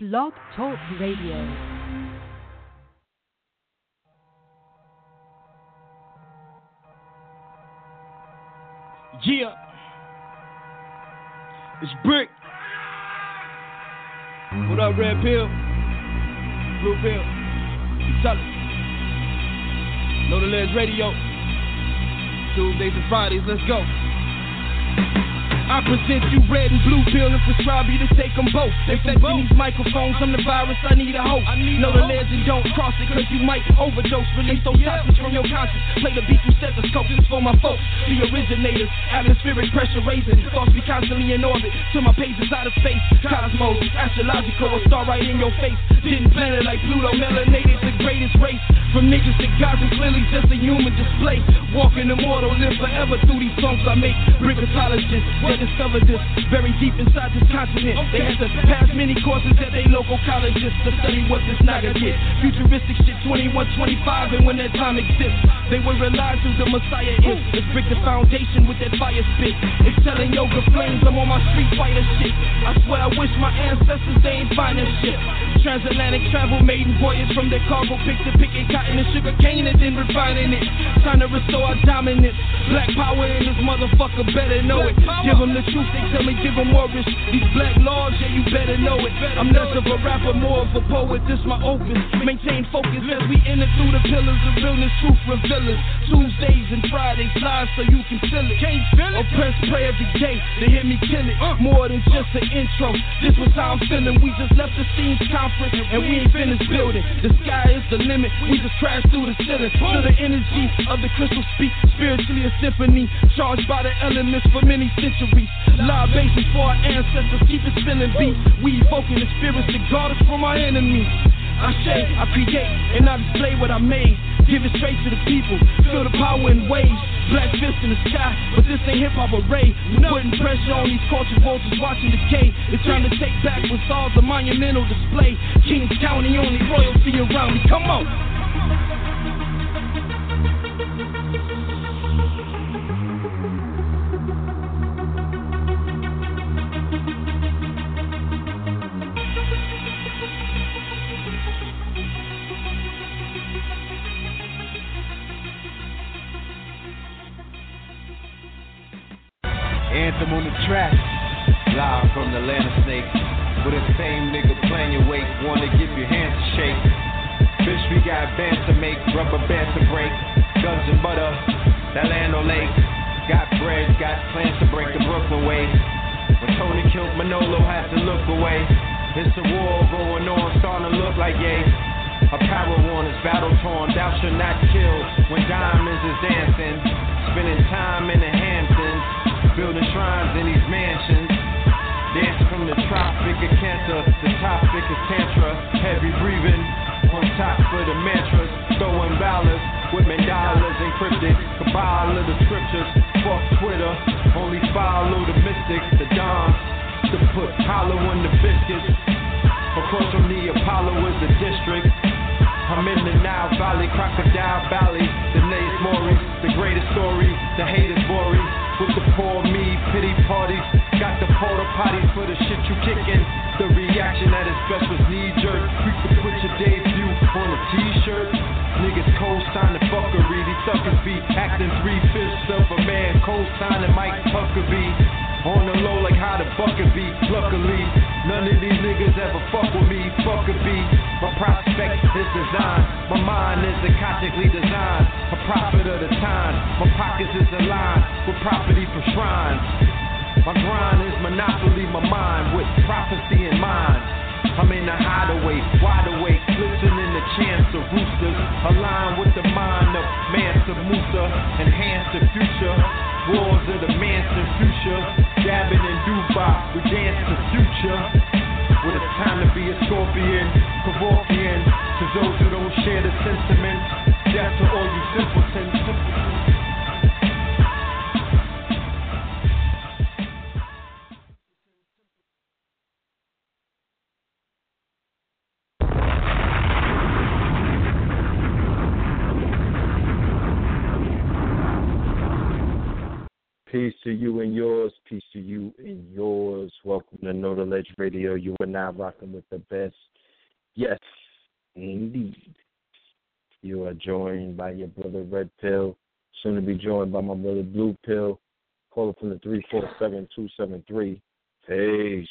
Blog Talk Radio. Yeah. It's Brick. What up, Red Pill? Blue Pill. It. Know the Ledge Radio. Tuesdays and Fridays, let's go. I present you red and blue pill and prescribe you to take them both. Infecting these microphones, I'm the virus, I need a host. know the legend, don't cross it, cause you might overdose. Release those toxins from your conscience. Play the beat through stethoscopes, this for my folks. The originators, atmospheric pressure raising. Thoughts be constantly in orbit. To my pages out of space. Cosmos, astrological, a star right in your face. Didn't plan it like Pluto, melanated, the greatest race. From niggas to gods and clearly just a human display. Walking immortal, live forever through these songs I make. Bricketologists, they discovered this very deep inside this continent. They had to pass many courses at their local colleges to study what this naga get. Futuristic shit 21, 25, and when that time exists, they will realize who the Messiah is. Let's break the foundation with that fire spit. Excelling yoga flames, I'm on my street fighter shit. I swear I wish my ancestors they ain't find that shit. Transatlantic travel maiden voyage from their cargo pick to picking cotton and sugar cane and then refining it. Time to restore our dominance. Black power in this motherfucker better know it. Give them the truth, they tell me give them more risk. These black laws, yeah, you better know it. I'm less of a rapper, more of a poet. This my open. Maintain focus as we enter through the pillars of realness, truth revealers. Tuesdays and Fridays live so you can feel it. Can't feel it. Oppress every day to hear me kill it. More than just an intro. This was how I'm feeling. We just left the scenes conference and we ain't finished building. The sky is the limit. We just crashed through the ceiling. To the energy of the crystal speak. Spiritually a symphony. Charged by the elements for many centuries. Live bases for our ancestors. Keep it spinning beat. We evoking the spirits that guard us from our enemies. I say, I create, and I display what I made. Give it straight to the people. Feel the power in waves. Black fist in the sky, but this ain't hip hop array. We putting pressure on these culture vultures watching decay. It's time to take back what's all the monumental display. Kings County, only royalty around me. Come on. Anthem on the track, live from the land of snakes. With the same nigga playing your weight, wanna give your hands a shake. Bitch, we got bands to make, rubber bands to break, guns and butter, that land on lake. Got bread, got plans to break the Brooklyn way. When Tony killed Manolo, had to look away. It's a war going on, starting to look like yay. Apparel worn is battle torn, thou shalt not kill. When diamonds is dancing, spending time in the Hamptons, building shrines in these mansions. Dance from the tropic of cancer, the topic is tantra, heavy breathing. On top of the mantras, throwing ballas with mandalas encrypted, cabal of the scriptures. Fuck Twitter, only follow the mystics, the dons, to put hollow in the biscuits. Across from the Apollo is the district. I'm in the Nile Valley, Crocodile Valley, the Nays Maurice, the greatest story, the haters worry. Parties, got the porta potties for the shit you kicking. The reaction at its best was knee jerk. You could put your debut on a t-shirt. Niggas co-sign the fuckery, these suckers be acting three fifths of a man, co-signing Mike Huckabee. On the low like how the bucket be. Luckily, none of these niggas ever fuck with me. Fuck a be. My prospect is designed. My mind is acoustically designed. A prophet of the time. My pockets is aligned with property for shrines. My grind is monopoly. My mind with prophecy in mind. I'm in a hideaway, wide awake, listening to chants of roosters. Align with the mind of Mansa Musa, enhance the future. Wars of the Manson future, dabbing in Dubai, we dance the future. With a time to be a scorpion, Kevorkian. To those who don't share the sentiment, death to all you simpletons. Peace to you and yours. Peace to you and yours. Welcome to Know the Ledge Radio. You are now rocking with the best. Yes, indeed. You are joined by your brother Red Pill. Soon to be joined by my brother Blue Pill. Call from the 347 273. Peace.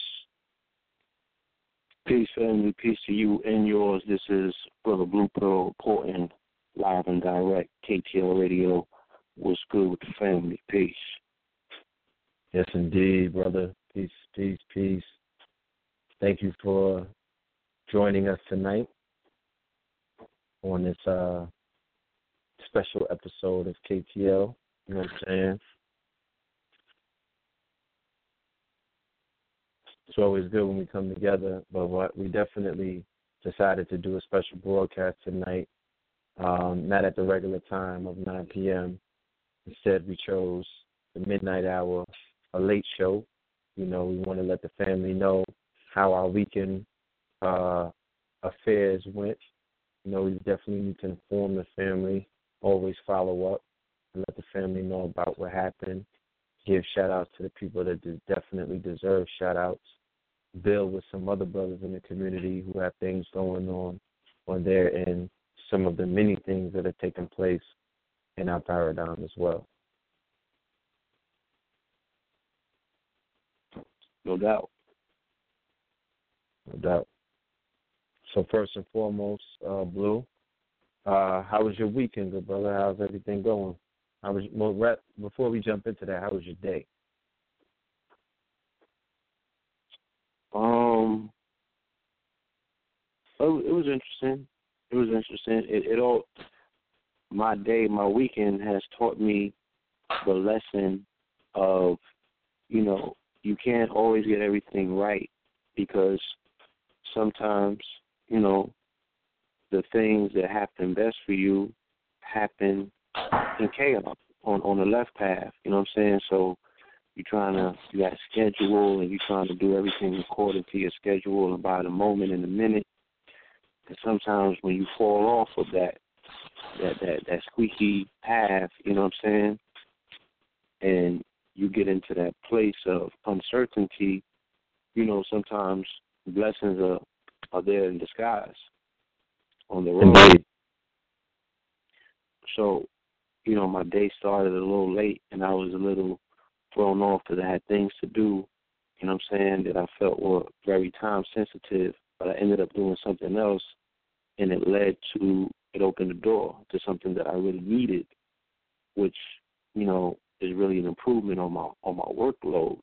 Peace, family. Peace to you and yours. This is Brother Blue Pill reporting live and direct. KTL Radio. What's good with the family? Peace. Yes, indeed, brother. Peace, peace, peace. Thank you for joining us tonight on this uh, special episode of KTL. You know what I'm saying? It's always good when we come together, but what we definitely decided to do a special broadcast tonight, um, not at the regular time of 9 p.m. Instead, we chose the midnight hour, a late show. You know, we want to let the family know how our weekend uh, affairs went. You know, we definitely need to inform the family, always follow up, and let the family know about what happened. Give shout outs to the people that definitely deserve shout outs. Build with some other brothers in the community who have things going on on there and some of the many things that have taken place in our paradigm as well. No doubt. No doubt. So first and foremost, uh, Blue, uh, how was your weekend, good brother? How's everything going? How was well, before we jump into that? How was your day? Um, it, it was interesting. It was interesting. It, it all my day, my weekend has taught me the lesson of, you know, you can't always get everything right because sometimes, you know, the things that happen best for you happen in chaos on on the left path. You know what I'm saying? So you're trying to you got a schedule and you're trying to do everything according to your schedule and by the moment and the minute. And sometimes when you fall off of that, that that that squeaky path, you know what I'm saying? And you get into that place of uncertainty, you know, sometimes blessings are are there in disguise on the road. Indeed. So, you know, my day started a little late and I was a little thrown off because I had things to do, you know what I'm saying, that I felt were very time sensitive, but I ended up doing something else and it led to it opened the door to something that I really needed, which, you know, is really an improvement on my on my workload.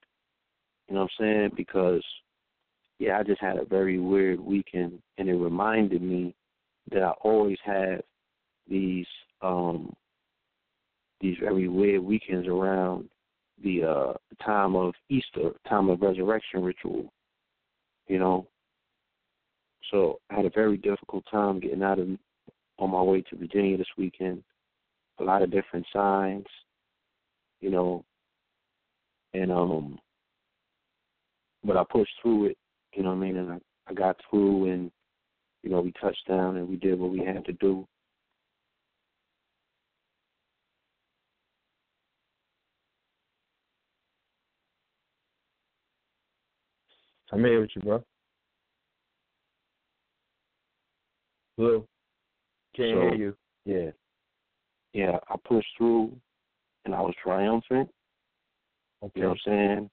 You know what I'm saying? Because yeah, I just had a very weird weekend and it reminded me that I always have these um these very weird weekends around the uh time of Easter, time of resurrection ritual. You know. So I had a very difficult time getting out of on my way to Virginia this weekend. A lot of different signs, you know, and um, but I pushed through it. You know what I mean? And I, I got through, and you know, we touched down and we did what we had to do. I'm here with you, bro. Blue. Can't so, hear you. Yeah. Yeah, I pushed through and I was triumphant. Okay. You know what I'm saying?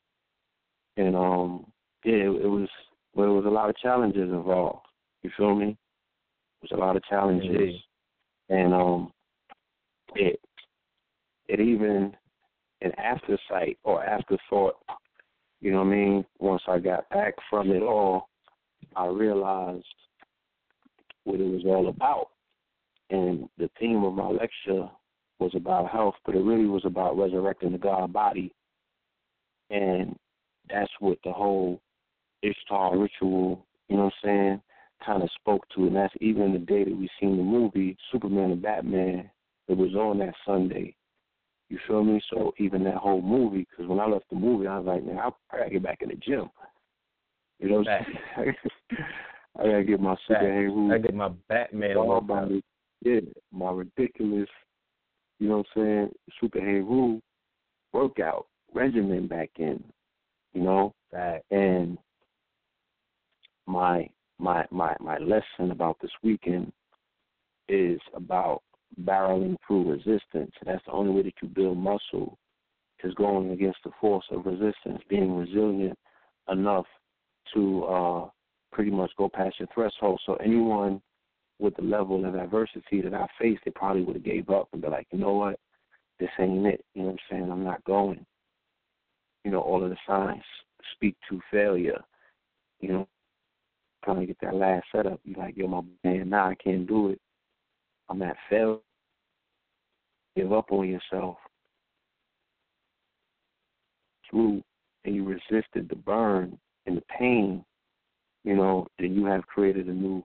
And um yeah, it, it was well it was a lot of challenges involved. You feel me? It was a lot of challenges. Indeed. And um it it even an after sight or afterthought, you know what I mean, once I got back from it all, I realized what it was all about. And the theme of my lecture was about health, but it really was about resurrecting the God body. And that's what the whole Ishtar ritual, you know what I'm saying, kind of spoke to. And that's even the day that we seen the movie, Superman and Batman, it was on that Sunday. You feel me? So even that whole movie, because when I left the movie, I was like, man, I gotta get back in the gym. You know what I'm saying? I gotta get my superhero. I gotta get my Batman on. Yeah, my ridiculous, you know what I'm saying, Super superhero workout. regimen back in, you know. Right. And my my my my lesson about this weekend is about barreling through resistance. That's the only way that you build muscle is going against the force of resistance, being resilient enough to uh, pretty much go past your threshold. So anyone with the level of adversity that I faced, they probably would have gave up and be like, you know what, this ain't it. You know what I'm saying? I'm not going. You know, all of the signs speak to failure. You know, trying to get that last setup. You like, yo, my man, nah, I can't do it. I'm at failure. Give up on yourself. Through and you resisted the burn and the pain, you know, then you have created a new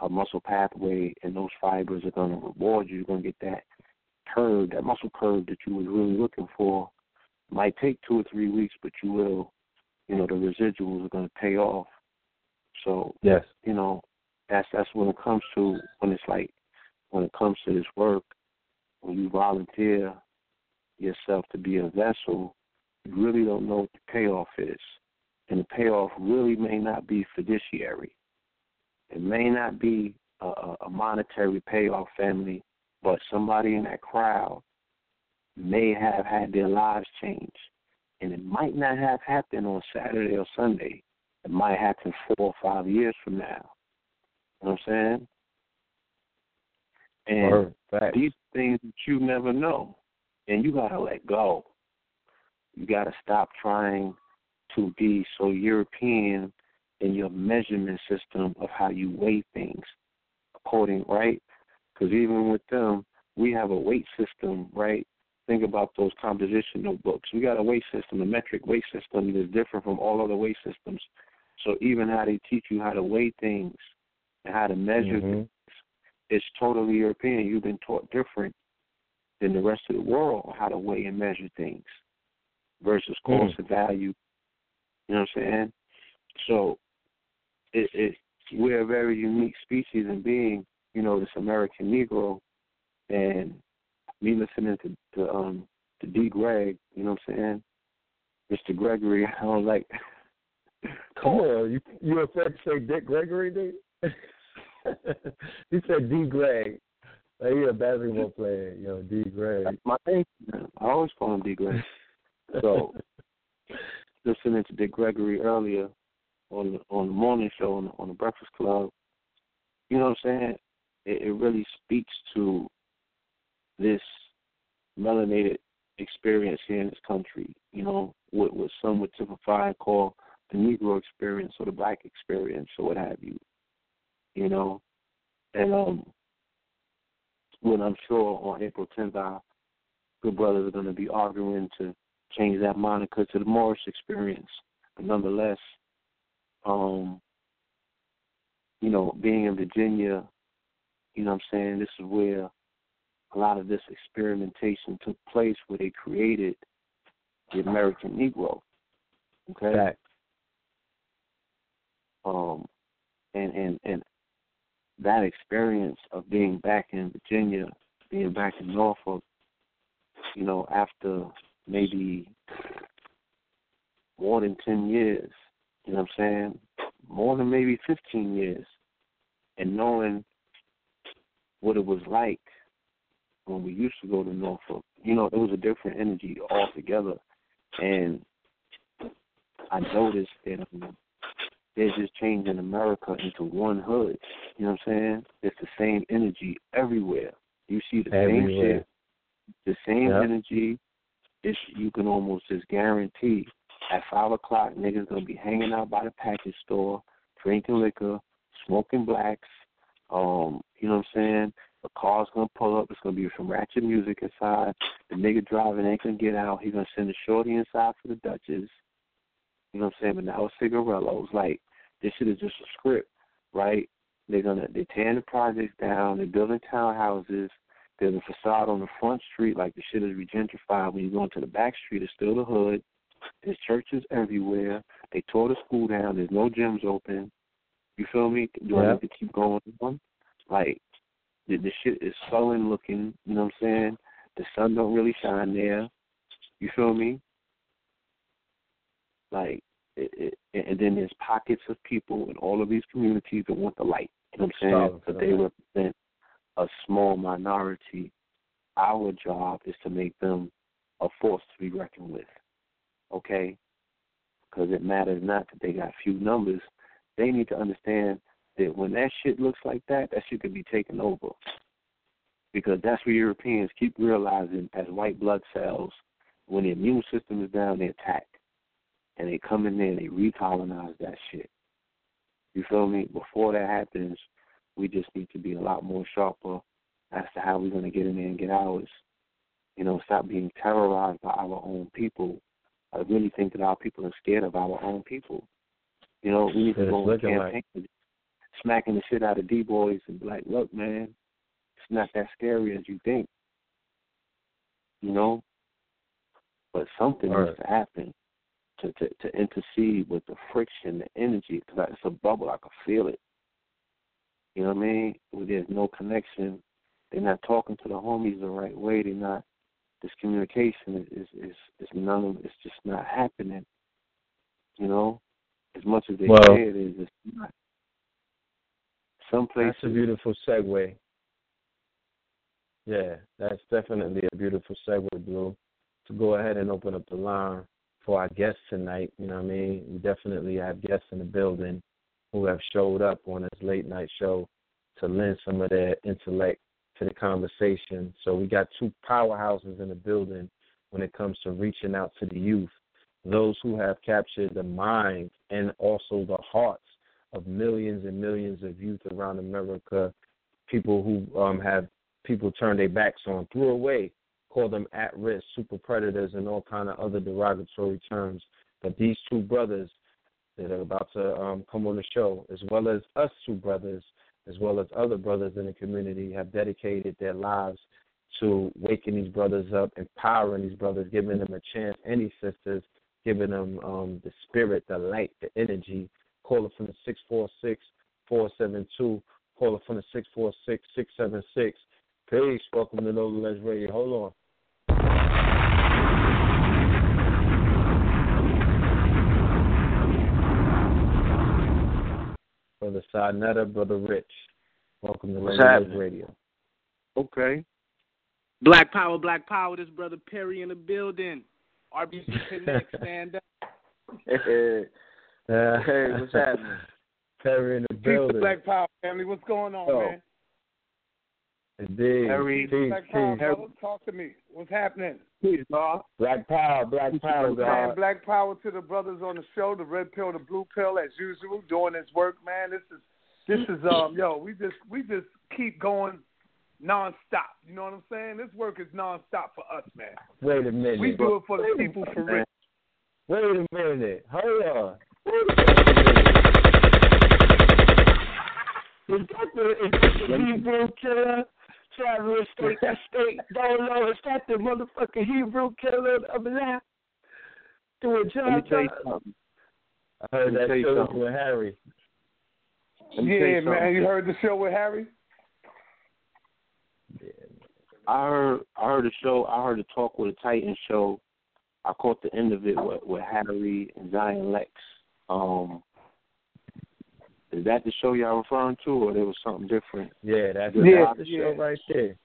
uh, muscle pathway, and those fibers are going to reward you. You're going to get that curve, that muscle curve that you were really looking for. It Might take two or three weeks, but you will. You know, the residuals are going to pay off. So, yes, you know, that's that's when it comes to when it's like when it comes to this work, when you volunteer yourself to be a vessel, you really don't know what the payoff is. And the payoff really may not be fiduciary. It may not be a, a monetary payoff, family, but somebody in that crowd may have had their lives changed. And it might not have happened on Saturday or Sunday. It might happen four or five years from now. You know what I'm saying? And these things that you never know. And you gotta let go. You gotta stop trying to be so European in your measurement system of how you weigh things according, right? Because even with them, we have a weight system, right? Think about those composition notebooks. We got a weight system, a metric weight system that is different from all other weight systems. So even how they teach you how to weigh things and how to measure mm-hmm. things, it's totally European. You've been taught different than the rest of the world how to weigh and measure things versus cost mm. of value. You know what I'm saying? So it, it we're a very unique species in being, you know, this American Negro and me listening to, to um to D Greg, you know what I'm saying? Mr. Gregory, I don't like Come on, you you afraid to say Dick Gregory, dude? he said D Greg. Like he a basketball player, yo, D Greg. That's my name. I always call him D Greg. so listening to Dick Gregory earlier on the on the morning show on the, on the Breakfast Club, you know what I'm saying? It, it really speaks to this melanated experience here in this country. You know, what what some would typify and call the Negro experience or the Black experience or what have you. You know, and um, when I'm sure on April 10th, our good brothers are going to be arguing to change that moniker to the Moorish experience. But nonetheless, um, you know, being in Virginia, you know what I'm saying, this is where a lot of this experimentation took place where they created the American Negro. Okay? Right. Um and, and, and that experience of being back in Virginia, being back in Norfolk, you know, after maybe more than ten years, you know what I'm saying? More than maybe fifteen years. And knowing what it was like when we used to go to Norfolk. You know, it was a different energy altogether. And I noticed that um, there's this change in America into one hood. You know what I'm saying? It's the same energy everywhere. You see the everywhere. same shit, the same yep. energy. It's you can almost just guarantee at five o'clock niggas gonna be hanging out by the package store, drinking liquor, smoking blacks. Um, you know what I'm saying? The car's gonna pull up. It's gonna be some ratchet music inside. The nigga driving ain't gonna get out. He's gonna send a shorty inside for the Duchess. You know what I'm saying? But now it's cigarillos. Like this shit is just a script, right? They're gonna they're tearing the projects down. They're building townhouses. There's a facade on the front street, like the shit is regentrified. When you go into the back street, it's still the hood. There's churches everywhere. They tore the school down. There's no gyms open. You feel me? Do I need to keep going on? Like the, the shit is sullen looking. You know what I'm saying? The sun don't really shine there. You feel me? Like, it, it, and then there's pockets of people in all of these communities that want the light. You know what I'm saying? But they represent a small minority. Our job is to make them a force to be reckoned with. Okay? Because it matters not that they got few numbers. They need to understand that when that shit looks like that, that shit could be taken over. Because that's what Europeans keep realizing as white blood cells, when the immune system is down, they attack. And they come in there and they recolonize that shit. You feel me? Before that happens, we just need to be a lot more sharper as to how we're going to get in there and get ours. You know, stop being terrorized by our own people. I really think that our people are scared of our own people. You know, we need to go on campaign like... smacking the shit out of D boys and be like, look, man, it's not that scary as you think. You know? But something right. needs to happen to, to to intercede with the friction, the energy, because it's a bubble. I can feel it. You know what I mean? There's no connection, they're not talking to the homies the right way. They're not. This communication is is is none. It's just not happening. You know, as much as they well, say it is, it's not. Some places. That's a beautiful segue. Yeah, that's definitely a beautiful segue, Blue. To go ahead and open up the line for our guests tonight. You know what I mean? We definitely have guests in the building who have showed up on this late night show to lend some of their intellect to the conversation. So we got two powerhouses in the building when it comes to reaching out to the youth, those who have captured the minds and also the hearts of millions and millions of youth around America, people who um, have people turn their backs on, threw away, call them at risk, super predators, and all kind of other derogatory terms. But these two brothers that are about to um, come on the show, as well as us two brothers, as well as other brothers in the community, have dedicated their lives to waking these brothers up, empowering these brothers, giving them a chance, any sisters, giving them um, the spirit, the light, the energy. Call it from the 646 472. Call it from the 646 676. Peace. Welcome to No Less Radio. Hold on. Brother Sarnetta, Brother Rich. Welcome to Radio Radio. Okay. Black Power, Black Power. This brother Perry in the building. RBC Connect, stand up. hey, hey, what's happening? Perry in the building. Black Power family, what's going on, oh. man? Indeed. Peace, Black Power, brother, talk to me. What's happening? Peace, God. Black Power, Black Power, God. Black Power to the brothers on the show, the red pill, the blue pill, as usual, doing this work, man. This is this is um yo, we just we just keep going nonstop. You know what I'm saying? This work is nonstop for us, man. Wait a minute. We do it for the people for real. Wait a minute. Hold on. Is that the, is that the Hebrew killer? Travis State, that state, don't know, is that the motherfucking Hebrew killer of that? Doing job. Let me tell you something. I heard that show with Harry. Yeah, man, you heard the show with Harry? Yeah. I heard I heard the show. I heard the talk with a Titan show. I caught the end of it with, with Harry and Zion Lex. Um, is that the show y'all referring to, or there was something different? Yeah, that's, yeah, the show right there.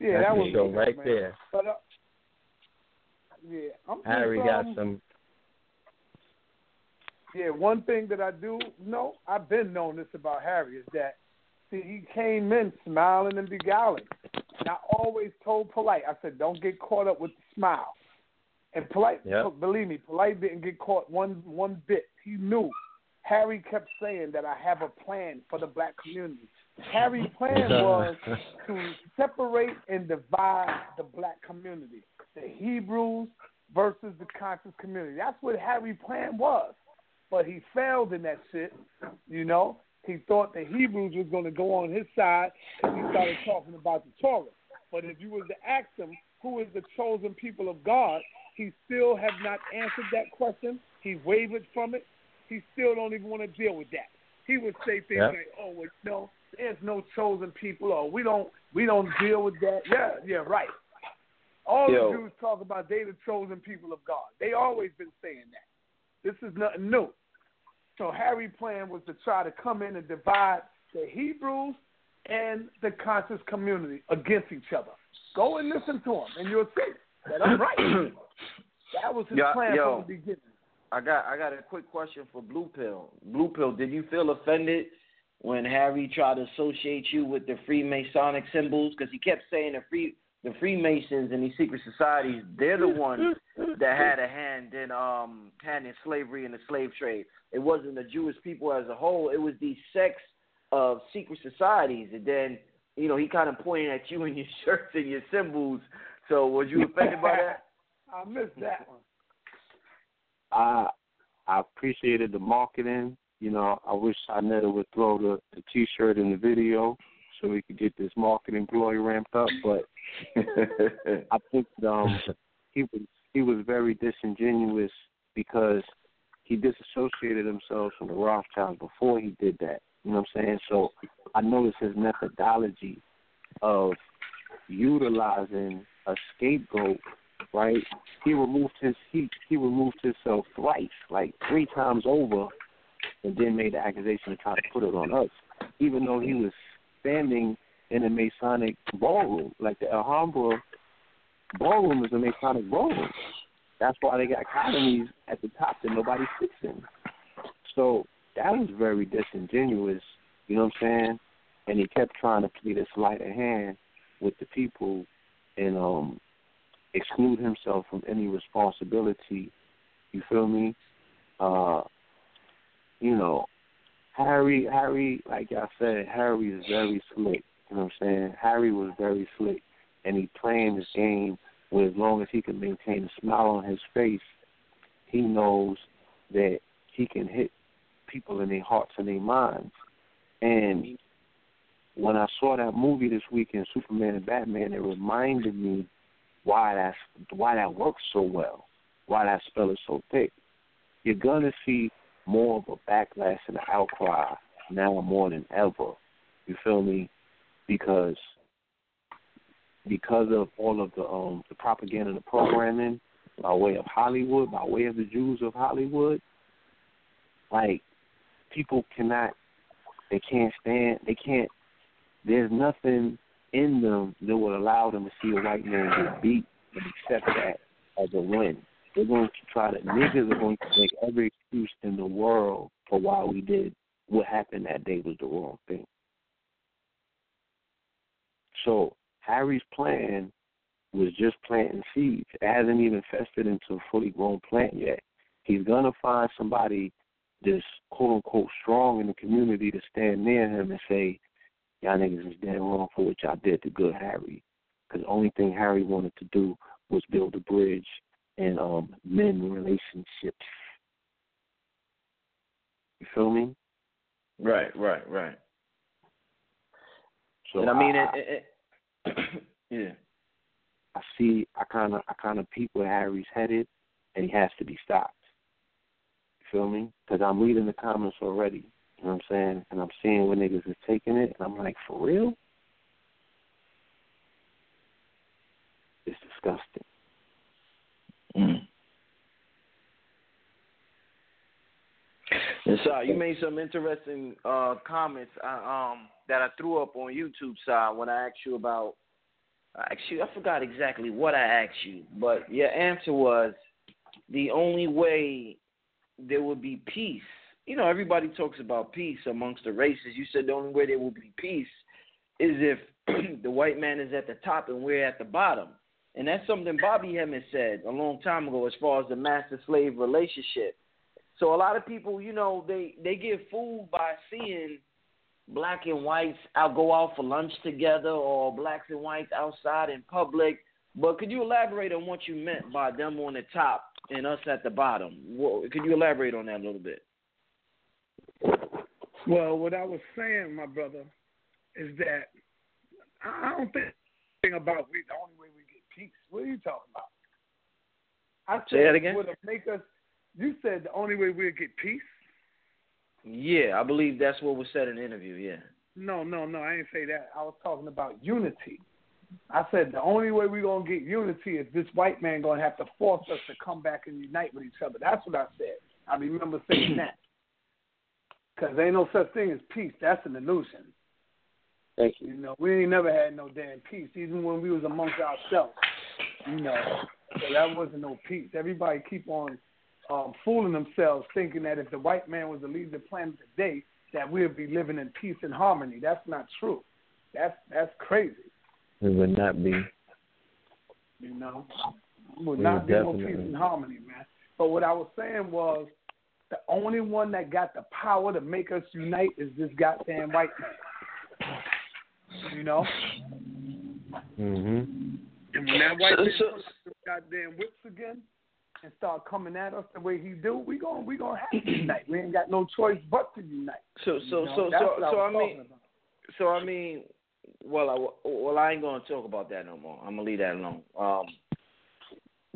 Yeah, that's that the was show right man. there. But, uh, yeah, I'm Harry just, got um, some. Yeah, one thing that I do know, I've been knowing this about Harry is that see he came in smiling and beguiling. And I always told Polite, I said, don't get caught up with the smile. And Polite, yep. believe me, Polite didn't get caught one one bit. He knew. Harry kept saying that I have a plan for the black community. Harry's plan was to separate and divide the black community, the Hebrews versus the conscious community. That's what Harry's plan was. But he failed in that shit, you know. He thought the Hebrews was going to go on his side because he started talking about the Torah. But if you was to ask him who is the chosen people of God, he still have not answered that question. He wavered from it. He still don't even want to deal with that. He would say things yep. like, "Oh, well, no, there's no chosen people, or we don't we don't deal with that." Yeah, yeah, right. All Yo. the Jews talk about they the chosen people of God. They always been saying that. This is nothing new. So Harry's plan was to try to come in and divide the Hebrews and the conscious community against each other. Go and listen to him, and you'll see that I'm right. that was his Yo- plan yo. from the beginning. I got I got a quick question for Blue Pill. Blue Pill, did you feel offended when Harry tried to associate you with the Freemasonic symbols? Because he kept saying the free the Freemasons and these secret societies, they're the ones that had a hand in um hand in slavery and the slave trade. It wasn't the Jewish people as a whole. It was these sects of secret societies. And then you know he kind of pointed at you and your shirts and your symbols. So was you offended by that? I missed that one. I I appreciated the marketing. You know, I wish Inetta would throw the, the t shirt in the video so we could get this marketing ploy ramped up. But I think um he was he was very disingenuous because he disassociated himself from the Rothschilds before he did that. You know what I'm saying? So I noticed his methodology of utilizing a scapegoat, right? He removed his he he removed himself thrice, like three times over, and then made the accusation to try to put it on us, even though he was standing in a Masonic ballroom, like the Alhambra ballroom is a Masonic ballroom. That's why they got academies at the top that nobody sits in. So that was very disingenuous, you know what I'm saying? And he kept trying to play this sleight of hand with the people and um exclude himself from any responsibility. You feel me? Uh you know, Harry Harry, like I said, Harry is very slick. You know what I'm saying? Harry was very slick and he playing this game where as long as he can maintain a smile on his face, he knows that he can hit people in their hearts and their minds. And when I saw that movie this weekend, Superman and Batman, it reminded me why that's why that works so well, why that spell is so thick. You're gonna see more of a backlash and an outcry now more than ever. You feel me? Because because of all of the um the propaganda and the programming by way of Hollywood, by way of the Jews of Hollywood, like people cannot they can't stand they can't there's nothing in them that would allow them to see a white man get beat and accept that as a win. They're going to try to niggas are going to make every excuse in the world for why we did what happened that day was the wrong thing. So Harry's plan was just planting seeds. It hasn't even festered into a fully grown plant yet. He's gonna find somebody that's quote unquote strong in the community to stand near him and say, Y'all niggas is dead wrong for what y'all did to good Harry. Because the only thing Harry wanted to do was build a bridge and um mend relationships. You feel me? Right, right, right. So and I mean, it, it, it, yeah. I see I kinda I kinda peep where Harry's headed and he has to be stopped. You feel me? Because I'm reading the comments already. Know what I'm saying? And I'm seeing where niggas is taking it, and I'm like, for real? It's disgusting. Mm. And so you made some interesting uh, comments uh, um, that I threw up on YouTube side when I asked you about. Actually, I forgot exactly what I asked you, but your answer was the only way there would be peace. You know, everybody talks about peace amongst the races. You said the only way there will be peace is if the white man is at the top and we're at the bottom. And that's something Bobby Hemmitt said a long time ago as far as the master slave relationship. So a lot of people, you know, they they get fooled by seeing black and whites out go out for lunch together or blacks and whites outside in public. But could you elaborate on what you meant by them on the top and us at the bottom? Could you elaborate on that a little bit? Well, what I was saying, my brother, is that I don't think about we the only way we get peace. What are you talking about? I Say that again? Would make us? You said the only way we'll get peace. Yeah, I believe that's what was said in the interview. Yeah. No, no, no. I didn't say that. I was talking about unity. I said the only way we're gonna get unity is this white man gonna have to force us to come back and unite with each other. That's what I said. I remember saying that. Cause ain't no such thing as peace. That's an illusion. Thank you. You know, we ain't never had no damn peace, even when we was amongst ourselves. You know, so that wasn't no peace. Everybody keep on um, fooling themselves, thinking that if the white man was to leave the planet today, that we'd be living in peace and harmony. That's not true. That's that's crazy. It would not be. You know, it would We not would be no peace and harmony, man. But what I was saying was, the only one that got the power to make us unite is this goddamn white man. You know, Mhm. and when that white So- man so- puts the goddamn whips again and start coming at us the way he do, we gon' we gonna have to unite. We ain't got no choice but to unite. So You so know, so that's so what so I was mean about. so I mean, well I well I ain't gonna talk about that no more. I'm gonna leave that alone. Um,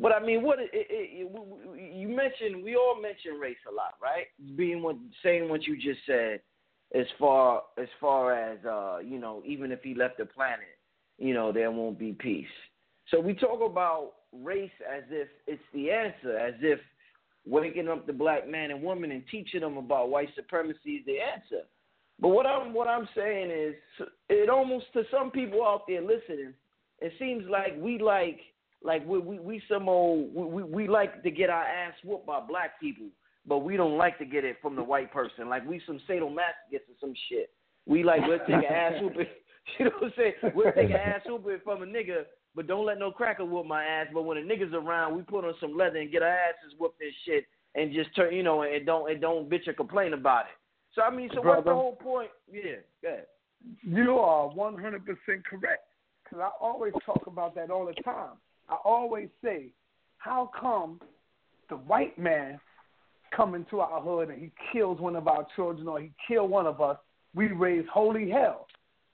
but I mean, what it, it, it, you mentioned, we all mention race a lot, right? Being what saying what you just said, as far as far as uh, you know, even if he left the planet, you know, there won't be peace. So we talk about race as if it's the answer, as if waking up the black man and woman and teaching them about white supremacy is the answer. But what I'm what I'm saying is, it almost to some people out there listening, it seems like we like like we we, we some old we, we we like to get our ass whooped by black people, but we don't like to get it from the white person. Like we some sadomasochists or some shit. We like we'll take an ass whooping. You know what I'm saying? We'll take an ass whooping from a nigga, but don't let no cracker whoop my ass. But when a nigga's around, we put on some leather and get our asses whooped and shit, and just turn, you know, and don't and don't bitch or complain about it. So I mean, so what's the whole point? Yeah, go ahead. You are 100% correct. Because I always talk about that all the time. I always say, how come the white man come into our hood and he kills one of our children or he kill one of us, we raise holy hell.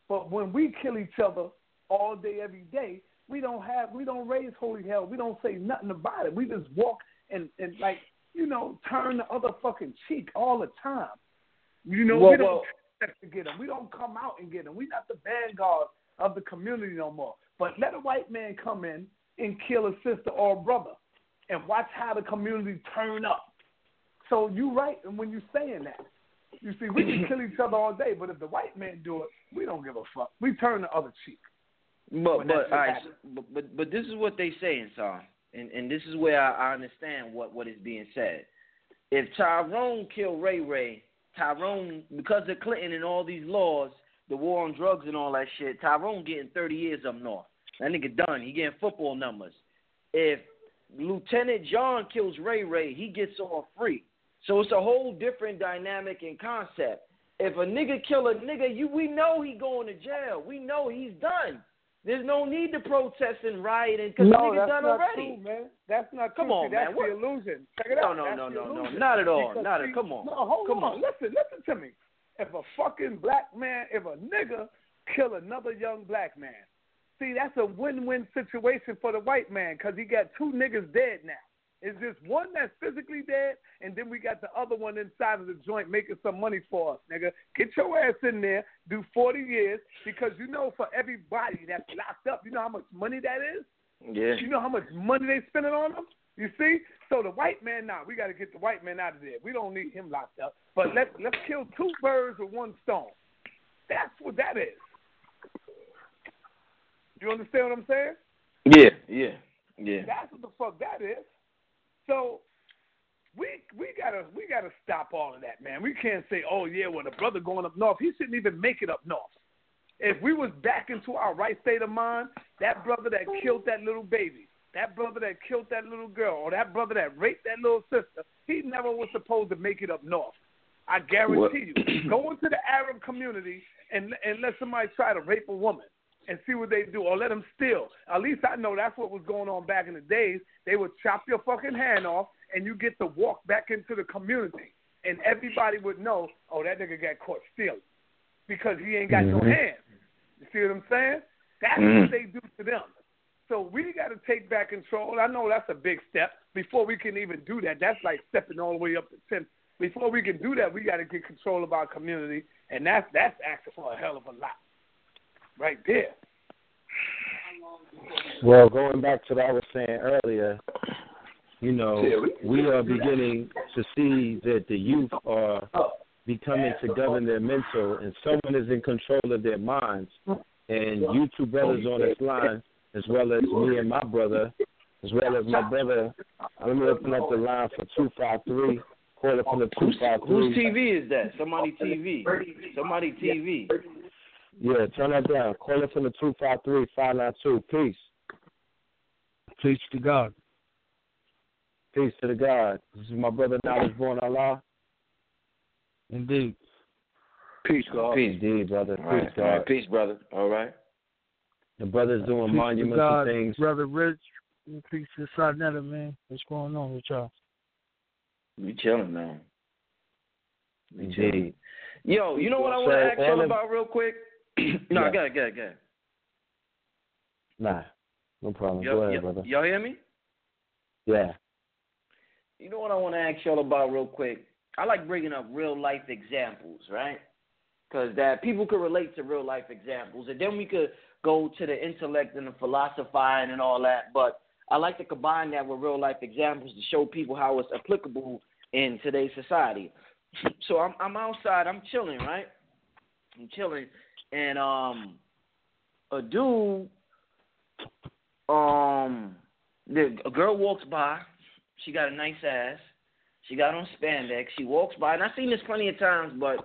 But when we kill each other all day, every day, we don't have, we don't raise holy hell. We don't say nothing about it. We just walk and, and like, you know, turn the other fucking cheek all the time. You know, Well, we don't well- to get them. We don't come out and get them. We're not the vanguard of the community no more. But let a white man come in and kill a sister or a brother, and watch how the community turn up. So you right, and when you're saying that, you see, we can kill each other all day, but if the white man do it, we don't give a fuck. We turn the other cheek. But but all right, but, but but this is what they saying, sir, and and this is where I, I understand what what is being said. If Tyrone killed Ray Ray, Tyrone because of Clinton and all these laws, the war on drugs and all that shit, Tyrone getting thirty years up north. That nigga done. He getting football numbers. If Lieutenant John kills Ray Ray, he gets off free. So it's a whole different dynamic and concept. If a nigga kill a nigga, you we know he going to jail. We know he's done. There's no need to protest and riot because no, the nigga done already. true, man. That's not Come true. on, See, that's man. What- the illusion. Check it No, out. no, That's no, no, no. Not at all. Because, Not at come on. No, hold come on. Listen, listen to me. If a fucking black man, if a nigga kill another young black man, see, that's a win-win situation for the white man because he got two niggas dead now. It's just one that's physically dead, and then we got the other one inside of the joint making some money for us, nigga. Get your ass in there, do 40 years, because you know for everybody that's locked up, you know how much money that is? Yeah. You know how much money they spending on them? You see? So the white man, now we got to get the white man out of there. We don't need him locked up. But let's, let's kill two birds with one stone. That's what that is. You understand what I'm saying? Yeah, yeah, yeah. That's what the fuck that is. So we we gotta we gotta stop all of that, man. We can't say, oh yeah, well the brother going up north, he shouldn't even make it up north. If we was back into our right state of mind, that brother that killed that little baby, that brother that killed that little girl, or that brother that raped that little sister, he never was supposed to make it up north. I guarantee you. Go into the Arab community and and let somebody try to rape a woman and see what they do, or let them steal. At least I know that's what was going on back in the days. They would chop your fucking hand off, and you get to walk back into the community, and everybody would know, oh, that nigga got caught stealing because he ain't got no Mhm. hands. You see what I'm saying? That's Mhm. what they do to them. So we got to take back control. I know that's a big step. Before we can even do that, that's like stepping all the way up to ten. Before we can do that, we got to get control of our community, and that's that's asking for a hell of a lot, right there. Well, going back to what I was saying earlier, you know, we are beginning to see that the youth are becoming to govern their mental, and someone is in control of their minds. And you two brothers on this line, as well as me and my brother, as well as my brother, let me open up the line for 253. Call it from the 253. Whose TV is that? Somebody TV. Somebody TV. Yeah, turn that down. Call it from the 253 592. Peace. Peace to God. Peace to the God. This is my brother Knowledge Born Allah. Indeed. Peace, God. Peace. Indeed, brother. All right, Peace, all God. right, peace, brother. All right. The brother's doing Peace to monumental God, things. Brother Rich. Peace to Sarnetta, man. What's going on with y'all? We chilling, man. We chilling. Indeed. Yo, you know what I want to ask y'all about real quick? no, Yeah. go ahead, go ahead, go ahead. Nah, no problem. Go ahead, y'all- brother. y'all hear me? Yeah. You know what I want to ask y'all about real quick? I like bringing up real life examples, right? Because that people could relate to real life examples, and then we could go to the intellect and the philosophizing and all that. But I like to combine that with real life examples to show people how it's applicable in today's society. So I'm I'm outside, I'm chilling, right? I'm chilling, and um, a dude, um, the a girl walks by. She got a nice ass. She got on spandex. She walks by, and I've seen this plenty of times. But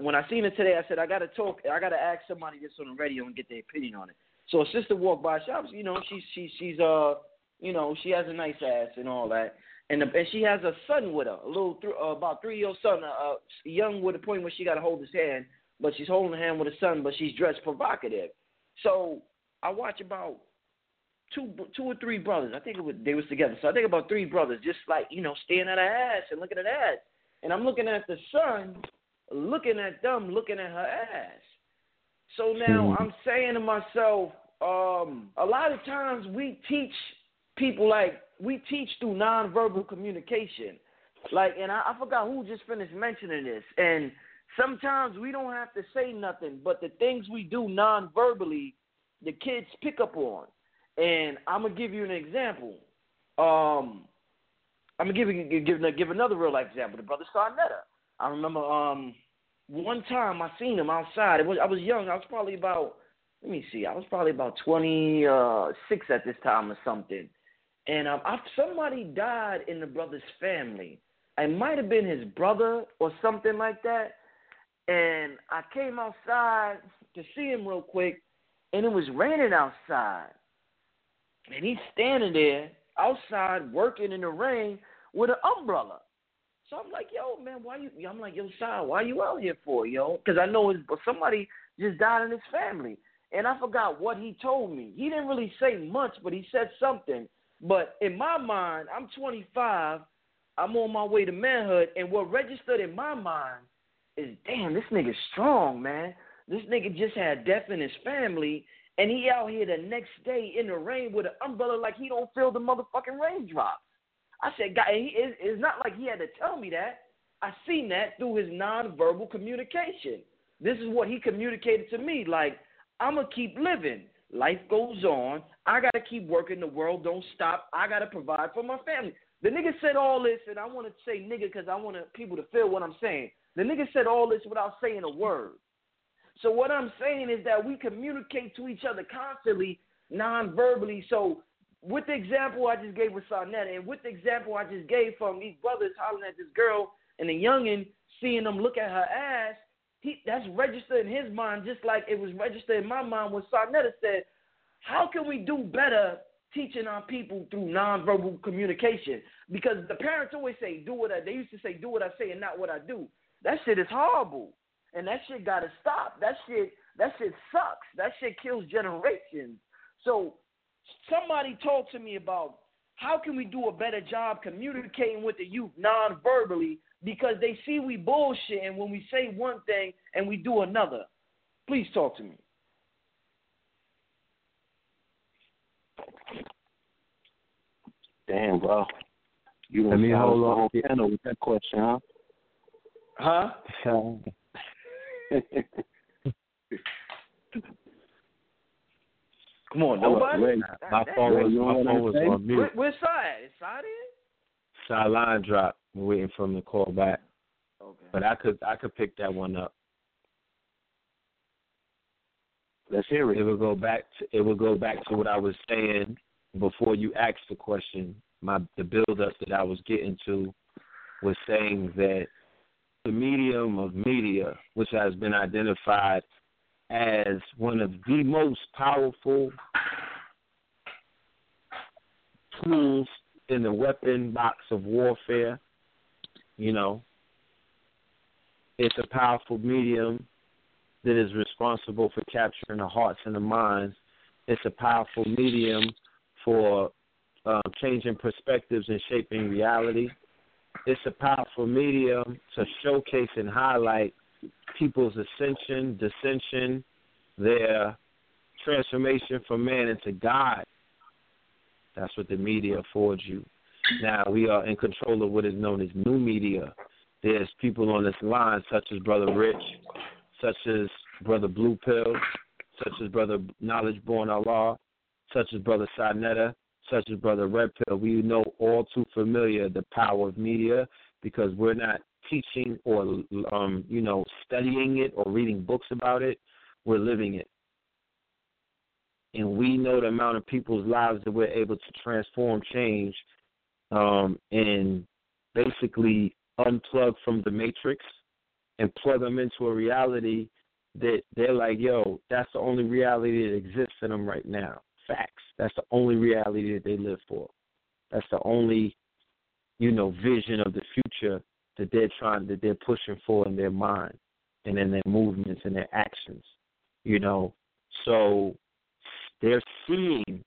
when I seen it today, I said I gotta talk. I gotta ask somebody this on the radio and get their opinion on it. So a sister walked by. She, you know, she's she's she's uh, you know, she has a nice ass and all that, and the, and she has a son with her, a little th- uh, about three year old son, uh, uh, young with a point where she got to hold his hand, but she's holding hand with her son, but she's dressed provocative. So I watch about two two or three brothers. I think it was they was together. So I think about three brothers, just like you know, staring at her ass and looking at her ass. And I'm looking at the son, looking at them, looking at her ass. So now I'm saying to myself, um, a lot of times we teach people like we teach through nonverbal communication. Like, and I, I forgot who just finished mentioning this. And sometimes we don't have to say nothing, but the things we do non-verbally, the kids pick up on. And I'm gonna give you an example. Um, I'm gonna give you give give another real life example. The brother Sarnetta. I remember um one time I seen him outside. It was I was young. I was probably about let me see. I was probably about twenty six at this time or something. And um, I, somebody died in the brother's family. It might have been his brother or something like that. And I came outside to see him real quick, and it was raining outside. And he's standing there outside working in the rain with an umbrella. So I'm like, yo, man, why you? I'm like, yo, Sai, why you out here for, yo? Because I know it's, somebody just died in his family, and I forgot what he told me. He didn't really say much, but he said something. But in my mind, I'm 25. I'm on my way to manhood, and what registered in my mind is, damn, this nigga's strong, man. This nigga just had death in his family, and he out here the next day in the rain with an umbrella like he don't feel the motherfucking raindrops. I said, God, he, it, it's not like he had to tell me that. I seen that through his nonverbal communication. This is what he communicated to me. Like, I'm going to keep living. Life goes on. I got to keep working. The world don't stop. I got to provide for my family. The nigga said all this, and I want to say nigga because I want people to feel what I'm saying. The nigga said all this without saying a word. So what I'm saying is that we communicate to each other constantly, non-verbally. So with the example I just gave with Sarnetta, and with the example I just gave from these brothers hollering at this girl and the youngin seeing them look at her ass, he that's registered in his mind just like it was registered in my mind when Sarnetta said, How can we do better teaching our people through nonverbal communication? Because the parents always say, Do what I they used to say, do what I say and not what I do. That shit is horrible. And that shit gotta stop. That shit that shit sucks. That shit kills generations. So somebody talk to me about how can we do a better job communicating with the youth non-verbally because they see we bullshitting when we say one thing and we do another. Please talk to me. Damn, bro. You Let don't me sound hold the on. whole panel with that question, huh? Huh? Come on, nobody. My phone was my phone was on mute. Where, where's Side? Is Side in? Sideline drop. I'm waiting for him to call back. Okay. But I could I could pick that one up. Let's hear It it. will go back to it will go back to what I was saying before you asked the question. My the build up that I was getting to was saying that the medium of media, which has been identified as one of the most powerful tools in the weapon box of warfare, you know, it's a powerful medium that is responsible for capturing the hearts and the minds. It's a powerful medium for uh, changing perspectives and shaping reality. It's a powerful medium to showcase and highlight people's ascension, dissension, their transformation from man into God. That's what the media affords you. Now we are in control of what is known as new media. There's people on this line, such as Brother Rich, such as Brother Blue Pill, such as Brother Knowledge Born Allah, such as Brother Sinetta, such as Brother Red Pill. We know all too familiar the power of media because we're not teaching or um, you know studying it or reading books about it. We're living it, and we know the amount of people's lives that we're able to transform, change, um, and basically unplug from the matrix and plug them into a reality that they're like, yo, that's the only reality that exists in them right now. Facts. That's the only reality that they live for. That's the only, you know, vision of the future that they're trying that they're pushing for in their mind and in their movements and their actions. You know. So they're seeing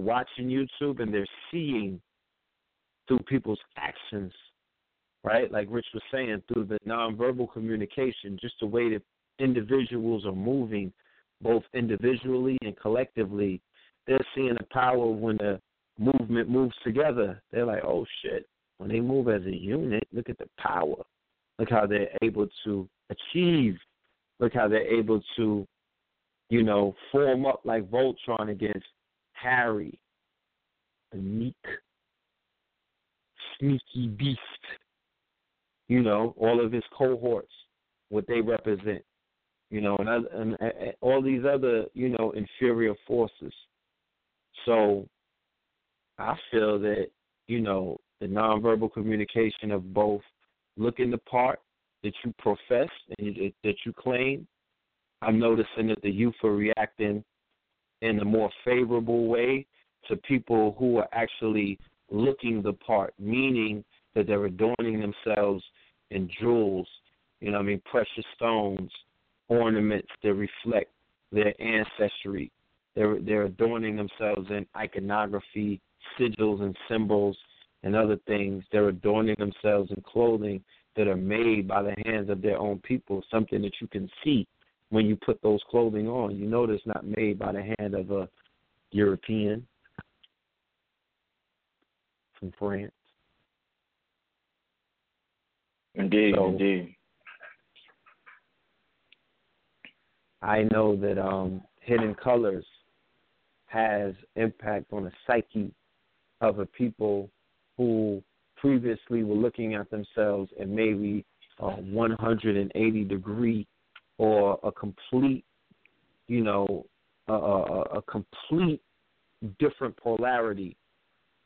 watching YouTube and they're seeing through people's actions right? Like Rich was saying, through the nonverbal communication, just the way that individuals are moving, both individually and collectively, they're seeing the power when the movement moves together. They're like, oh shit. When they move as a unit, look at the power. Look how they're able to achieve. Look how they're able to, you know, form up like Voltron against Harry, a meek, sneaky beast you know, all of his cohorts, what they represent, you know, and, other, and, and all these other, you know, inferior forces. So I feel that, you know, the nonverbal communication of both looking the part that you profess and that you claim, I'm noticing that the youth are reacting in a more favorable way to people who are actually looking the part, meaning that they're adorning themselves in jewels, you know I mean, precious stones, ornaments that reflect their ancestry. They're they're adorning themselves in iconography, sigils and symbols and other things. They're adorning themselves in clothing that are made by the hands of their own people, something that you can see when you put those clothing on. You know it's not made by the hand of a European from France. Indeed, So- indeed. I know that um, Hidden Colors has impact on the psyche of a people who previously were looking at themselves in maybe a 180 degree or a complete, you know, a, a, a complete different polarity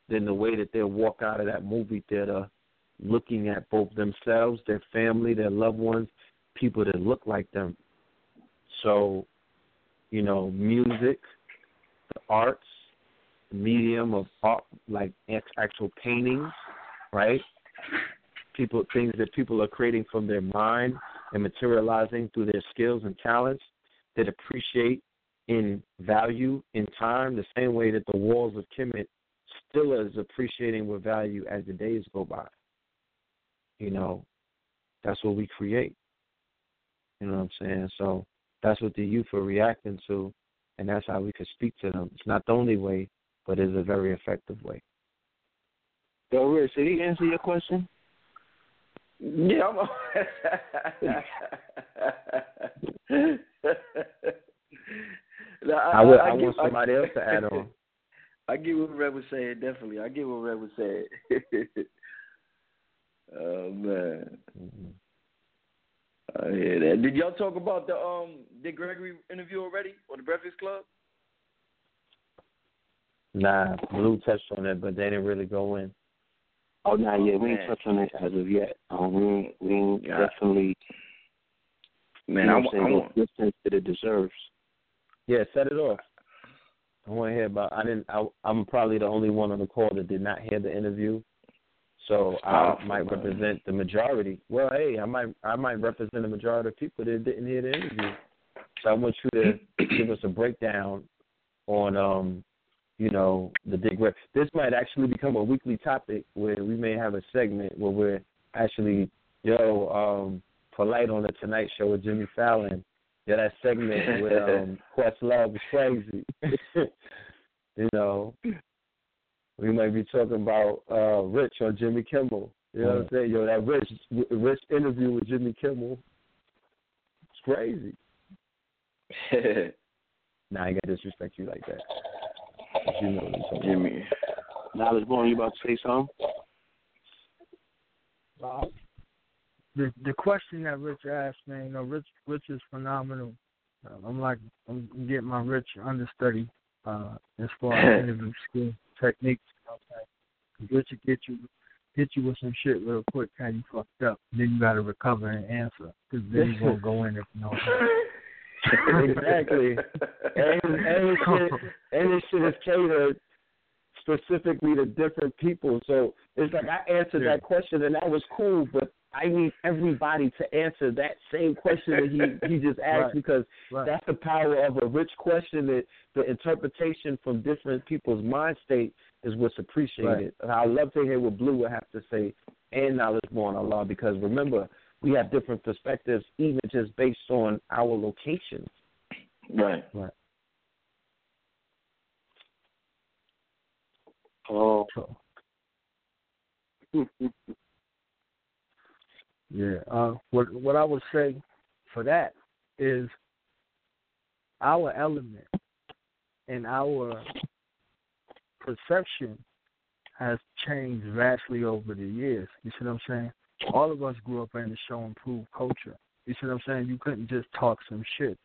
than the way that they'll walk out of that movie theater looking at both themselves, their family, their loved ones, people that look like them. So, you know, music, the arts, the medium of art, like actual paintings, right? People, things that people are creating from their mind and materializing through their skills and talents that appreciate in value in time, the same way that the walls of Kemet still is appreciating with value as the days go by. You know, that's what we create. You know what I'm saying? So that's what the youth are reacting to, and that's how we can speak to them. It's not the only way, but it's a very effective way. Yo, Rich, did he answer your question? Yeah, I'm no, I, will, I, I want get- somebody else to add on. I get what Red was saying. Definitely, I get what Red was saying. oh man, Mhm. I hear that. Did y'all talk about the um Dick Gregory interview already on the Breakfast Club? Nah, Blue touched on it, but they didn't really go in. Oh, not yet. We man. ain't touched on it as of yet. Um, we ain't, we ain't Yeah. definitely, Man, you know I, what wa- I'm saying, want. give sense that it deserves. Yeah, set it off. I want to hear about. I didn't. I, I'm probably the only one on the call that did not hear the interview, so I might represent the majority. Well, hey, I might. I might represent the majority of people that didn't hear the interview. So I want you to give us a breakdown on, um, you know, the Dick Gregory. This might actually become a weekly topic where we may have a segment where we're actually, yo, um, polite on the Tonight Show with Jimmy Fallon. Yeah, that segment with um, Questlove is crazy. you know, we might be talking about uh, Rich on Jimmy Kimmel. You know what I'm saying? Yo, that Rich Rich interview with Jimmy Kimmel. It's crazy. Nah, I ain't got to disrespect you like that. But you know what I'm talking Jimmy. Knowledge Born, you about to say something? Uh, the the question that Rich asked, man, you know, Rich Rich is phenomenal. Uh, I'm like I'm getting my Rich understudy uh, as far as interview skill techniques. You know what I'm saying? Rich will get you hit you with some shit real quick, how you fucked up. Then you got to recover and answer, because then you won't go in if you know. exactly. And and this shit, and this shit is catered specifically to different people. So it's like I answered Yeah. that question and that was cool, but I need everybody to answer that same question that he he just asked Right. because Right. that's the power of a rich question that the interpretation from different people's mind state is what's appreciated. And I love to hear what Blue would have to say and Knowledge Born Allah because remember we have different perspectives even just based on our locations. Right. Oh, So, yeah. Uh, what what I would say for that is our element and our perception has changed vastly over the years. You see what I'm saying? All of us grew up in the show and prove culture. You see what I'm saying? You couldn't just talk some shit.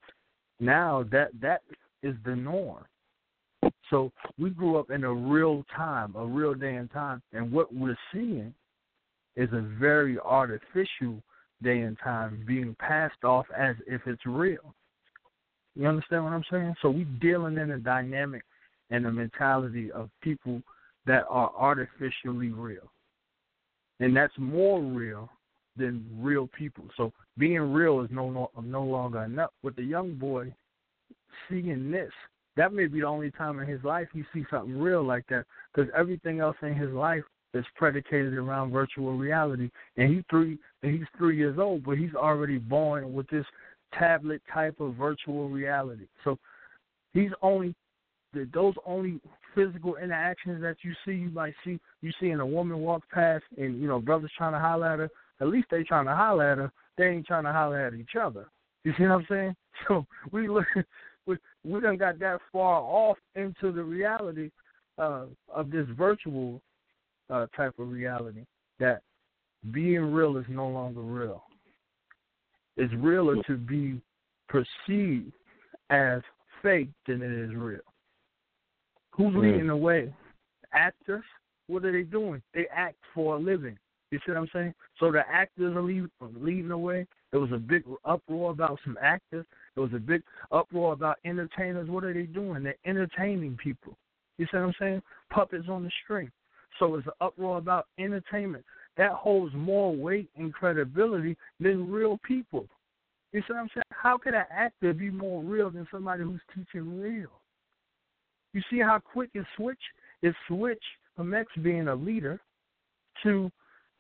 Now that that is the norm. So we grew up in a real time, a real day and time, and what we're seeing is a very artificial day and time being passed off as if it's real. You understand what I'm saying? So we're dealing in a dynamic and a mentality of people that are artificially real. And that's more real than real people. So being real is no no, no longer enough. With the young boy seeing this, that may be the only time in his life he sees something real like that. Because everything else in his life is predicated around virtual reality. And he three and he's three years old, but he's already born with this tablet type of virtual reality. So he's only the, those only physical interactions that you see, you might see you seeing a woman walk past and you know brothers trying to holler at her. At least they trying to holler at her. They ain't trying to holler at each other. You see what I'm saying? So we look, we we done got that far off into the reality uh, of this virtual uh, type of reality that being real is no longer real. It's realer to be perceived as fake than it is real. Who's Mm. leading the way? Actors. What are they doing? They act for a living. You see what I'm saying? So the actors are leave, leading the way. There was a big uproar about some actors. There was a big uproar about entertainers. What are they doing? They're entertaining people. You see what I'm saying? Puppets on the string. So it's an uproar about entertainment. That holds more weight and credibility than real people. You see what I'm saying? How could an actor be more real than somebody who's teaching real? You see how quick it switch? It switched from X being a leader to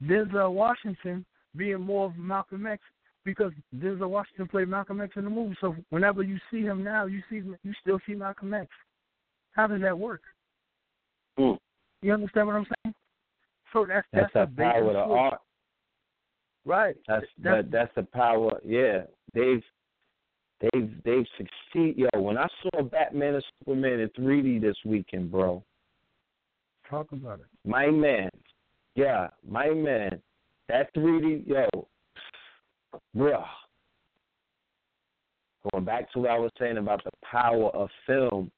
Denzel Washington being more of Malcolm X because Denzel Washington played Malcolm X in the movie. So whenever you see him now, you see you still see Malcolm X. How does that work? Hmm. You understand what I'm saying? So that's That's, that's, the power of the art. right? That's That's- that, that's the power. Yeah, they've They've they've succeed. Yo, when I saw Batman and Superman in 3D this weekend, bro. Talk about it. My man, yeah, my man. That 3D, yo, bro. Going back to what I was saying about the power of film,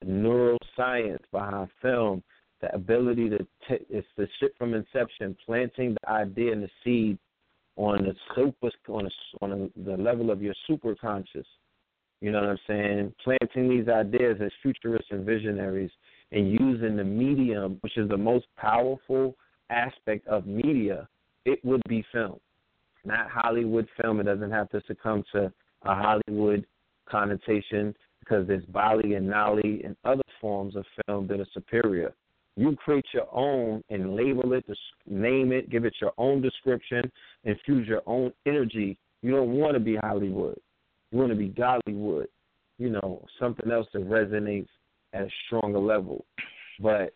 the neuroscience behind film, the ability to t- it's the shit from inception, planting the idea and the seed on the super on a, on a, the level of your super conscious. You know what I'm saying? Planting these ideas as futurists and visionaries, and using the medium, which is the most powerful aspect of media, it would be film, not Hollywood film. It doesn't have to succumb to a Hollywood connotation because there's Bali and Nali and other forms of film that are superior. You create your own and label it, name it, give it your own description, infuse your own energy. You don't want to be Hollywood. You want to be Gollywood. You know, something else that resonates at a stronger level. But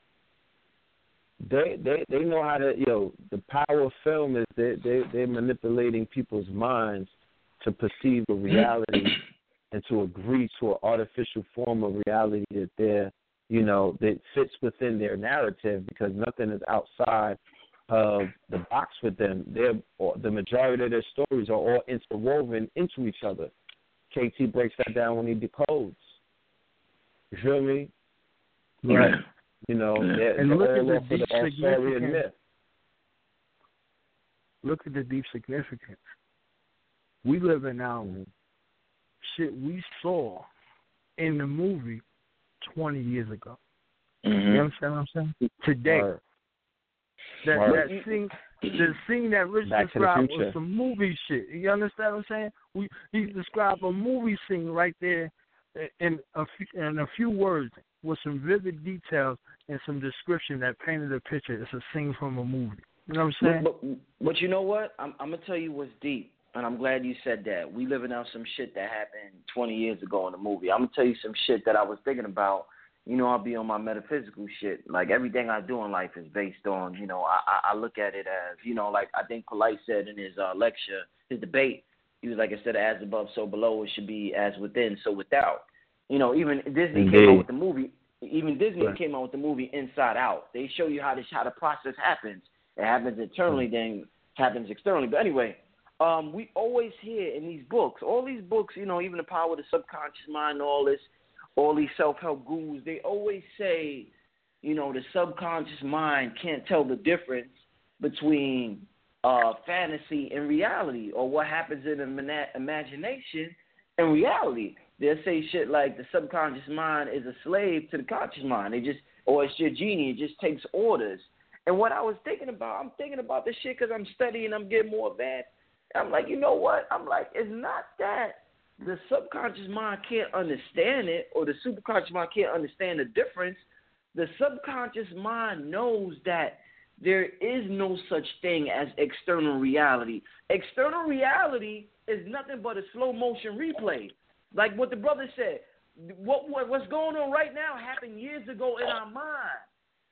they they they know how to you know the power of film is they they they're manipulating people's minds to perceive a reality and to agree to an artificial form of reality that they're you know, that fits within their narrative because nothing is outside of the box with them. They're the majority of their stories are all interwoven into each other. KT breaks that down when he decodes. You feel me? Right. You know, they're, and they're look at the deep significance. Look at the deep significance. We live in now mm-hmm. shit we saw in the movie 20 years ago. Mm-hmm. You understand what I'm saying? Today. Right. That right. that scene the scene that Rich Back described the was some movie shit. You understand what I'm saying? We he described a movie scene right there in a few, in a few words with some vivid details and some description that painted a picture. It's a scene from a movie. You know what I'm saying? But, but, you know what? I'm, I'm gonna tell you what's deep, and I'm glad you said that. We living out some shit that happened 20 years ago in the movie. I'm gonna tell you some shit that I was thinking about you know, I'll be on my metaphysical shit. Like everything I do in life is based on, you know, I, I look at it as, you know, like I think Polight said in his uh, lecture, his debate, he was like, instead of as above, so below, it should be as within, so without. You know, even Disney Indeed. came out with the movie. Even Disney right. came out with the movie Inside Out. They show you how this how the process happens. It happens internally, mm-hmm. then happens externally. But anyway, um, we always hear in these books, all these books, you know, even the power of the subconscious mind, all this all these self help gurus, they always say, you know, the subconscious mind can't tell the difference between uh, fantasy and reality, or what happens in the imagination and reality. They'll say shit like the subconscious mind is a slave to the conscious mind. It just, or it's your genie. It just takes orders. And what I was thinking about, I'm thinking about this shit because I'm studying. I'm getting more advanced. I'm like, you know what? I'm like, it's not that the subconscious mind can't understand it or the superconscious mind can't understand the difference, the subconscious mind knows that there is no such thing as external reality. External reality is nothing but a slow motion replay. Like what the brother said, what, what what's going on right now happened years ago in our mind.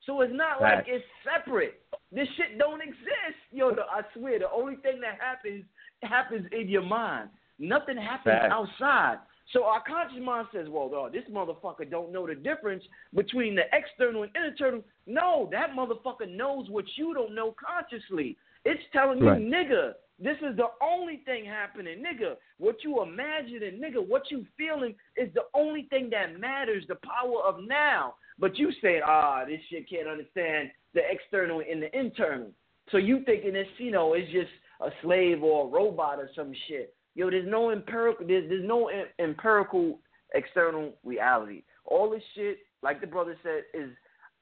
So it's not right. like it's separate. This shit don't exist. Yo, I swear, the only thing that happens happens in your mind. Nothing happens outside. So our conscious mind says, well, oh, this motherfucker don't know the difference between the external and internal. No, that motherfucker knows what you don't know consciously. It's telling you, right. nigga, this is the only thing happening, nigga. What you imagining, nigga, what you feeling is the only thing that matters, the power of now. But you say, ah, this shit can't understand the external and the internal. So you thinking it's, you know, it's just a slave or a robot or some shit. Yo, there's no empirical. There's there's no empirical external reality. All this shit, like the brother said, is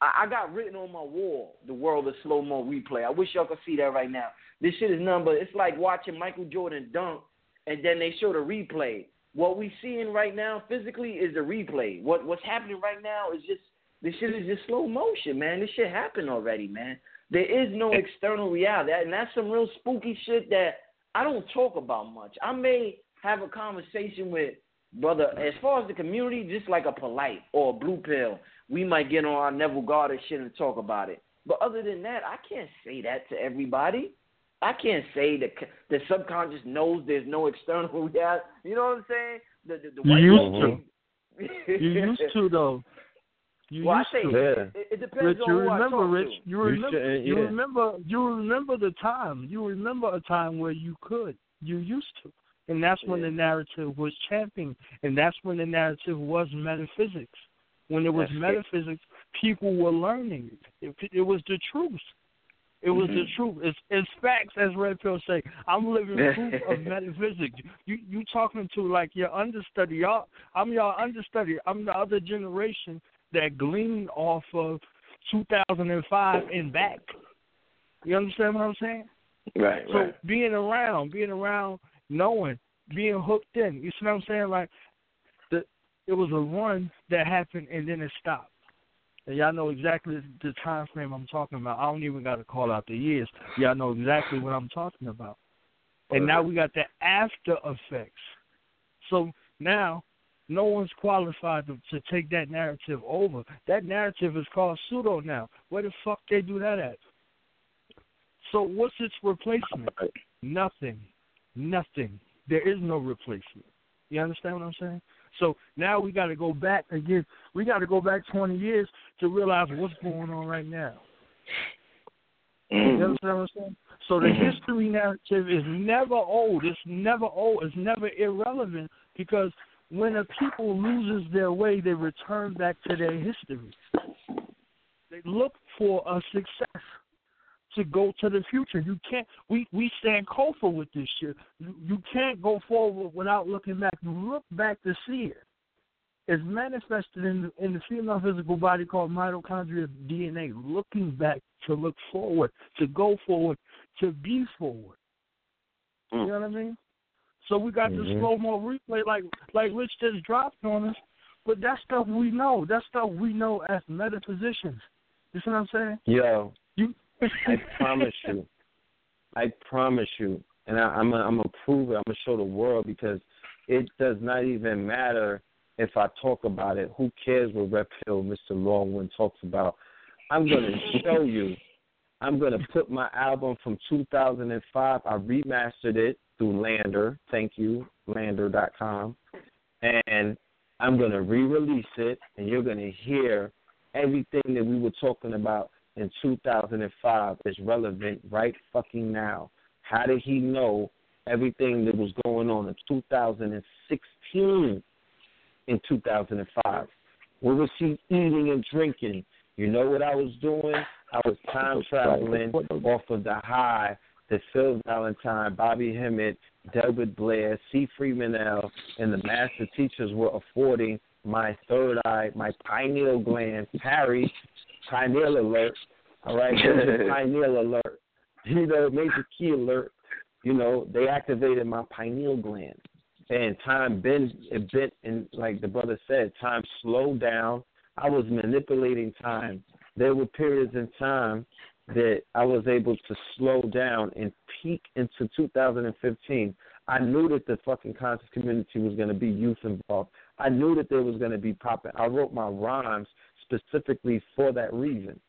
I, I got written on my wall. The world of slow mo replay. I wish y'all could see that right now. This shit is number. It's like watching Michael Jordan dunk, and then they show the replay. What we seeing right now physically is the replay. What what's happening right now is just this shit is just slow motion, man. This shit happened already, man. There is no external reality, and that's some real spooky shit that I don't talk about much. I may have a conversation with brother as far as the community, just like a polite or a blue pill. We might get on our Neville Goddard shit and talk about it. But other than that, I can't say that to everybody. I can't say that the subconscious knows there's no external reality. You know what I'm saying? The the, the you used to. you used to though. You well, used I say to. it, it, it depends Rich, on you who I remember, talk Rich? to. You remember? should, You remember? You remember the time? You remember a time where you could? You used to, and that's when Yeah. the narrative was championed, and that's when the narrative was metaphysics. When it was That's it. metaphysics, people were learning it. It, it was the truth. It was the Mhm. truth. It's, it's facts, as Red Pill say. I'm living proof of metaphysics. You you talking to like your understudy. Y'all, I'm y'all understudy. I'm the other generation that gleaned off of 2005 and back. You understand what I'm saying? Right, So right. being around, being around, knowing, being hooked in. You see what I'm saying? Like the it was a run that happened and then it stopped. And y'all know exactly the time frame I'm talking about. I don't even got to call out the years. Y'all know exactly what I'm talking about. And now we got the after effects. So now no one's qualified to, to take that narrative over. That narrative is called pseudo now. Where the fuck they do that at? So what's its replacement? Nothing. Nothing. There is no replacement. You understand what I'm saying? So now we got to go back again. We got to go back 20 years to realize what's going on right now. You understand what I'm saying? So the mm-hmm. history narrative is never old. It's never old. It's never irrelevant because when a people loses their way, they return back to their history. They look for a success to go to the future. You can't. We we Sankofa with this shit. You, you can't go forward without looking back. You look back to see it. It's manifested in the, in the female physical body called mitochondrial DNA. Looking back to look forward, to go forward, to be forward. You know what I mean? So we got Mhm. the slow mo replay, like like Rich just dropped on us. But that stuff we know. That stuff we know as metaphysicians. You see what I'm saying? Yo, You. I promise you. I promise you, and I, I'm gonna I'm gonna prove it. I'm gonna show the world because it does not even matter if I talk about it. Who cares what Red Pill, Mr. Longwin talks about? I'm gonna show you. I'm gonna put my album from 2005. I remastered it through LANDR. Thank you, LANDR.com, and I'm gonna re-release it, and you're gonna hear everything that we were talking about in 2005 is relevant right fucking now. How did he know everything that was going on in 2016 in 2005? What was he eating and drinking? You know what I was doing? I was time traveling off of the high that Phil Valentine, Bobby Hemmitt, Delbert Blair, C. Freeman-El, and the master teachers were affording my third eye, my pineal gland, Harry, pineal alert. All right, pineal alert. You know, major key alert. You know, they activated my pineal gland, and time been bent, and like the brother said, time slowed down. I was manipulating time. There were periods in time that I was able to slow down and peak into 2015. I knew that the fucking conscious community was going to be youth involved. I knew that there was going to be popping. I wrote my rhymes specifically for that reason.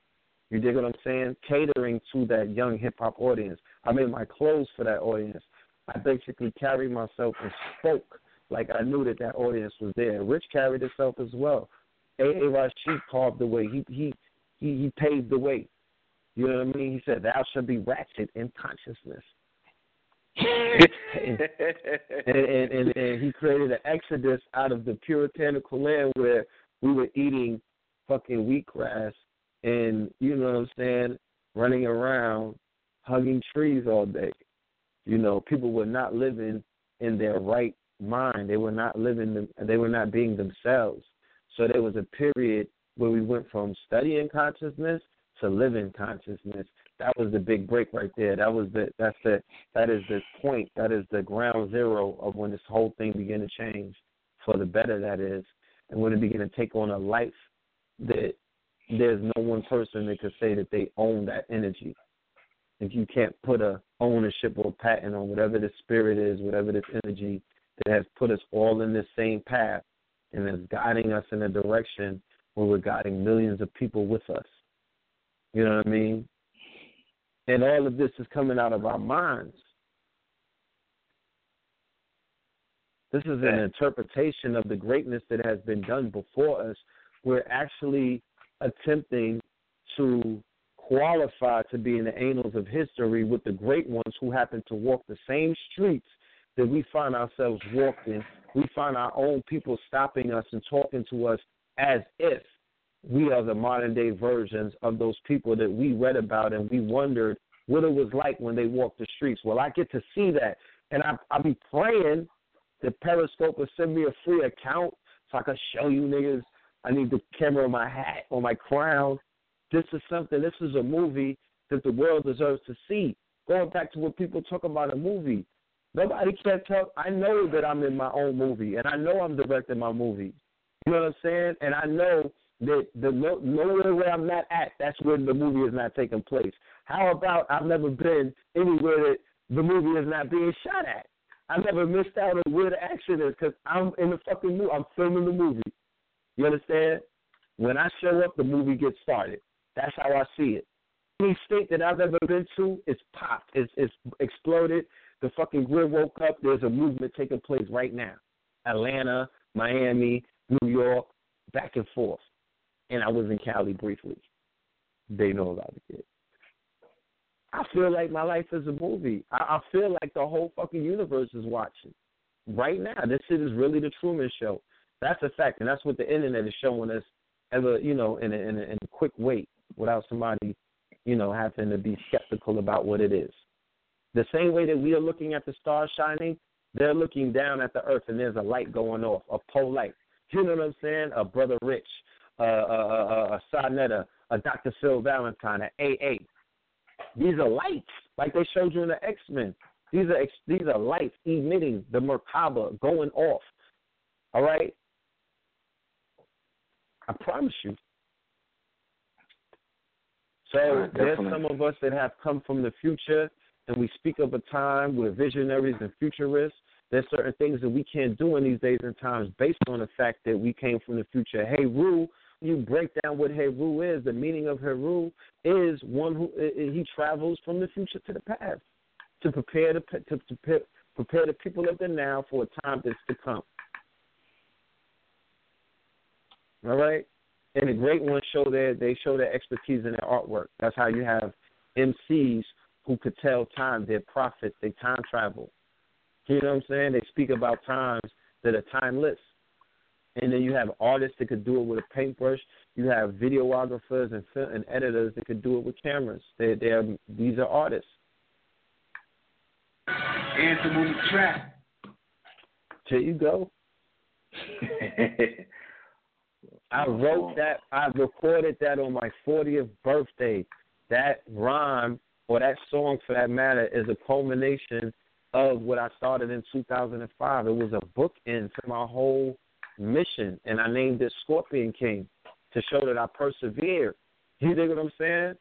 You dig what I'm saying? Catering to that young hip hop audience. I made my clothes for that audience. I basically carried myself and spoke like I knew that that audience was there. Rich carried himself as well. A. A. Rashid carved the way. He he he he paved the way. You know what I mean? He said, "Thou shalt be ratchet in consciousness." and, and, and, and he created an exodus out of the puritanical land where we were eating fucking wheatgrass and you know what I'm saying, running around hugging trees all day. You know, people were not living in their right mind. They were not living. They were not being themselves. So there was a period where we went from studying consciousness to living consciousness. That was the big break right there. That was the that's the that is the point. That is the ground zero of when this whole thing began to change for the better. That is, and when it began to take on a life that there's no one person that could say that they own that energy. If you can't put a ownership or patent on whatever the spirit is, whatever this energy that has put us all in this same path and is guiding us in a direction where we're guiding millions of people with us. You know what I mean? And all of this is coming out of our minds. This is an interpretation of the greatness that has been done before us. We're actually attempting to qualify to be in the annals of history with the great ones who happen to walk the same streets that we find ourselves walking. We find our own people stopping us and talking to us as if we are the modern day versions of those people that we read about and we wondered what it was like when they walked the streets. Well, I get to see that, and I I be praying that Periscope will send me a free account so I can show you niggas. I need the camera on my hat or my crown. This is something. This is a movie that the world deserves to see. Going back to what people talk about a movie, nobody can tell. I know that I'm in my own movie, and I know I'm directing my movie. You know what I'm saying? And I know that the no, nowhere where I'm not at, that's where the movie is not taking place. How about I've never been anywhere that the movie is not being shot at? I never missed out on where the action is because I'm in the fucking movie. I'm filming the movie. You understand? When I show up, the movie gets started. That's how I see it. Any state that I've ever been to, it's popped. It's, it's exploded. The fucking grid woke up. There's a movement taking place right now. Atlanta, Miami, New York, back and forth. And I was in Cali briefly. They know about it. I feel like my life is a movie. I, I feel like the whole fucking universe is watching right now. This shit is really the Truman Show. That's a fact, and that's what the internet is showing us. Ever, you know, in a, in a, in a quick wait, without somebody, you know, having to be skeptical about what it is. The same way that we are looking at the stars shining, they're looking down at the earth, and there's a light going off, a pole light. You know what I'm saying? A brother Rich, uh, uh, uh, a a a, a Sonetta, a Dr. Phil Valentine, an AA. These are lights, like they showed you in the X Men. These are these are lights emitting the Merkaba going off. All right. I promise you. So Right, there's some of us that have come from the future, and we speak of a time we're visionaries and futurists. There's certain things that we can't do in these days and times based on the fact that we came from the future. Hey, Ru, you break down what Heru is. The meaning of Heru is one who he travels from the future to the past to prepare the to, to prepare the people of the now for a time that's to come. All right, and the great ones show their they show their expertise in their artwork. That's how you have MCs who could tell time. They're prophets. They time travel. You know what I'm saying? They speak about times that are timeless. And then you have artists that could do it with a paintbrush. You have videographers and film, and editors that could do it with cameras. They they are these are artists. Anthem on the track. There you go. I oh, wrote that. I recorded that on my 40th birthday. That rhyme or that song, for that matter, is a culmination of what I started in 2005. It was a bookend to my whole mission, and I named it Scorpion King to show that I persevered. You dig what I'm saying?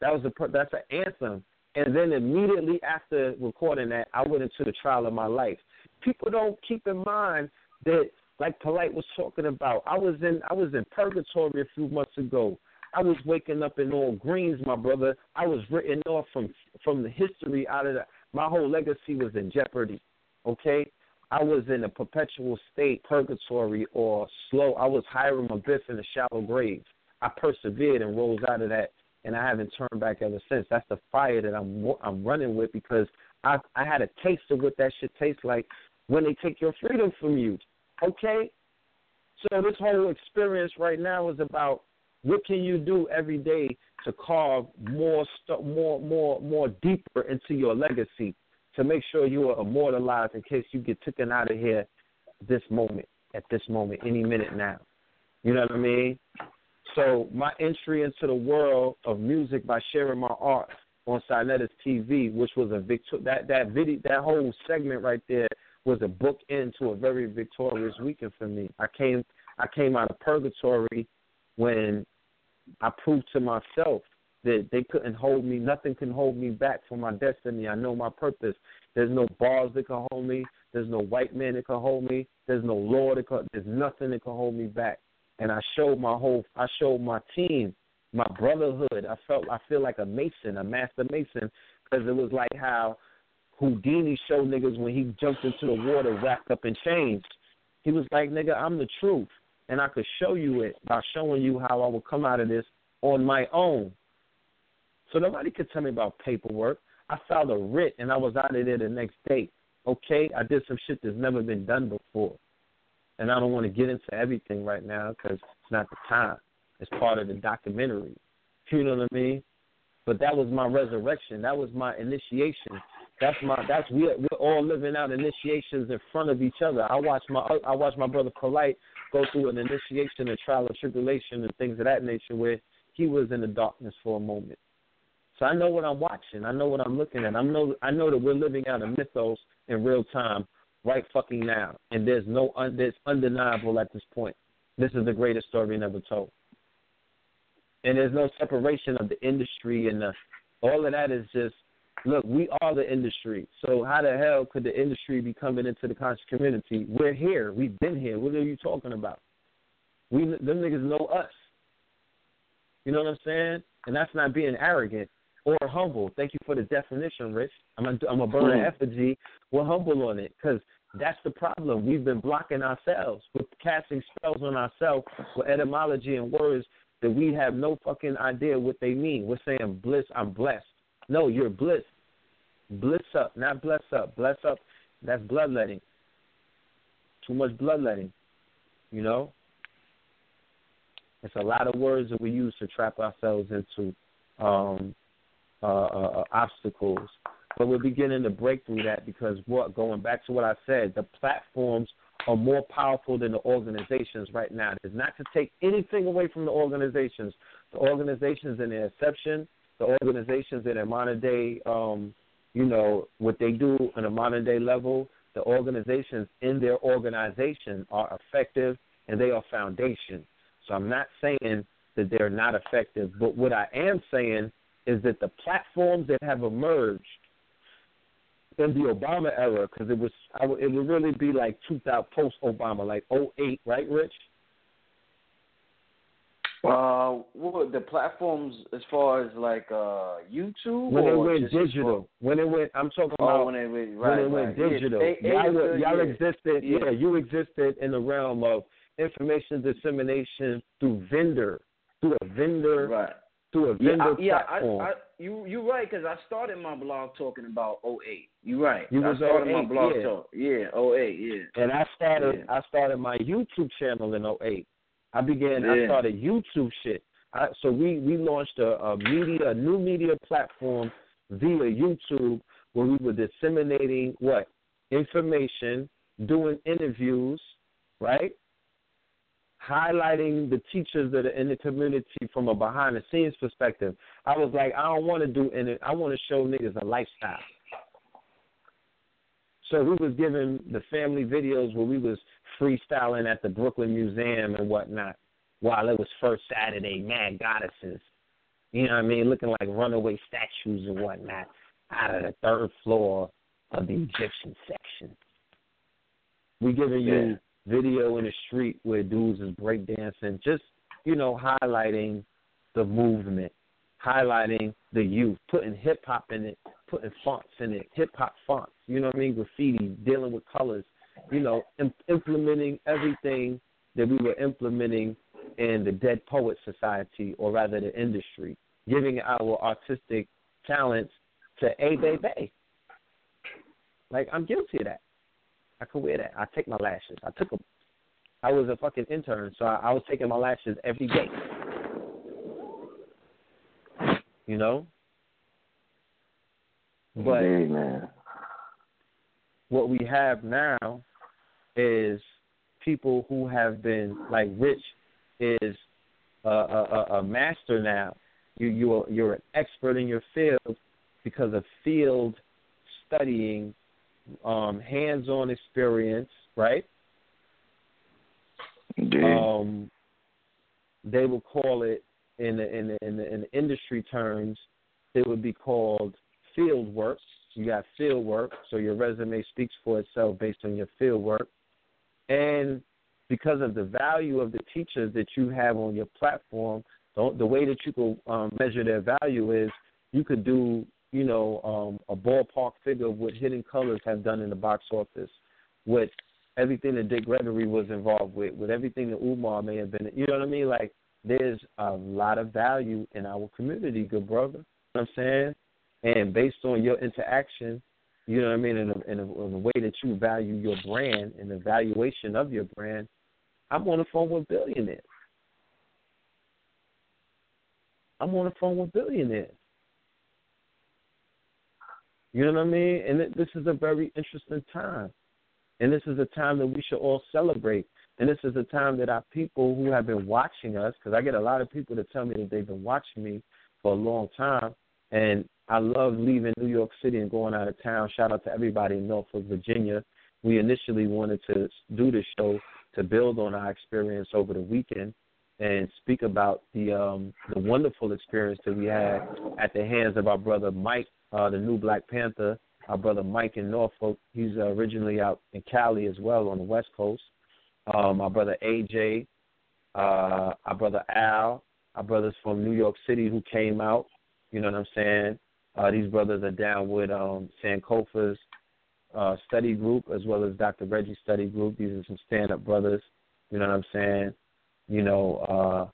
That was a that's an anthem. And then immediately after recording that, I went into the trial of my life. People don't keep in mind that, like Polite was talking about, I was in I was in purgatory a few months ago. I was waking up in all greens, my brother. I was written off from from the history out of the. My whole legacy was in jeopardy. Okay, I was in a perpetual state, purgatory or slow. I was Hiram Abiff in a shallow grave. I persevered and rose out of that, and I haven't turned back ever since. That's the fire that I'm I'm running with because I I had a taste of what that shit tastes like when they take your freedom from you. Okay, so this whole experience right now is about what can you do every day to carve more more more more deeper into your legacy to make sure you are immortalized in case you get taken out of here this moment at this moment any minute now. You know what I mean? So my entry into the world of music by sharing my art on Sinetta's TV, which was a victor that that video that whole segment right there was a book end to a very victorious weekend for me. I came I came out of purgatory when I proved to myself that they couldn't hold me, nothing can hold me back from my destiny. I know my purpose. There's no bars that can hold me. There's no white man that can hold me. There's no law that can. There's nothing that can hold me back. And I showed my whole. I showed my team my brotherhood. I felt I feel like a mason, a master mason, because it was like how Houdini show niggas when he jumped into the water wrapped up in chains. He was like, nigga, I'm the truth, and I could show you it by showing you how I would come out of this on my own. So nobody could tell me about paperwork. I filed a writ and I was out of there the next day. Okay, I did some shit that's never been done before, and I don't want to get into everything right now because it's not the time. It's part of the documentary. You know what I mean? But that was my resurrection. That was my initiation. That's my. That's we. We're all living out initiations in front of each other. I watched my. I watched my brother Polite go through an initiation and trial and tribulation and things of that nature where he was in the darkness for a moment. So I know what I'm watching. I know what I'm looking at. I know I know that we're living out a mythos in real time, right fucking now, and there's no un, there's undeniable at this point. This is the greatest story never told, and there's no separation of the industry and the all of that is just look. We are the industry, so how the hell could the industry be coming into the conscious community? We're here. We've been here. What are you talking about? We them niggas know us. You know what I'm saying? And that's not being arrogant or humble. Thank you for the definition, Rich. I'm gonna, I'm gonna burn an mm. effigy. We're humble on it because that's the problem. We've been blocking ourselves. We're casting spells on ourselves with etymology and words that we have no fucking idea what they mean. We're saying bliss. I'm blessed. No, you're bliss. Bliss up, not bless up. Bless up. That's bloodletting. Too much bloodletting. You know. It's a lot of words that we use to trap ourselves into um, uh, uh, uh, obstacles. But we're beginning to break through that because what going back to what I said, the platforms are more powerful than the organizations right now. It's not to take anything away from the organizations. The organizations in their exception, the organizations in their modern day, um, you know, what they do on a modern day level, the organizations in their organization are effective and they are foundation. So I'm not saying that they're not effective, but what I am saying is that the platforms that have emerged in the Obama era, because it was, it would really be like 2000 post Obama, like 08, right, Rich? Uh, what the platforms as far as like uh YouTube when it went digital, when it went, I'm talking oh, about when it went right, when it went right. digital. Yeah, they- y'all, were- y'all existed, Yeah. yeah, you existed in the realm of information dissemination through vendor, through a vendor, right. through a Yeah, vendor I, yeah, platform. I, I, you you right because I started my blog talking about 08. You're right. You I was started my blog yeah. talk. Yeah, 08, yeah. And I started Yeah. I started my YouTube channel in 08. I began I started YouTube shit. I, so we we launched a, a media a new media platform via YouTube where we were disseminating what information, doing interviews, right? Highlighting the teachers that are in the community from a behind the scenes perspective. I was like, I don't want to do any. I want to show niggas a lifestyle. So we was giving the family videos where we was freestyling at the Brooklyn Museum and whatnot, while it was first Saturday, mad goddesses. You know what I mean? Looking like runaway statues and whatnot out of the third floor of the Egyptian section. We giving you video in the street where dudes is breakdancing, just, you know, highlighting the movement, highlighting the youth, putting hip hop in it, putting fonts in it, hip hop fonts, you know what I mean? Graffiti, dealing with colors, you know, im- implementing everything that we were implementing in the Dead Poet Society, or rather the industry, giving our artistic talents to A Bay Bay. Like, I'm guilty of that. I could wear that. I take my lashes. I took them. I was a fucking intern, so I, I was taking my lashes every day. You know. But Indeed, man. what we have now is people who have been like Rich is a, a, a- master now. You you're you're an expert in your field because of field studying, um, hands-on experience, right? Indeed. um, they will call it in the, in the, in the, in the industry terms, it would be called field work. You got field work, so your resume speaks for itself based on your field work. And because of the value of the teachers that you have on your platform, The, the way that you could um, measure their value is you could do, you know, um, a ballpark figure of what Hidden Colors have done in the box office, what everything that Dick Gregory was involved with, with everything that Umar may have been. You know what I mean? Like there's a lot of value in our community, good brother. You know what I'm saying? And based on your interaction, you know what I mean, in a, in, a, in a way that you value your brand and the valuation of your brand, I'm on the phone with billionaires. I'm on the phone with billionaires. You know what I mean? And this is a very interesting time. And this is a time that we should all celebrate. And this is a time that our people who have been watching us, because I get a lot of people that tell me that they've been watching me for a long time. And I love leaving New York City and going out of town. Shout out to everybody in Norfolk, Virginia. We initially wanted to do this show to build on our experience over the weekend and speak about the um, the wonderful experience that we had at the hands of our brother Mike, uh, the new Black Panther. Our brother Mike in Norfolk. He's uh, originally out in Cali as well on the West Coast. Um, our brother AJ, uh, our brother Al, our brothers from New York City who came out. You know what I'm saying? Uh, these brothers are down with um, Sankofa's uh, study group as well as Dr. Reggie's study group. These are some stand-up brothers. You know what I'm saying? You know, uh,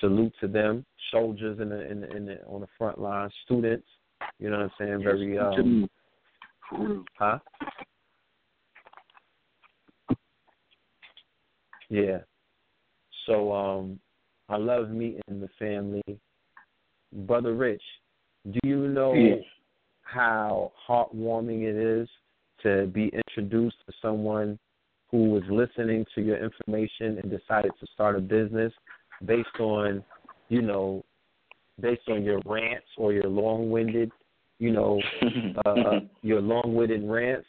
salute to them. Soldiers in the, in the, in the on the front line, students. You know what I'm saying? Very um, huh? Yeah. So um, I love meeting the family. Brother Rich, do you know yeah. how heartwarming it is to be introduced to someone who was listening to your information and decided to start a business based on, you know, based on your rants or your long-winded, you know, uh, your long-winded rants.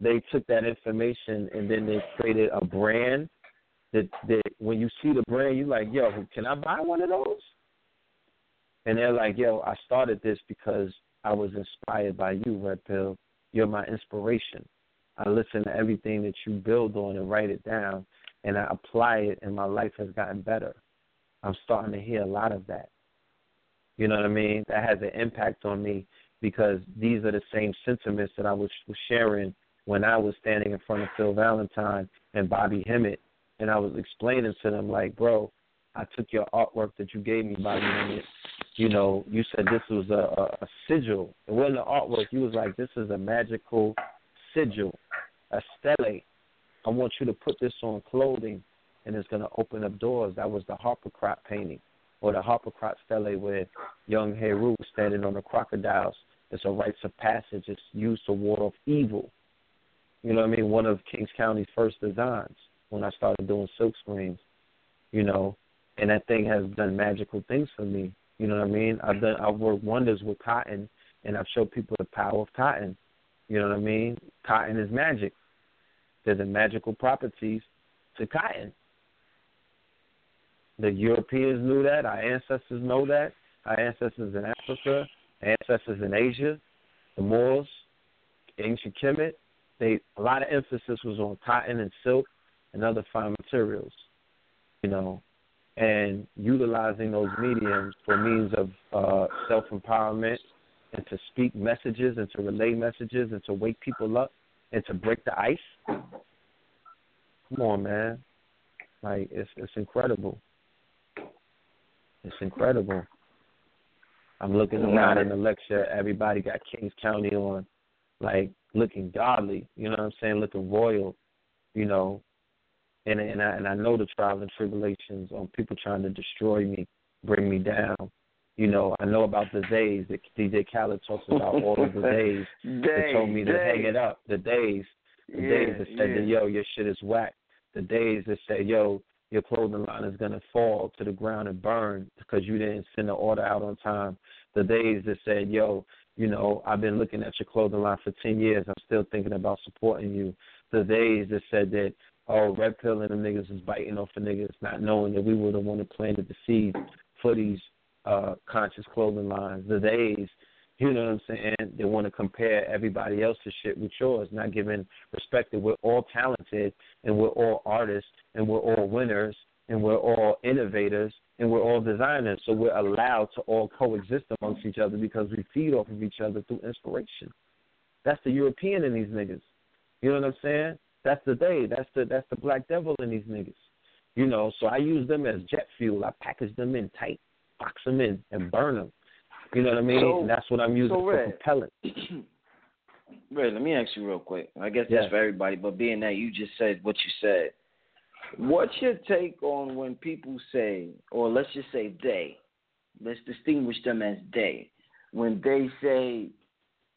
They took that information and then they created a brand that that when you see the brand, you're like, yo, can I buy one of those? And they're like, yo, I started this because I was inspired by you, Red Pill. You're my inspiration. I listen to everything that you build on and write it down, and I apply it, and my life has gotten better. I'm starting to hear a lot of that. You know what I mean? That has an impact on me because these are the same sentiments that I was, sharing when I was standing in front of Phil Valentine and Bobby Hemmitt, and I was explaining to them like, bro, I took your artwork that you gave me, Bobby Hemmitt, you know, you said this was a, a, a sigil. It wasn't an artwork. You was like, this is a magical sigil, a stele. I want you to put this on clothing, and it's going to open up doors. That was the Harpocrat painting, or the Harpocrat stele where young Heru standing on the crocodiles. It's a rites of passage. It's used to ward off evil. You know what I mean? One of Kings County's first designs when I started doing silk screens. You know, and that thing has done magical things for me. You know what I mean? I've done I've worked wonders with cotton, and I've showed people the power of cotton. You know what I mean? Cotton is magic. There's a magical properties to cotton. The Europeans knew that. Our ancestors know that. Our ancestors in Africa, ancestors in Asia, the Moors, ancient Kemet. They a lot of emphasis was on cotton and silk and other fine materials. You know, and utilizing those mediums for means of uh, self empowerment and to speak messages and to relay messages and to wake people up and to break the ice. Come on, man. Like it's it's incredible. It's incredible. I'm looking around in the lecture, everybody got Kings County on, like looking godly, you know what I'm saying, looking royal, you know, and and I and I know the trials and tribulations on people trying to destroy me, bring me down. You know, I know about the days that DJ Khaled talks about all of the days that told me to hang it up. The days, the yeah, days that said yeah. that yo, your shit is whack. The days that said, yo, your clothing line is gonna fall to the ground and burn because you didn't send the order out on time. The days that said yo, you know, I've been looking at your clothing line for ten years. I'm still thinking about supporting you. The days that said that oh, Red Pill them niggas is biting off the niggas, not knowing that we were the one that planted the seed for these uh, conscious clothing lines. The days, you know what I'm saying, they want to compare everybody else's shit with yours, not giving respect that we're all talented and we're all artists and we're all winners and we're all innovators and we're all designers. So we're allowed to all coexist amongst each other because we feed off of each other through inspiration. That's the European in these niggas. You know what I'm saying? That's the day. That's the that's the black devil in these niggas. You know, so I use them as jet fuel. I package them in tight, box them in, and burn them. You know what I mean? So- and that's what I'm using so for Red. propellant. Ray, let me ask you real quick. I guess that's for everybody, but being that you just said what you said, what's your take on when people say, or let's just say they, let's distinguish them as they, when they say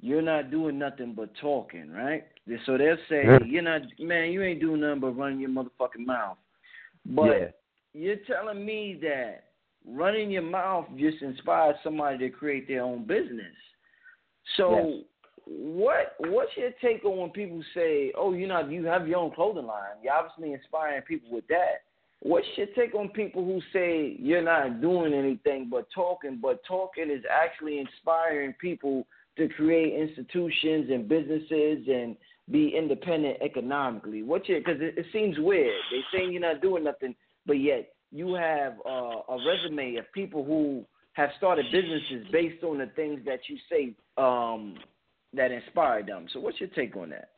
you're not doing nothing but talking, right? So they'll say you're not, man, you ain't doing nothing but running your motherfucking mouth. But yeah. you're telling me that running your mouth just inspires somebody to create their own business. So Yes. what what's your take on when people say, "Oh, you know, you have your own clothing line"? You're obviously inspiring people with that. What's your take on people who say you're not doing anything but talking, but talking is actually inspiring people to create institutions and businesses and be independent economically? What's your because it, it seems weird. They saying you're not doing nothing, but yet you have uh, a resume of people who have started businesses based on the things that you say um, that inspired them. So, what's your take on that?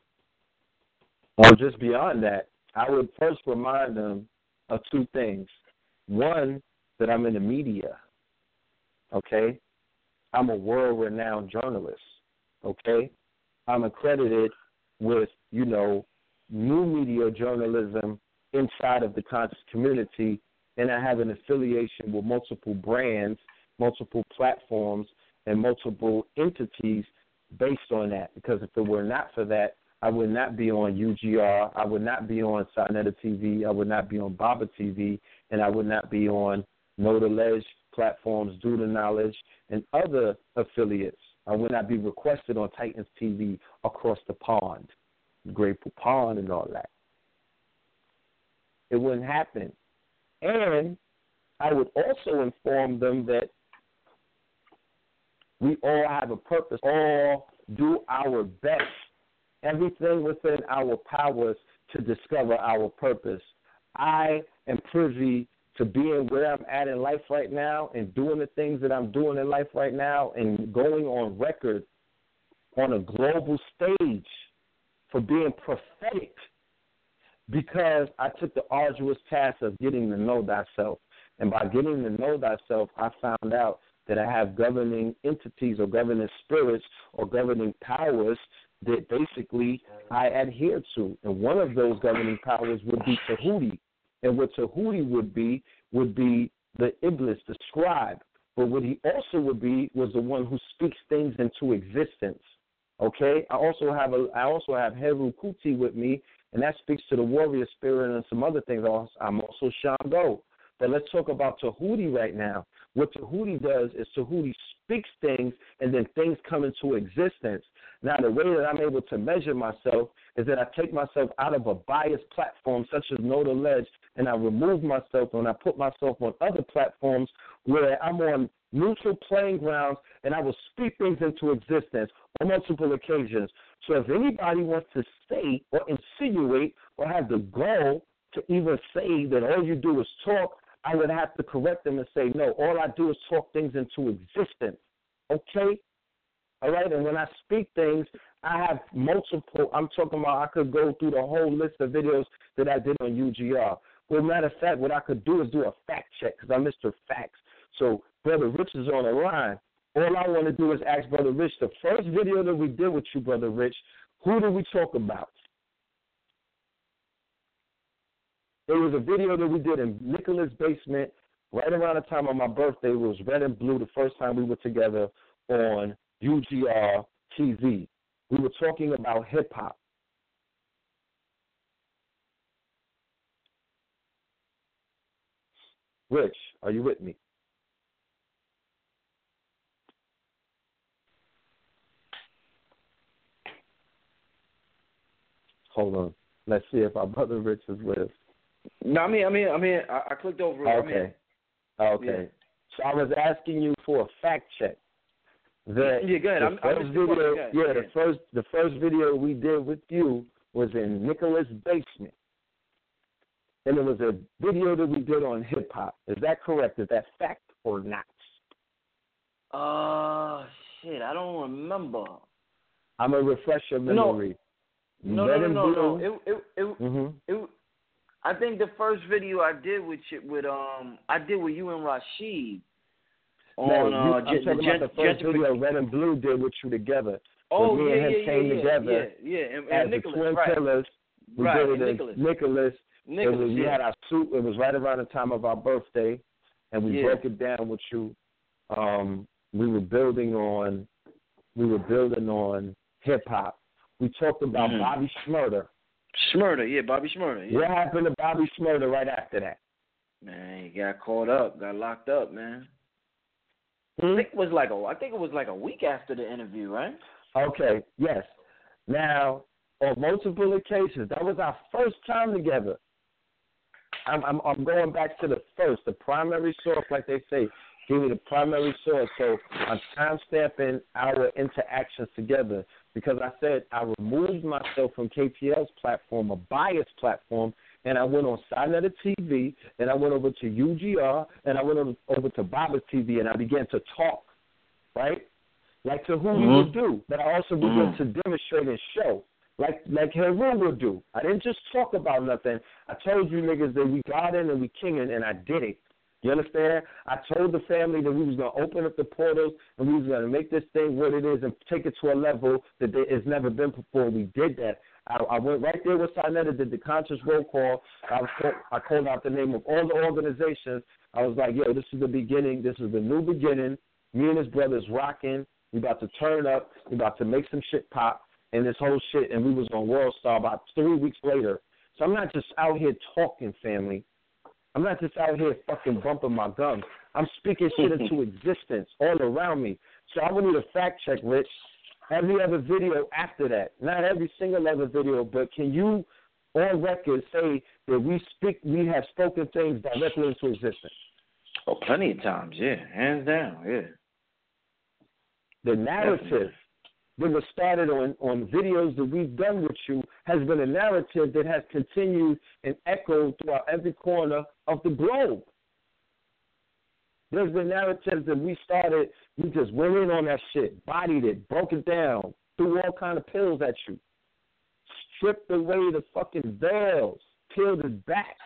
Or just beyond that, I would first remind them of two things. One, that I'm in the media. Okay? I'm a world renowned journalist. Okay? I'm accredited with, you know, new media journalism inside of the conscious community, and I have an affiliation with multiple brands, multiple platforms, and multiple entities based on that. Because if it were not for that, I would not be on UGR, I would not be on Sonetta TV, I would not be on Baba TV, and I would not be on Know the Ledge platforms, Do the Knowledge, and other affiliates. I would not be requested on Titans TV across the pond, Grateful Pond, and all that. It wouldn't happen. And I would also inform them that we all have a purpose, all do our best, everything within our powers to discover our purpose. I am privy to being where I'm at in life right now and doing the things that I'm doing in life right now and going on record on a global stage for being prophetic because I took the arduous task of getting to know thyself. And by getting to know thyself, I found out that I have governing entities or governing spirits or governing powers that basically I adhere to. And one of those governing powers would be Tahuti. And what Tahuti would be would be the ibis, the scribe. But what he also would be was the one who speaks things into existence. Okay? I also have a I also have Heru Kuti with me, and that speaks to the warrior spirit and some other things. I'm also Shango. But let's talk about Tahuti right now. What Tahuti does is Tahuti speaks things and then things come into existence. Now, the way that I'm able to measure myself is that I take myself out of a biased platform such as Know the Ledge and I remove myself and I put myself on other platforms where I'm on neutral playing grounds and I will speak things into existence on multiple occasions. So if anybody wants to say or insinuate or have the goal to even say that all you do is talk, I would have to correct them and say, no, all I do is talk things into existence. Okay? All right? And when I speak things, I have multiple, I'm talking about I could go through the whole list of videos that I did on UGR. Well, matter of fact, what I could do is do a fact check because I'm Mr. Facts. So Brother Rich is on the line. All I want to do is ask Brother Rich, the first video that we did with you, Brother Rich, who did we talk about? It was a video that we did in Nicholas' basement right around the time of my birthday. It was red and blue the first time we were together on UGR TV. We were talking about hip hop. Rich, are you with me? Hold on. Let's see if our brother Rich is with us. No, I mean, I mean, I mean, I, I clicked over it. I mean, Okay. Okay. So I was asking you for a fact check. That Yeah, go ahead. The I'm- I'm first just- video, go ahead, yeah, the first the first video we did with you was in Nicholas' basement. and it was a video that we did on hip hop. Is that correct? Is that fact or not? Uh, shit, I don't remember. I'm gonna refresh your memory. No, no, no, no, no. It, it, it, Mhm. it, I think the first video I did with with um, I did with you and Rashid on no, you, uh, I'm talking about the first video Red and Blue did with you together. Oh when me yeah, and him yeah, came yeah, yeah, together yeah, yeah, and, as Nicholas, the twin right, pillars. We right, did it Nicholas, Nicholas. Nicholas, was, we yeah. had our suit. It was right around the time of our birthday, and we Yeah. broke it down with you. Um, we were building on, we were building on hip hop. We talked about Mhm. Bobby Shmurda. Shmurda, yeah, Bobby Shmurda, yeah. What happened to Bobby Shmurda right after that? Man, he got caught up, got locked up, man. Hmm? I think it was like a, I think it was like a week after the interview, right? Okay, yes. Now, on multiple occasions, that was our first time together. I'm, I'm, I'm going back to the first, the primary source, like they say. Give me the primary source. So I'm time stamping our interactions together because I said I removed myself from KTL's platform, a biased platform, and I went on Sinetta TV, and I went over to UGR, and I went over, over to Baba's TV, and I began to talk, right? Like Tahuti Mhm. would do, but I also began Mhm. to demonstrate and show, like like Heru would do. I didn't just talk about nothing. I told you niggas that we got in and we kinging, and I did it. You understand? I told the family that we was gonna open up the portals and we was gonna make this thing what it is and take it to a level that there has never been before. We did that. I, I went right there with Sinetta, did the conscious roll call. I was I called out the name of all the organizations. I was like, yo, this is the beginning. This is the new beginning. Me and his brothers rocking. We about to turn up. We about to make some shit pop and this whole shit. And we was on World Star about three weeks later. So I'm not just out here talking, family. I'm not just out here fucking bumping my gums. I'm speaking shit into existence all around me. So I would need a fact check, Rich. Every other video after that, not every single other video, but can you, on record, say that we speak, we have spoken things directly into existence? Oh, plenty of times, yeah, hands down, yeah. The narrative Definitely. that was started on, on videos that we've done with you has been a narrative that has continued and echoed throughout every corner of the globe. There's been narratives that we started, we just went in on that shit, bodied it, broke it down, threw all kind of pills at you, stripped away the fucking veils, peeled it back.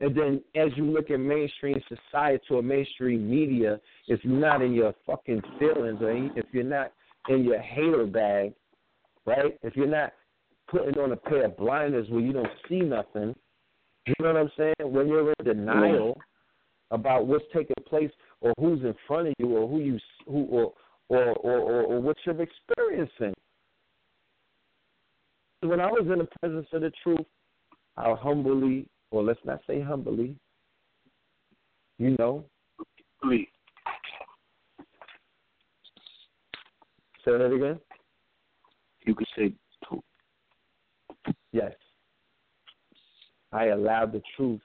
And then as you look at mainstream society or mainstream media, if you're not in your fucking feelings or if you're not in your hater bag, right? If you're not putting on a pair of blinders where you don't see nothing, you know what I'm saying? When you're in denial about what's taking place or who's in front of you or who you who or or or, or, or what you're experiencing. When I was in the presence of the truth, I humbly, or let's not say humbly, you know, Please. say that again. You could say two. Yes. I allowed the truth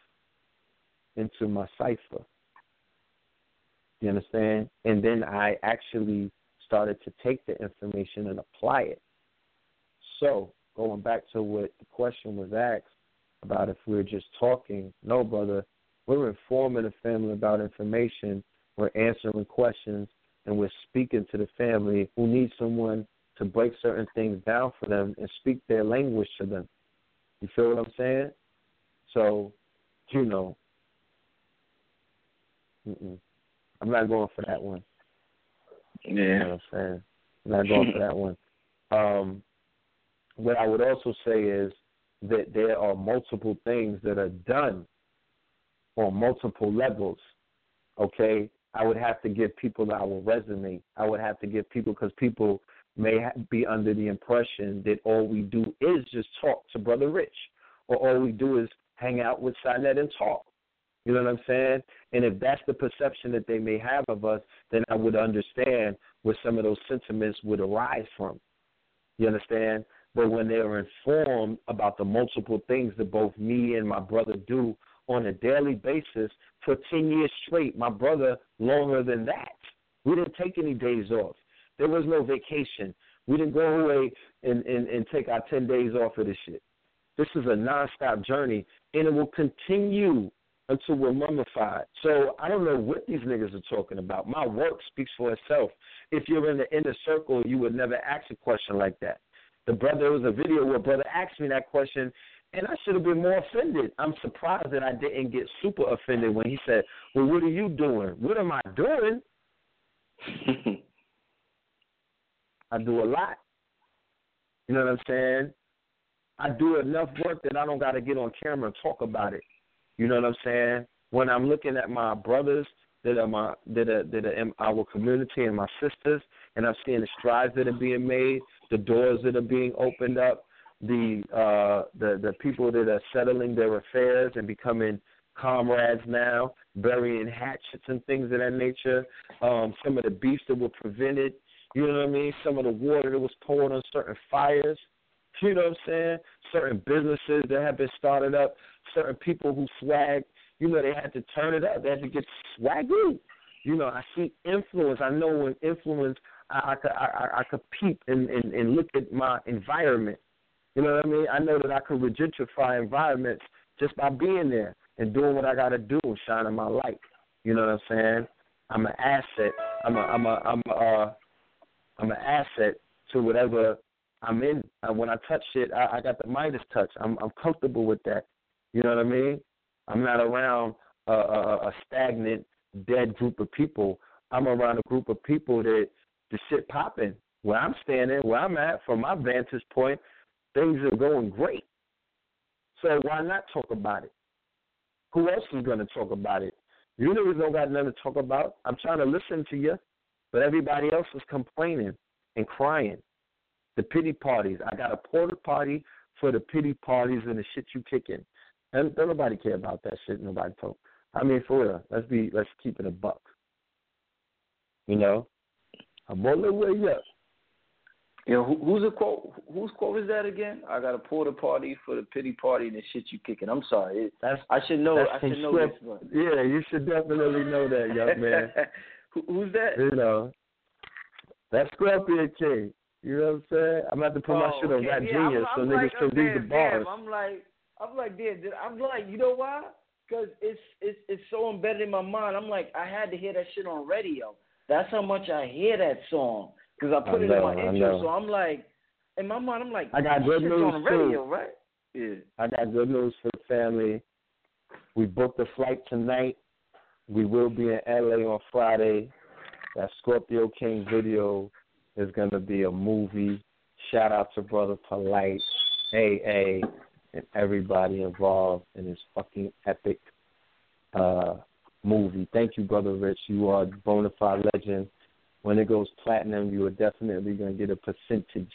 into my cipher. You understand? And then I actually started to take the information and apply it. So, going back to what the question was asked about if we're just talking, no, brother, we're informing the family about information, we're answering questions, and we're speaking to the family who needs someone to break certain things down for them and speak their language to them. You feel what I'm saying? So, you know, mm-mm. I'm not going for that one. You know Yeah. what I'm saying? I'm not going for that one. Um, what I would also say is that there are multiple things that are done on multiple levels. Okay, I would have to give people our resume. I would have to give people because people may ha- be under the impression that all we do is just talk to Brother Rich, or all we do is hang out with Sinet and talk. You know what I'm saying? And if that's the perception that they may have of us, then I would understand where some of those sentiments would arise from. You understand? But when they're informed about the multiple things that both me and my brother do on a daily basis for 10 years straight, my brother longer than that. We didn't take any days off. There was no vacation. We didn't go away and, and, and take our 10 days off of this shit. This is a nonstop journey, and it will continue until we're mummified. So I don't know what these niggas are talking about. My work speaks for itself. If you're in the inner circle, you would never ask a question like that. The brother, there was a video where brother asked me that question, and I should have been more offended. I'm surprised that I didn't get super offended when he said, "Well, what are you doing? What am I doing?" I do a lot. You know what I'm saying? I do enough work that I don't got to get on camera and talk about it. You know what I'm saying? When I'm looking at my brothers that are my that are that are in our community and my sisters, and I'm seeing the strides that are being made, the doors that are being opened up, the uh the the people that are settling their affairs and becoming comrades now, burying hatchets and things of that nature. Um, some of the beefs that were prevented, you know what I mean? Some of the water that was poured on certain fires. You know what I'm saying? Certain businesses that have been started up, certain people who swag, you know, they had to turn it up. They had to get swaggy. You know, I see influence. I know when influence, I, I could I, I, could peep and, and, and look at my environment. You know what I mean? I know that I could regentrify environments just by being there and doing what I got to do, and shining my light. You know what I'm saying? I'm an asset. I'm a I'm a I'm a uh, I'm an asset to whatever I'm in. Uh, when I touch shit, I, I got the Midas touch. I'm I'm comfortable with that. You know what I mean? I'm not around a, a, a stagnant, dead group of people. I'm around a group of people that the shit popping. Where I'm standing, where I'm at, from my vantage point, things are going great. So why not talk about it? Who else is going to talk about it? You niggas don't got nothing to talk about. I'm trying to listen to you, but everybody else is complaining and crying. The pity parties. I got a porta party for the pity parties and the shit you kicking. And don't nobody care about that shit. Nobody talk. I mean, for real. Let's be. Let's keep it a buck. You know, I'm on the way up. You know, who, who's a quote? Whose quote is that again? I got a porta party for the pity party and the shit you kicking. I'm sorry. It, that's I should know. That's I should know Swift. this one. Yeah, you should definitely know that, young man. Who, who's that? you know, that's Scorpion King. You know what I'm saying? I'm about to put my Oh, shit on okay. Rap yeah, Genius I'm, so I'm niggas like, can oh, read the bars. Damn, I'm like, I'm like, damn, I'm like, you know why? Because it's it's it's so embedded in my mind. I'm like, I had to hear that shit on radio. That's how much I hear that song because I put I it know, in my intro. So I'm like, in my mind, I'm like, I got good news, on the too. radio, right? Yeah. I got good news for the family. We booked a flight tonight. We will be in LA on Friday. That Scorpio King video is going to be a movie. Shout out to Brother Polite, AA, and everybody involved in this fucking epic uh, movie. Thank you, Brother Rich. You are a bona fide legend. When it goes platinum, you are definitely going to get a percentage.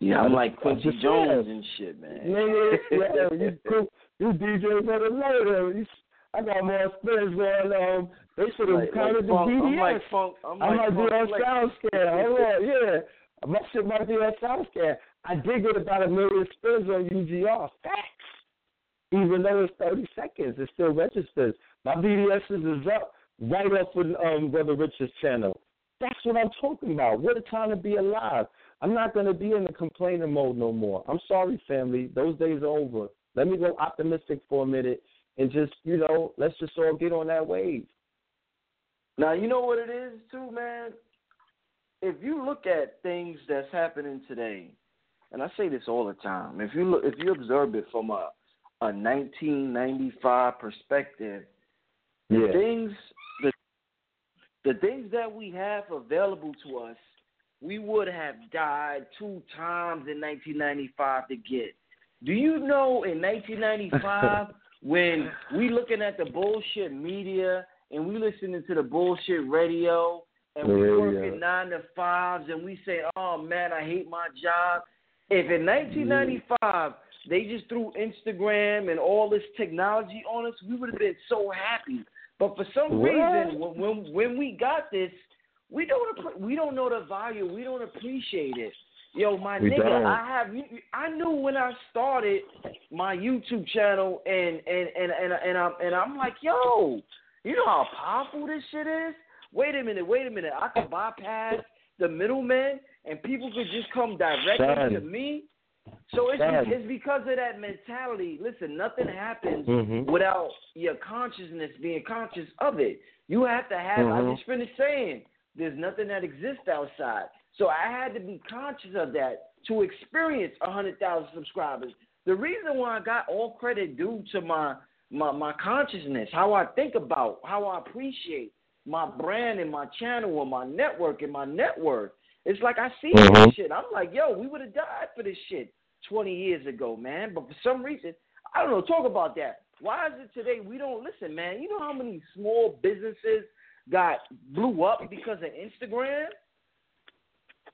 Yeah, I'm like Quincy Jones and shit, man. Nigga, yeah, you, you, you DJ better that. You, I got more spins going on. They should have Like, counted like the funk, BDS. I'm like funk. I'm I like might funk be on flex. SoundScan. Hold on, yeah. My shit might be on SoundScan. I did get about a million spins on UGR. Facts. Even though it's 30 seconds, it still registers. My BDS is up right up with um, Brother Richard's channel. That's what I'm talking about. What a time to be alive. I'm not going to be in the complaining mode no more. I'm sorry, family. Those days are over. Let me go optimistic for a minute and just, you know, let's just all get on that wave. Now you know what it is too, man. If you look at things that's happening today, and I say this all the time, if you look, if you observe it from a a 1995 perspective, the Yeah. things the the things that we have available to us, we would have died two times in 1995 to get. Do you know in 1995 when we looking at the bullshit media and we listening to the bullshit radio and we Radio. working nine to fives and we say, "Oh man, I hate my job." If in 1995 they just threw Instagram and all this technology on us, we would have been so happy. But for some What? reason, when, when when we got this, we don't we don't know the value. We don't appreciate it. Yo, my We nigga, don't. I have I knew when I started my YouTube channel and and and and and I'm and I'm like, yo, you know how powerful this shit is. Wait a minute, wait a minute. I could bypass the middleman and people could just come directly Son. to me. So it's it's because of that mentality. Listen, nothing happens Mhm. without your consciousness being conscious of it. You have to have. I Mhm. just finished saying there's nothing that exists outside. So I had to be conscious of that to experience a hundred thousand subscribers. The reason why I got all credit due to my my my consciousness, how I think about, how I appreciate my brand and my channel and my network and my network. It's like I see Mhm. this shit. I'm like, yo, we would have died for this shit 20 years ago, man. But for some reason, I don't know. Talk about that. Why is it today we don't listen, man? You know how many small businesses got blew up because of Instagram?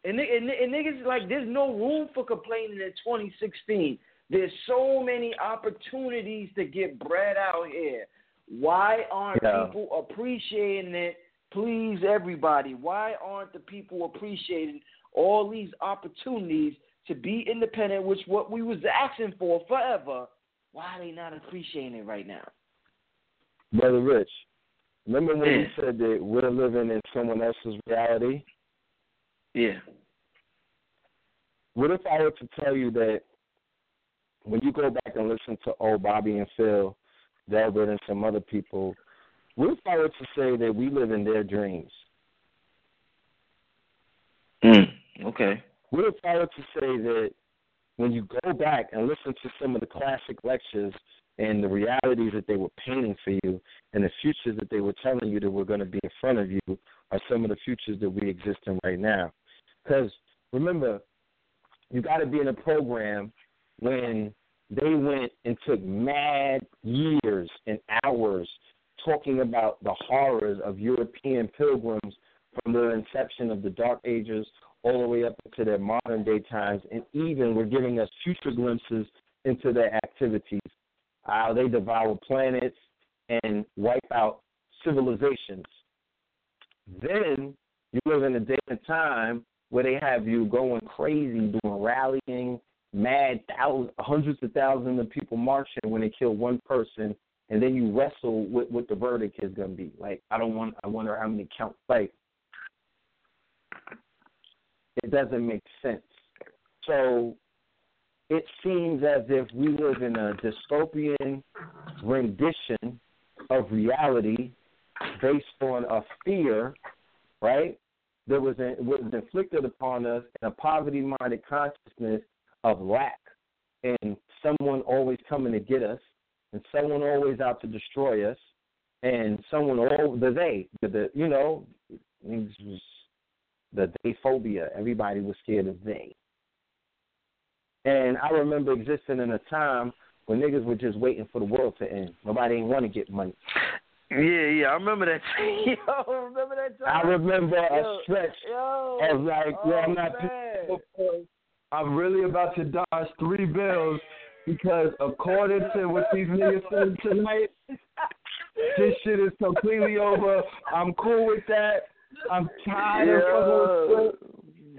And, and, and niggas like, there's no room for complaining in 2016. There's so many opportunities to get bread out here. Why aren't Yeah. people appreciating it? Please, everybody, why aren't the people appreciating all these opportunities to be independent, which what we was asking for forever? Why are they not appreciating it right now? Brother Rich, remember when Yeah. you mm. said that we're living in someone else's reality? Yeah. What if I were to tell you that when you go back and listen to old Bobby and Phil, Delbert and some other people, we're were to say that we live in their dreams? Mm, okay. We're were to say that when you go back and listen to some of the classic lectures and the realities that they were painting for you and the futures that they were telling you that were going to be in front of you are some of the futures that we exist in right now? Because remember, you got to be in a program when they went and took mad years and hours talking about the horrors of European pilgrims from the inception of the Dark Ages all the way up to their modern day times, and even were giving us future glimpses into their activities. How they devour planets and wipe out civilizations. Then you live in a day and time where they have you going crazy, doing rallying, mad thousands, hundreds of thousands of people marching when they kill one person, and then you wrestle with what the verdict is going to be. Like, I don't want. I wonder how many count. Like, it doesn't make sense. So it seems as if we live in a dystopian rendition of reality based on a fear, right? That was, in, was inflicted upon us in a poverty minded consciousness of lack and someone always coming to get us and someone always out to destroy us and someone all the they the, the you know the they phobia everybody was scared of they and i remember existing in a time when niggas were just waiting for the world to end nobody didn't want to get money Yeah, yeah, I remember that. yo, remember that time? i remember Yo, a stretch yo, of like oh, yo i'm oh, not man. I'm really about to dodge three bills because according to what these niggas said tonight, this shit is completely over. I'm cool with that. I'm tired of fucking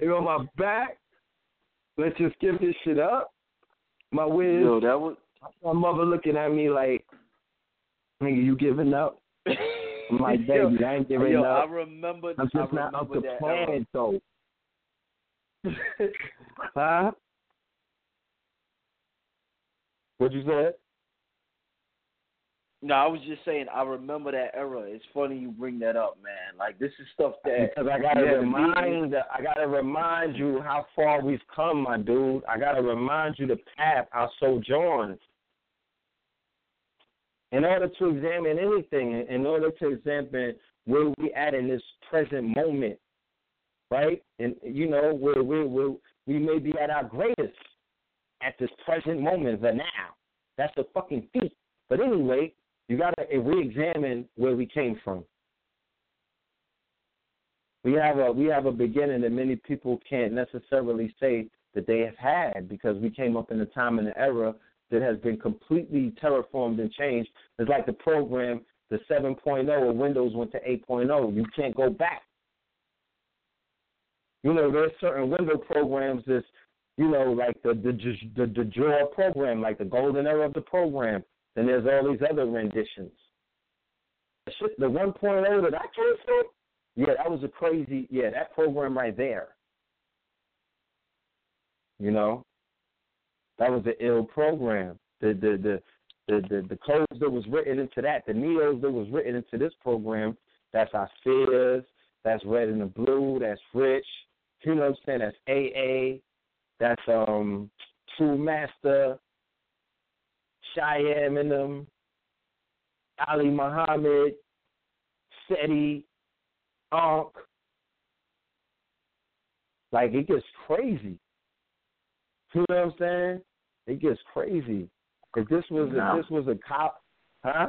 with. On my back. Let's just give this shit up. My whiz, Yo, that was. my mother looking at me like, nigga, you giving up? I'm like, baby, I ain't giving yo, up. I remember. I'm I just not up to plan um, though. huh? what'd you say No, I was just saying. I remember that era. It's funny you bring that up, man. Like this is stuff that Because I gotta Yeah, remind, I gotta remind you how far we've come, my dude. I gotta remind you the path, our sojourn. In order to examine anything, in order to examine where we at in this present moment, right? And you know where we we we may be at our greatest at this present moment, the now. That's the fucking feat. But anyway, you gotta re-examine where we came from. We have a we have a beginning that many people can't necessarily say that they have had because we came up in a time and an era that has been completely terraformed and changed. It's like the program, the 7.0 of Windows went to 8.0. You can't go back. You know, there's certain window programs that's, you know, like the the the, the draw program, like the golden era of the program. Then there's all these other renditions. The shit- The 1.0 that I came from, yeah, that was a crazy, yeah, that program right there. You know, That was an ill program. The the the the the, the codes that was written into that, the neos that was written into this program, that's our fears, that's red and the blue, that's rich, you know what I'm saying, that's AA, that's um True Master, Cheyenne and them, Ali Muhammad, Seti, Ankh. Like it gets crazy. You know what I'm saying? It gets crazy. If this was if this was a cop, huh?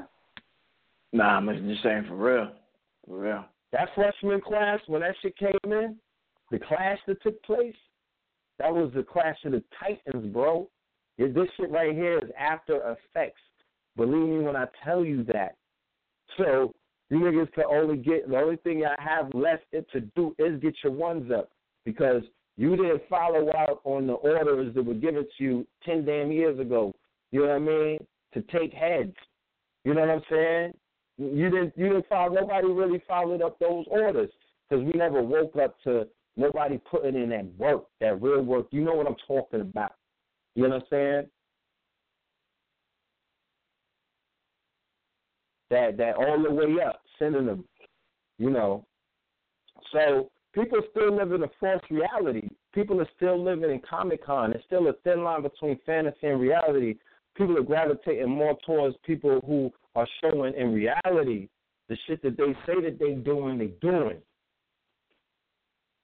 Nah, I'm just saying for real, for real. That freshman class when that shit came in, the clash that took place, that was the clash of the titans, bro. This shit right here is after effects. Believe me when I tell you that. So you niggas can only get the only thing I have left it to do is get your ones up because you didn't follow out on the orders that were given to you ten damn years ago. You know what I mean? To take heads. You know what I'm saying? You didn't. You didn't follow. Nobody really followed up those orders because we never woke up to nobody putting in that work, that real work. You know what I'm talking about. You saying? That that all the way up, sending them. You know. So people still live in a false reality. People are still living in Comic Con. There's still a thin line between fantasy and reality. People are gravitating more towards people who are showing in reality the shit that they say that they doing, they doing.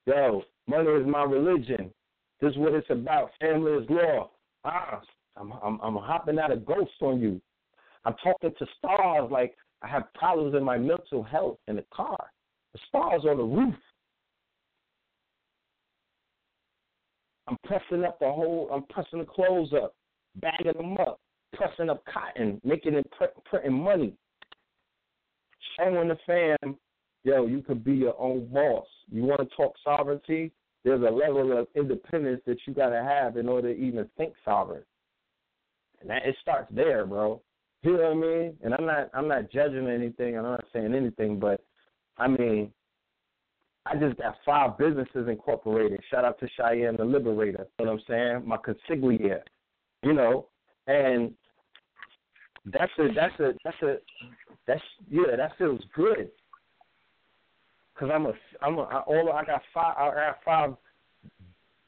Yo, money is my religion. This is what it's about. Family is law. Ah, I'm I'm I'm hopping out of ghosts on you. I'm talking to stars like I have problems in my mental health in the car. The stars on the roof. I'm pressing up the whole. I'm pressing the clothes up, bagging them up, pressing up cotton, making it print, printing money, showing the fam, yo, you could be your own boss. You want to talk sovereignty? There's a level of independence that you got to have in order to even think sovereign, and that it starts there, bro. You know what I mean? And I'm not, I'm not judging anything. I'm not saying anything, but I mean, I just got five businesses incorporated. Shout out to Cheyenne the Liberator. You know what I'm saying? My consigliere. You know, and that's a that's a that's a that's yeah that feels good. Cause I'm a I'm a I, all I got five I got five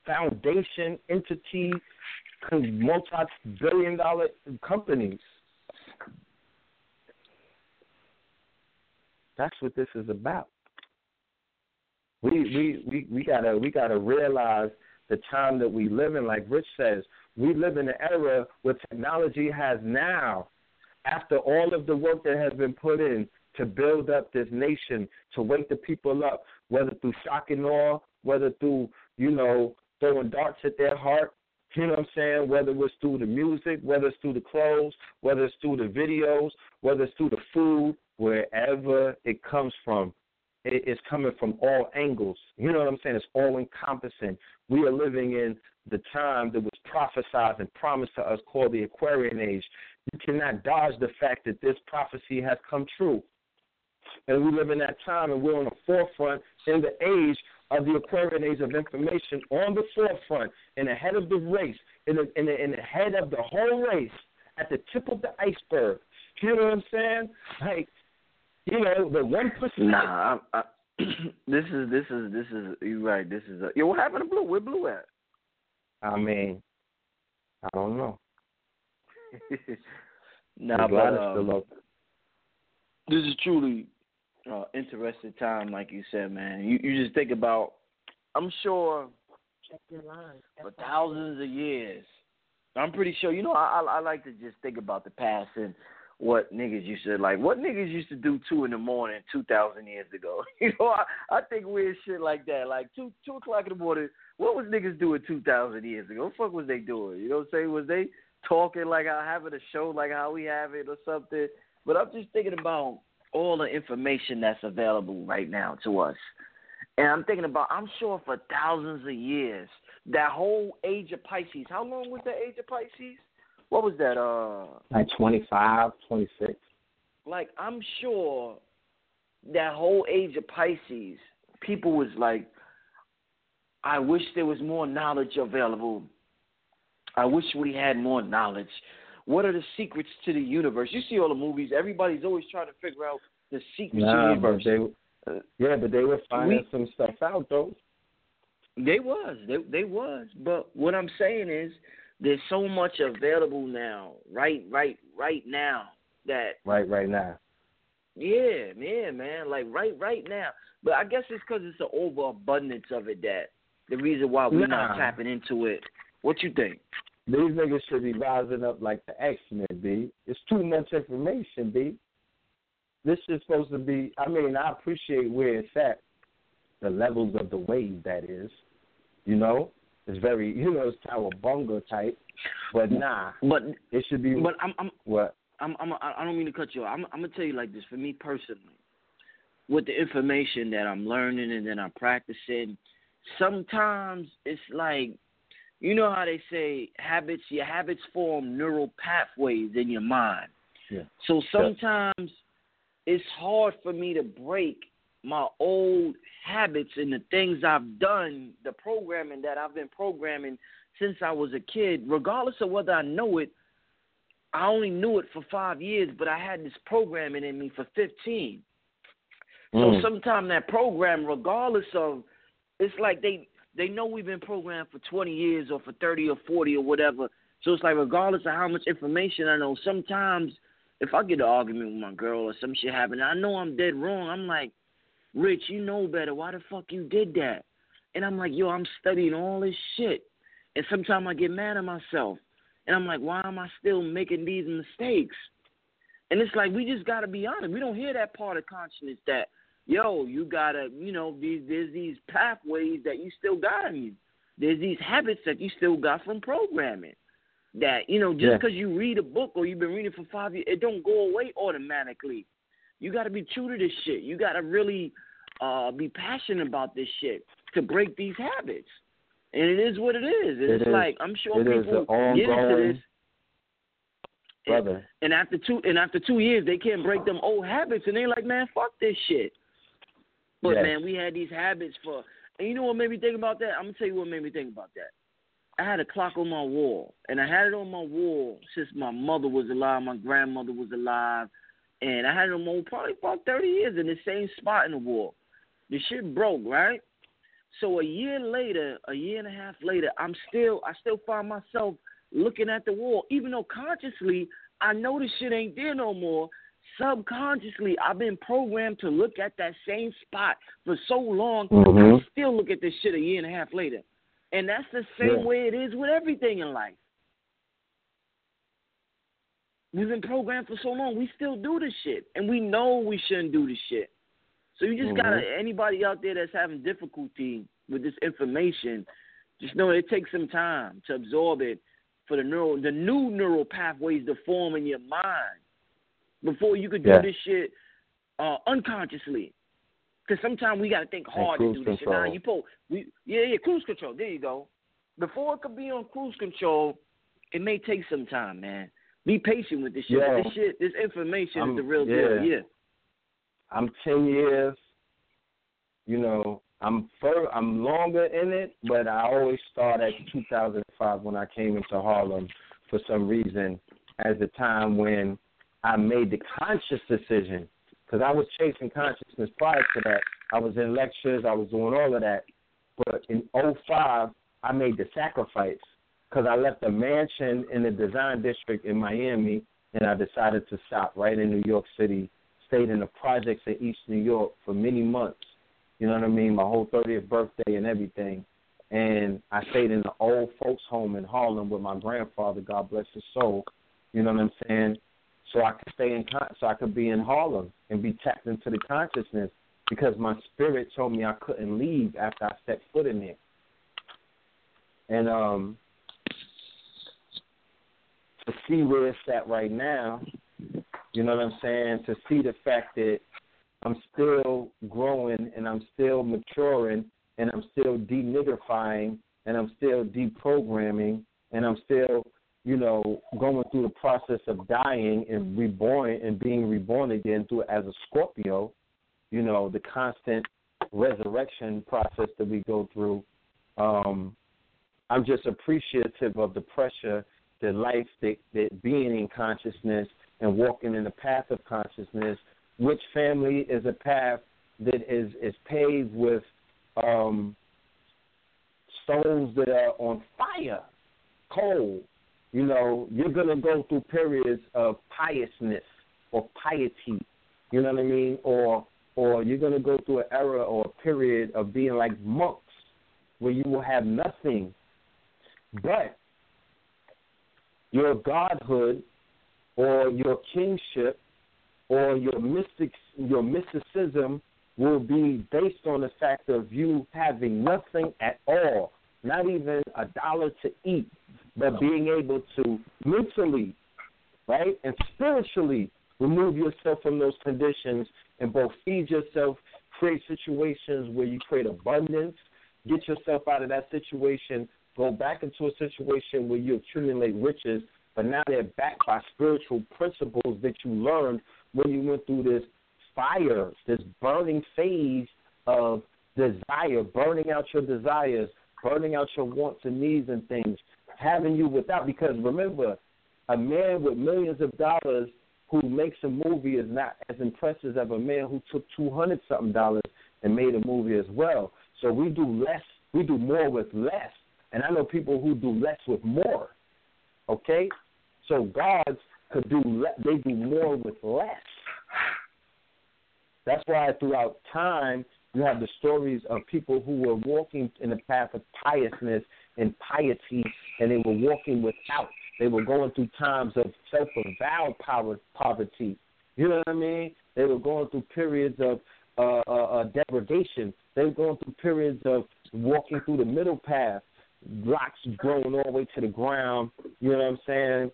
foundation entity multi billion dollar companies. That's what this is about. We we we we gotta we gotta realize the time that we live in. Like Rich says, we live in an era where technology has now, after all of the work that has been put in to build up this nation, to wake the people up, whether through shock and awe, whether through you know throwing darts at their heart. You know what I'm saying? Whether it's through the music, whether it's through the clothes, whether it's through the videos, whether it's through the food, wherever it comes from, it is coming from all angles. You know what I'm saying? It's all encompassing. We are living in the time that was prophesied and promised to us called the Aquarian Age. You cannot dodge the fact that this prophecy has come true. And we live in that time and we're on the forefront in the age of the Aquarian Age of information on the forefront and ahead of the race, in the, in the, in the head of the whole race, at the tip of the iceberg. You know what I'm saying? Like, you know, the one percent. Nah, I, I, this is this is this is you're right. This is a, yo. What happened to blue? Where blue at? I mean, I don't know. nah, I'm but glad it's um, still up. this is truly uh, interesting time, like you said, man. You you just think about. I'm sure for thousands of years. I'm pretty sure. You know, I, I I like to just think about the past and what niggas used to like. What niggas used to do two in the morning two thousand years ago. You know, I I think weird shit like that. Like two two o'clock in the morning. What was niggas doing two thousand years ago? What the fuck was they doing? You know what I'm saying? Was they talking like how having a show like how we have it or something? But I'm just thinking about all the information that's available right now to us. And I'm thinking about, I'm sure for thousands of years, that whole age of Pisces. How long was the age of Pisces? What was that? Uh, Like 25, 26. like I'm sure that whole age of Pisces, people was like, I wish there was more knowledge available I wish we had more knowledge. What are the secrets to the universe? You see all the movies. Everybody's always trying to figure out the secrets nah, to the universe. But they, uh, yeah, but they were finding We- some stuff out though. They was. They they was. But what I'm saying is there's so much available now, right right right now that Right, right now. yeah, yeah, man, like right right now. But I guess it's cuz it's an overabundance of it that the reason why we're Nah. not tapping into it. What you think? These niggas should be rising up like the X Men, B. It's too much information, B. This is supposed to be. I mean, I appreciate where it's at, the levels of the wave that is. You know, it's very, you know, it's cowabunga type, but nah, But it should be but I'm I'm what? I'm, I'm I don't mean to cut you off. I'm, I'm gonna tell you like this. For me personally, with the information that I'm learning and then I'm practicing, sometimes it's like, you know how they say habits. Your habits form neural pathways in your mind. Yeah. So sometimes it's hard for me to break my old habits and the things I've done, the programming that I've been programming since I was a kid, regardless of whether I know it I only knew it for five years, but I had this programming in me for 15. So Mm. sometimes that program, regardless of, it's like they they know we've been programmed for 20 years or for 30 or 40 or whatever. So it's like regardless of how much information I know, sometimes if I get an argument with my girl or some shit happen, I know I'm dead wrong. I'm like, Rich, you know better. Why the fuck you did that? And I'm like, yo, I'm studying all this shit. And sometimes I get mad at myself. And I'm like, why am I still making these mistakes? And it's like we just gotta be honest. We don't hear that part of consciousness that, yo, you gotta, you know, these there's these pathways that you still got in you. There's these habits that you still got from programming. That you know, just Yeah. because you read a book or you've been reading for five years, it don't go away automatically. You got to be true to this shit. You got to really uh, be passionate about this shit to break these habits. And it is what it is. It it's is. like I'm sure people get into this. And, and after two and after two years, they can't break them old habits, and they're like, man, fuck this shit. But Yes. man, we had these habits for. And you know what made me think about that? I'm gonna tell you what made me think about that. I had a clock on my wall, and I had it on my wall since my mother was alive, my grandmother was alive, and I had it on my wall probably about 30 years in the same spot in the wall. The shit broke, right? So a year later, a year and a half later, I'm still, I still find myself looking at the wall, even though consciously I know this shit ain't there no more. Subconsciously, I've been programmed to look at that same spot for so long. Mhm. I still look at this shit a year and a half later. And that's the same Yeah. way it is with everything in life. We've been programmed for so long, we still do this shit. And we know we shouldn't do this shit. So you just gotta anybody out there that's having difficulty with this information, just know it takes some time to absorb it for the neural the new neural pathways to form in your mind before you could do Yeah. this shit uh, unconsciously. Because sometimes we gotta think hard to do this shit. Nah, control. you pull, we yeah yeah cruise control. There you go. Before it could be on cruise control, it may take some time, man. Be patient with this shit. Yeah. This shit, this information I'm- is the real deal. Yeah. I'm ten years. You know, I'm fur, I'm longer in it, but I always start at 2005 when I came into Harlem for some reason as the time when I made the conscious decision because I was chasing consciousness prior to that. I was in lectures, I was doing all of that, but in 05 I made the sacrifice because I left a mansion in the design district in Miami and I decided to stop right in New York City stayed in the projects in East New York for many months. You know what I mean? My whole 30th birthday and everything. And I stayed in the old folks' home in Harlem with my grandfather, God bless his soul. You know what I'm saying? So I could stay in, con- so I could be in Harlem and be tapped into the consciousness because my spirit told me I couldn't leave after I stepped foot in there. And um, to see where it's at right now, you know what I'm saying? To see the fact that I'm still growing and I'm still maturing and I'm still denigrifying and I'm still deprogramming and I'm still, you know, going through the process of dying and reborn and being reborn again through as a Scorpio, you know, the constant resurrection process that we go through. Um, I'm just appreciative of the pressure, the life that, that being in consciousness and walking in the path of consciousness, which family is a path that is, is paved with um, stones that are on fire, cold. You know, you're going to go through periods of piousness or piety, you know what I mean? Or or you're going to go through an era or a period of being like monks where you will have nothing but your godhood or your kingship or your mystic your mysticism will be based on the fact of you having nothing at all, not even a dollar to eat, but being able to mentally, right, and spiritually remove yourself from those conditions and both feed yourself, create situations where you create abundance, get yourself out of that situation, go back into a situation where you accumulate riches, but now they're backed by spiritual principles that you learned when you went through this fire, this burning phase of desire, burning out your desires, burning out your wants and needs and things, having you without. Because remember, a man with millions of dollars who makes a movie is not as impressive as a man who took two hundred something dollars and made a movie as well. So we do less, we do more with less, and I know people who do less with more. Okay, so gods could do le- they do more with less. That's why throughout time you have the stories of people who were walking in the path of piousness and piety, and they were walking without. They were going through times of self-avowed poverty. You know what I mean? They were going through periods of uh, uh, uh, degradation. They were going through periods of walking through the middle path, rocks growing all the way to the ground. You know what I'm saying?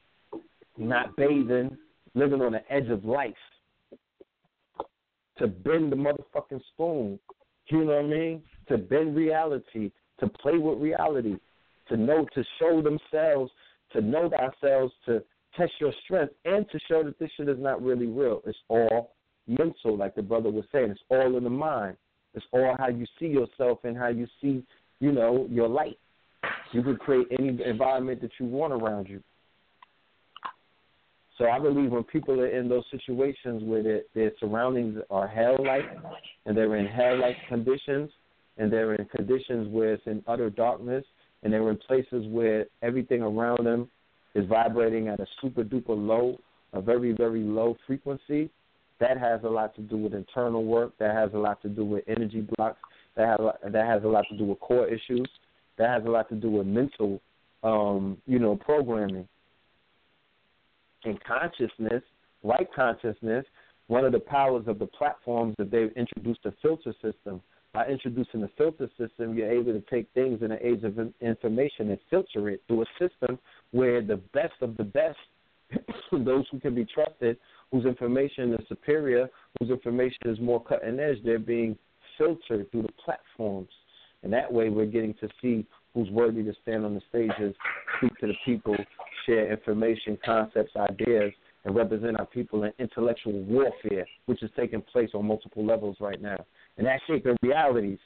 Not bathing, living on the edge of life. To bend the motherfucking spoon. You know what I mean? To bend reality, to play with reality, to know, to show themselves to know thyself, to test your strength, and to show that this shit is not really real. It's all mental, like the brother was saying. It's all in the mind. It's all how you see yourself and how you see, you know, your light. You can create any environment that you want around you. So I believe when people are in those situations where their, their surroundings are hell-like and they're in hell-like conditions and they're in conditions where it's in utter darkness and they were in places where everything around them is vibrating at a super duper low, a very, very low frequency. That has a lot to do with internal work. That has a lot to do with energy blocks. That has that has a lot to do with core issues. That has a lot to do with mental, um, you know, programming. And consciousness, right consciousness, one of the powers of the platforms that they've introduced a filter system by introducing the filter system, you're able to take things in the age of information and filter it through a system where the best of the best, those who can be trusted, whose information is superior, whose information is more cutting edge, they're being filtered through the platforms. And that way we're getting to see who's worthy to stand on the stages, speak to the people, share information, concepts, ideas, and represent our people in intellectual warfare, which is taking place on multiple levels right now and that's shaping realities.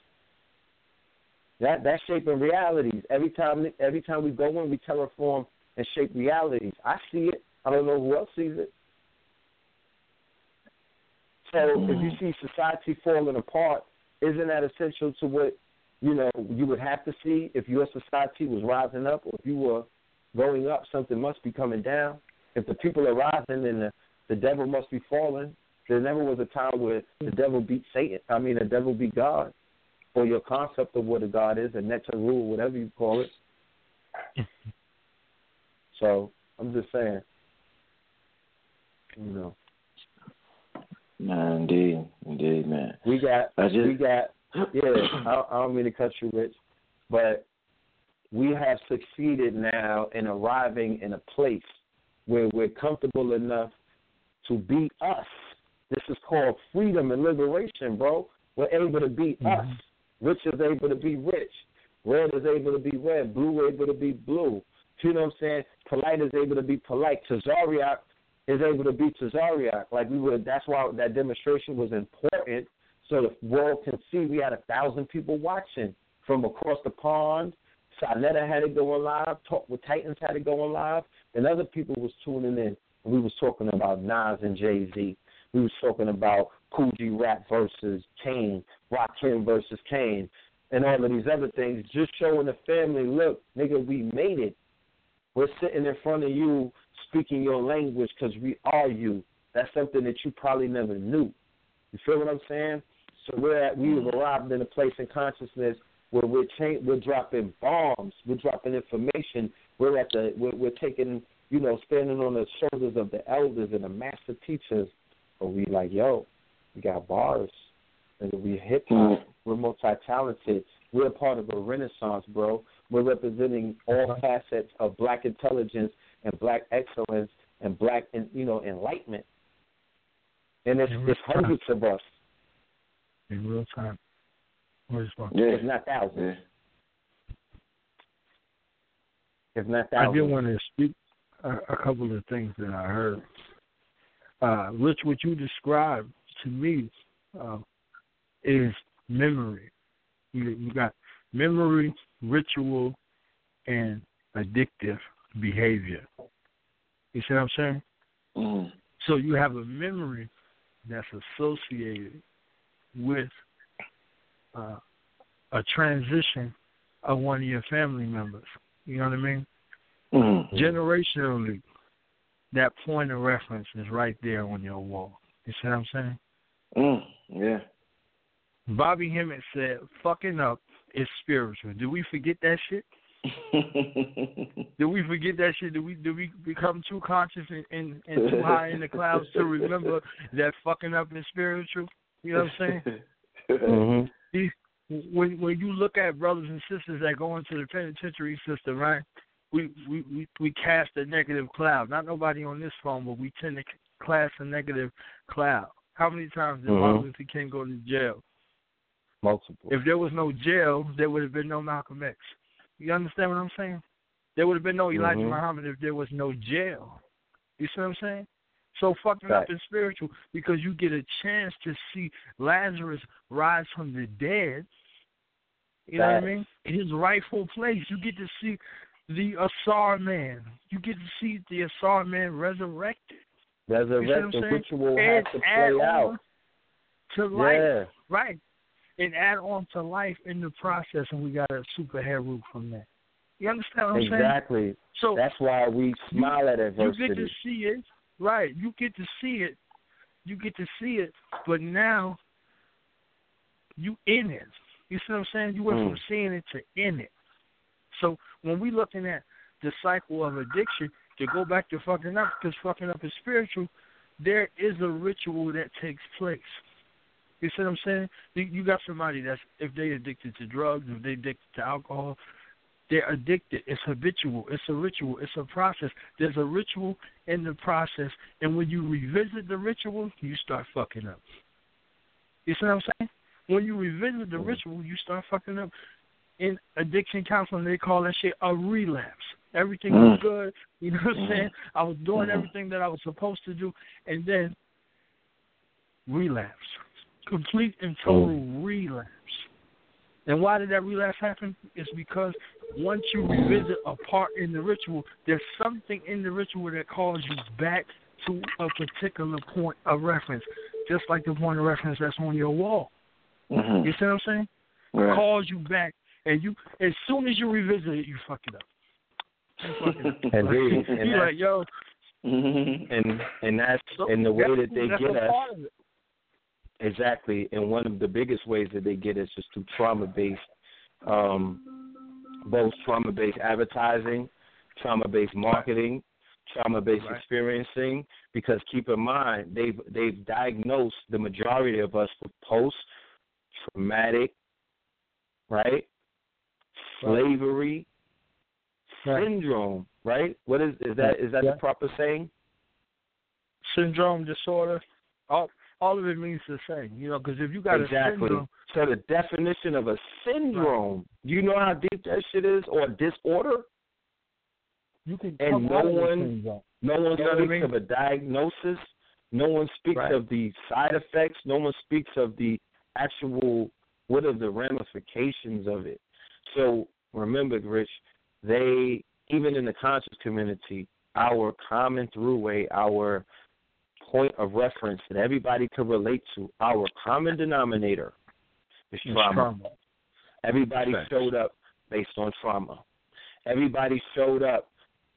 That that's shaping realities. Every time every time we go in, we terraform and shape realities. I see it. I don't know who else sees it. So if you hmm. see society falling apart, isn't that essential to what you know you would have to see if your society was rising up, or if you were going up, something must be coming down. If the people are rising, then the the devil must be falling. There never was a time where the devil beat Satan. I mean, the devil beat God, or your concept of what a God is, a rule, whatever you call it. so I'm just saying, you know. Man, indeed, indeed, man. We got, just, we got. Yeah, I, I don't mean to cut you, Rich, but we have succeeded now in arriving in a place where we're comfortable enough to be us this is called freedom and liberation, bro. We're able to be mm-hmm. us. Rich is able to be rich. Red is able to be red. Blue able to be blue. You know what I'm saying? Polite is able to be polite. Tazariak is able to be Tazariak. Like we would. That's why that demonstration was important, so the world can see. We had a thousand people watching from across the pond, Sonetta had it going live. Talk with Titans had it going live, and other people was tuning in. And we was talking about Nas and Jay Z. We was talking about Kool G Rap versus Kane, Rakim versus Kane, and all of these other things. Just showing the family, look, nigga, we made it. We're sitting in front of you speaking your language because we are you. That's something that you probably never knew. You feel what I'm saying? So we're at, we've arrived in a place in consciousness where we're cha- we're dropping bombs, we're dropping information. We're at the we're, we're taking you know standing on the shoulders of the elders and the master teachers. But we like yo, we got bars, and we hip hop. Mm-hmm. We're multi talented. We're a part of a renaissance, bro. We're representing all uh-huh. facets of black intelligence and black excellence and black and you know enlightenment. And it's, it's hundreds of us. In real time. Yeah. If not thousands. Yeah. If not thousands. I did want to speak a, a couple of things that I heard. Uh, Rich, what you described to me uh, is memory. You, you got memory, ritual, and addictive behavior. You see what I'm saying? Mm. So you have a memory that's associated with uh, a transition of one of your family members. You know what I mean? Mm-hmm. Generationally, that point of reference is right there on your wall. You see what I'm saying? Mm, yeah. Bobby Hemmitt said, "Fucking up is spiritual." Do we forget that shit? do we forget that shit? Do we do we become too conscious and, and, and too high in the clouds to remember that fucking up is spiritual? You know what I'm saying? mm-hmm. when when you look at brothers and sisters that go into the penitentiary system, right? We we we, we cast a negative cloud. Not nobody on this phone, but we tend to cast a negative cloud. How many times did Mhm. Martin Luther King go to jail? Multiple. If there was no jail, there would have been no Malcolm X. You understand what I'm saying? There would have been no Elijah Mhm. Muhammad if there was no jail. You see what I'm saying? So fucking up Right. is spiritual because you get a chance to see Lazarus rise from the dead. You know what I mean? In his rightful place. You get to see the Asar man. You get to see the Asar man resurrected. Resurrection which will And has to play out. to life. Yeah. Right. And add on to life in the process, and we got a super hair root from that. You understand what I'm saying? Exactly. So That's why we smile at adversity. you get to see it, right? You get to see it. You get to see it, but now you in it. You see what I'm saying? You went from Mm. seeing it to in it. So when we looking at the cycle of addiction, to go back to fucking up, because fucking up is spiritual, there is a ritual that takes place. You see what I'm saying? You, you got somebody that's if they addicted to drugs, if they addicted to alcohol, they're addicted. It's habitual. It's a ritual. It's a process. There's a ritual in the process, and when you revisit the ritual, you start fucking up. You see what I'm saying? When you revisit the mm. ritual, you start fucking up. In addiction counseling, they call that shit a relapse. Everything was Mm. good. You know what I'm saying? I was doing Mhm. everything that I was supposed to do, and then relapse. Complete and total relapse. And why did that relapse happen? It's because once you revisit a part in the ritual, there's something in the ritual that calls you back to a particular point of reference, just like the point of reference that's on your wall. Mhm. You see what I'm saying? Right. Calls you back, and you as soon as you revisit it, you fuck it up. You fuck it up. Indeed. And You're like, yo, Mhm. and and that's so and the way that they get us part of it. exactly and one of the biggest ways that they get us is through trauma based um both trauma based advertising trauma based marketing trauma based Right. experiencing because keep in mind they've they've diagnosed the majority of us with post traumatic right slavery Right. syndrome right what is is that is that Yeah. the proper saying syndrome disorder. All all of it means the same, you know. Because if you got exactly. a syndrome, So the definition of a syndrome, do you know how deep that shit is, or disorder? you can And no out of the one- No one You know what I speaks mean? of a diagnosis. No one speaks Right. of the side effects. No one speaks of the actual what are the ramifications of it. So remember, Rich, they even in the conscious community, our common throughway, our point of reference that everybody can relate to, our common denominator is trauma. trauma. Everybody showed up based on trauma. Everybody showed up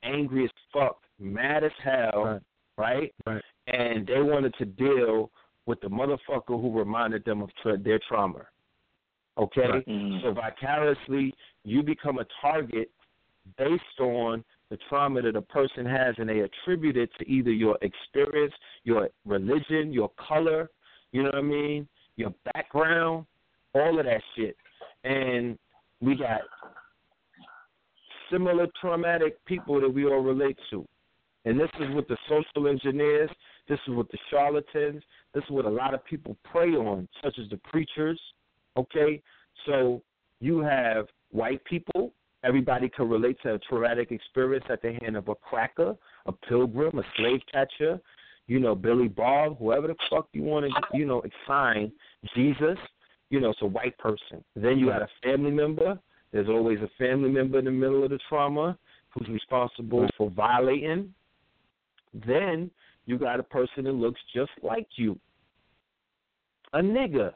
angry as fuck, mad as hell, Right. right? Right. And they wanted to deal with the motherfucker who reminded them of tra- their trauma. Okay? Right. Mhm. So vicariously, you become a target based on the trauma that a person has, and they attribute it to either your experience, your religion, your color, you know what I mean, your background, all of that shit. And we got similar traumatic people that we all relate to. And this is what the social engineers, this is what the charlatans, this is what a lot of people prey on, such as the preachers. Okay? So you have white people, everybody can relate to a traumatic experience at the hand of a cracker, a pilgrim, a slave catcher, you know, Billy Bob, whoever the fuck you want to, you know, assign Jesus, you know, it's a white person. Then you got a family member. There's always a family member in the middle of the trauma who's responsible for violating. Then you got a person that looks just like you, a nigga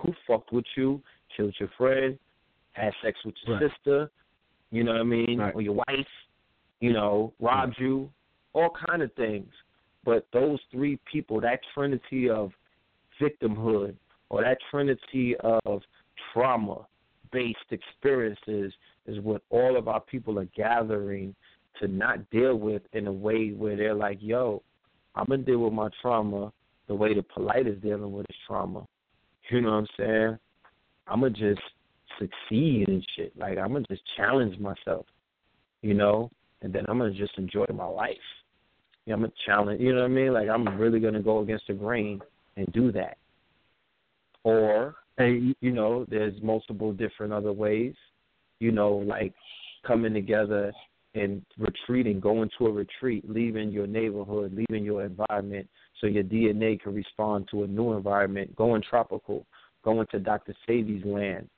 who fucked with you, killed your friend, had sex with your Right. sister, you know what I mean, Right. or your wife, you know, robbed you, all kind of things. But those three people, that trinity of victimhood or that trinity of trauma based experiences is what all of our people are gathering to not deal with in a way where they're like, yo, I'm gonna deal with my trauma the way the polite is dealing with his trauma. You know what I'm saying? I'm gonna just succeed and shit. Like I'm gonna just challenge myself, you know, and then I'm gonna just enjoy my life. Yeah, I'm gonna challenge. You know what I mean? Like I'm really gonna go against the grain and do that. Or Hey, you know, there's multiple different other ways. You know, like coming together and retreating, going to a retreat, leaving your neighborhood, leaving your environment so your DNA can respond to a new environment, going tropical, going to Dr. Sebi's land,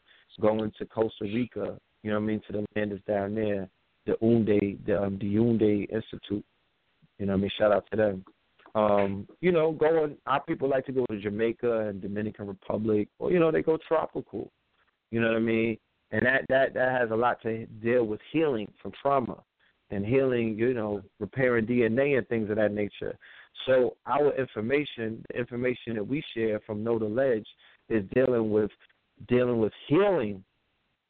going to Costa Rica, you know what I mean, to the land that's down there, the Unde, the, um, the Unde Institute. You know what I mean? Shout out to them. Um, you know, going our people like to go to Jamaica and Dominican Republic or you know, they go tropical. You know what I mean? And that that that has a lot to deal with healing from trauma and healing, you know, repairing DNA and things of that nature. So our information, the information that we share from Know the Ledge is dealing with dealing with healing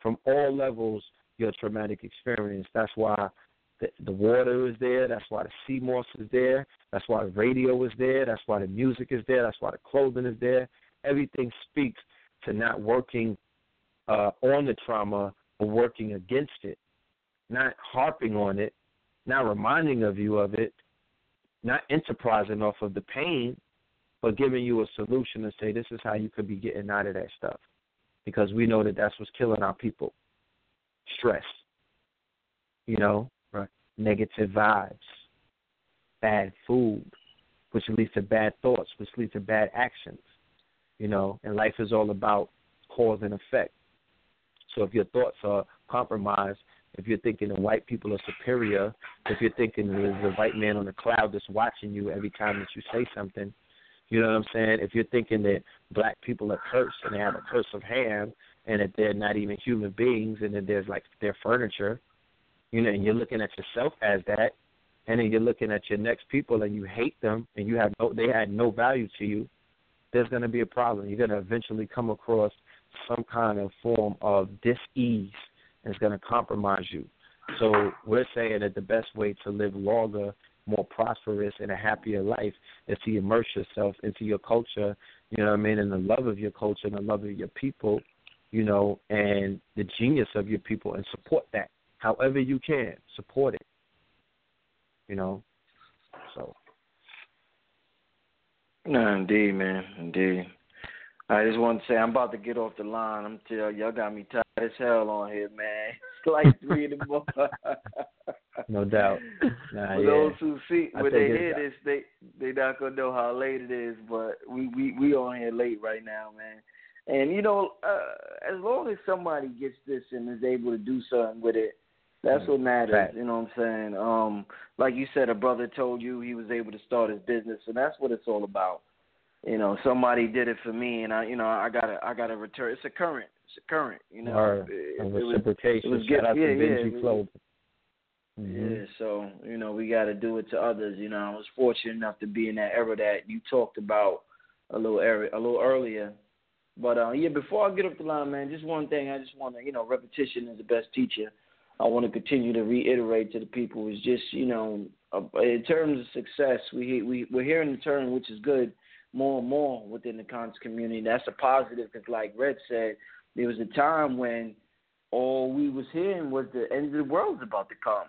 from all levels your traumatic experience. That's why the, the water is there. That's why the sea moss is there. That's why the radio is there. That's why the music is there. That's why the clothing is there. Everything speaks to not working uh, on the trauma, but working against it, not harping on it, not reminding of you of it, not enterprising off of the pain, but giving you a solution and say this is how you could be getting out of that stuff, because we know that that's what's killing our people. Stress, you know, Right. negative vibes, bad food, which leads to bad thoughts, which leads to bad actions. You know, and life is all about cause and effect. So if your thoughts are compromised, if you're thinking that white people are superior, if you're thinking there's a white man on a cloud that's watching you every time that you say something, you know what I'm saying? If you're thinking that black people are cursed and they have a curse of Ham and that they're not even human beings and that there's like their furniture, you know, and you're looking at yourself as that, and then you're looking at your next people and you hate them and you have no, they had no value to you, there's to be a problem. You're to eventually come across some kind of form of dis-ease and it's going to compromise you. So we're saying that the best way to live longer, more prosperous, and a happier life is to immerse yourself into your culture, you know what I mean, and the love of your culture and the love of your people, you know, and the genius of your people and support that. However you can, support it. You know. So No, indeed, man, indeed. I just want to say I'm about to get off the line. I'm tell you, y'all got me tired as hell on here, man. It's like three in the morning. no doubt. Nah, For yeah. those who see when they hear this, they they not gonna know how late it is. But we we we on here late right now, man. And you know, uh, as long as somebody gets this and is able to do something with it, that's what matters. Right. You know what I'm saying? Um, like you said, a brother told you he was able to start his business, and that's what it's all about. You know, somebody did it for me, and I, you know, I gotta, I gotta return. It's a current, it's a current. You know, or it, it was, reciprocation. it was good. Yeah, yeah, Benji it- Clothing. Mhm. yeah, so you know we got to do it to others. You know, I was fortunate enough to be in that era that you talked about a little area, a little earlier. But uh, yeah, before I get up the line, man, just one thing. I just want to, you know, repetition is the best teacher. I want to continue to reiterate to the people is just, you know, uh, in terms of success, we we we're hearing the term, which is good, more and more within the conscious community. That's a positive because, like Red said, there was a time when all we was hearing was the end of the world's about to come.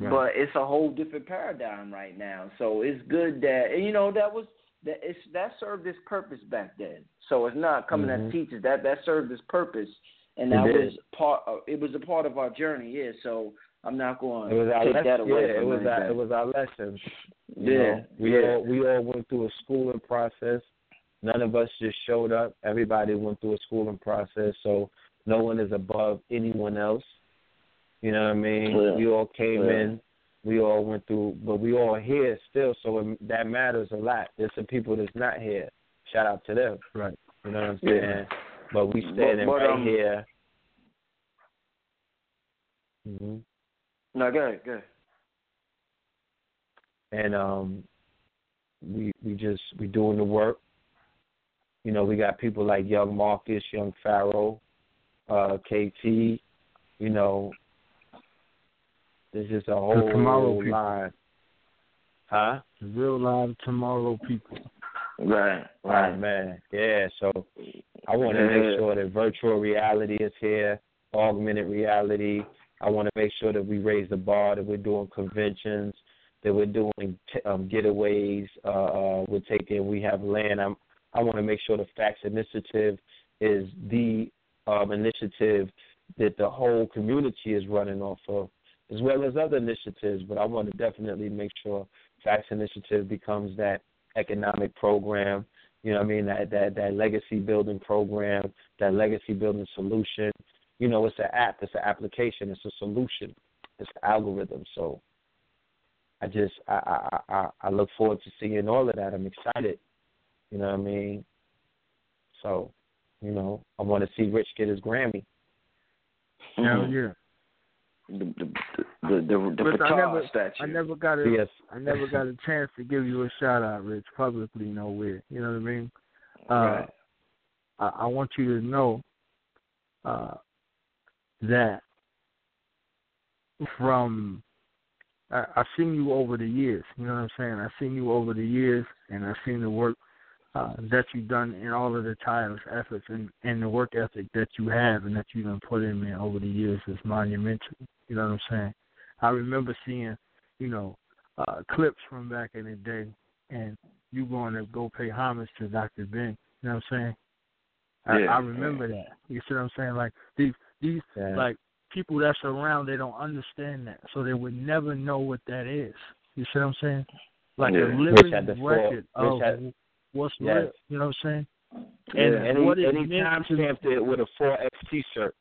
Right. But it's a whole different paradigm right now. So it's good that and you know that was that it's that served its purpose back then. So it's not coming Mhm. as teachers that that served its purpose, and that did. was part. Of, it was a part of our journey. Yeah. So I'm not going It was to our take lesson. that away yeah, from it was our, it was our lesson. You Yeah, know, we yeah. all we all went through a schooling process. None of us just showed up. Everybody went through a schooling process, so no one is above anyone else. You know what I mean? Yeah. We all came Yeah. in. We all went through, but we all here still, so it, that matters a lot. There's some people that's not here. Shout out to them. Right. You know what I'm Yeah. saying? But we But- standing but, right um, here. hmm No, go ahead, go ahead. and um we we just we doing the work. You know, we got people like Young Marcus, Young Pharaoh, uh, KT, you know. There's just a whole tomorrow people. line. Huh? The real live tomorrow people. Right, Right, right. man. Yeah, so I want to Yeah. make sure that virtual reality is here, augmented reality. I want to make sure that we raise the bar, that we're doing conventions, that we're doing t- um, getaways. Uh, uh, we're taking, we have land. I'm, I want to make sure the Facts Initiative is the um, initiative that the whole community is running off of, as well as other initiatives. But I want to definitely make sure Facts Initiative becomes that economic program. You know what I mean? That that that legacy building program, that legacy building solution. You know, it's an app, it's an application, it's a solution, it's an algorithm. So I just I I I, I look forward to seeing all of that. I'm excited. You know what I mean? So, you know, I want to see Rich get his Grammy. Hell Mhm. yeah. The the the the, the, But I never, statue. I never got a, Yes. I never got a chance to give you a shout out, Rich, publicly nowhere. You know what I mean? Uh, Right. I, I want you to know uh, that from I, I've seen you over the years. You know what I'm saying? I've seen you over the years, and I've seen the work uh, that you've done and all of the tireless efforts and, and the work ethic that you have and that you've done put in over the years is monumental. You know what I'm saying? I remember seeing, you know, uh, clips from back in the day, and you going to go pay homage to Dr. Ben. You know what I'm saying? I, Yeah. I remember that. You see what I'm saying? Like these, these, Yeah. like people that's around, they don't understand that, so they would never know what that is. You see what I'm saying? Like Yeah. a living the full- record Rich of had- what's Yes. real. You know what I'm saying? Yeah. And, And what he, it and he meant time stamped it with a 4X t shirt.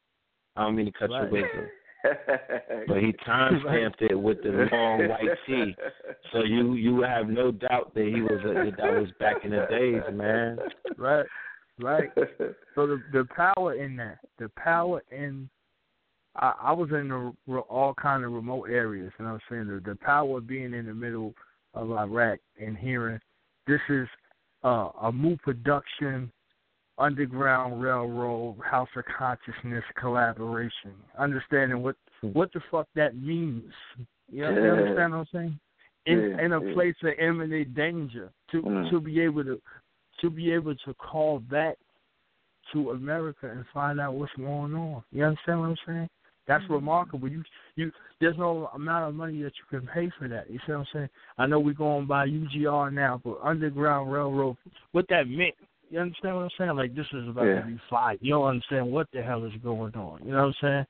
I don't mean to cut Right. your wisdom. But he time stamped it with the long white tee. So you you have no doubt that he was a, that, that was back in the days, man. Right, right. So the the power in that, the power in, I, I was in the, all kind of remote areas, and I'm saying the the power of being in the middle of Iraq and hearing this is uh, a Mu production, underground railroad, House of Consciousness collaboration, understanding what what the fuck that means. You, know, you understand what I'm saying? In Yeah, in a yeah. place of imminent danger, to Mm. to be able to to be able to call back to America and find out what's going on. You understand what I'm saying? That's Mm-hmm. remarkable. You you there's no amount of money that you can pay for that. You see what I'm saying? I know we're going by UGR now, but Underground Railroad, what that meant. You understand what I'm saying? Like this is about Yeah. to be fight. You don't understand what the hell is going on. You know what I'm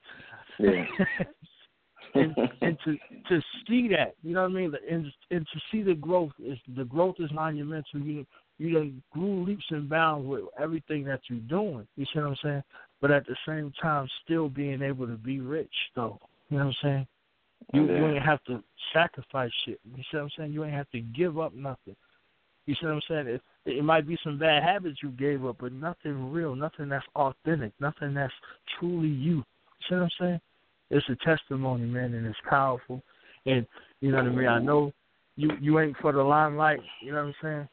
saying? Yeah. and and to to see that, you know what I mean, and and to see the growth is the growth is monumental. You you done grew leaps and bounds with everything that you're doing. You see what I'm saying? But at the same time, still being able to be rich, though. You know what I'm saying? You Yeah. you ain't have to sacrifice shit. You see what I'm saying? You ain't have to give up nothing. You see what I'm saying? It, it might be some bad habits you gave up, but nothing real, nothing that's authentic, nothing that's truly you. You see what I'm saying? It's a testimony, man, and it's powerful. And you know what I mean. I know you you ain't for the limelight. You know what I'm saying?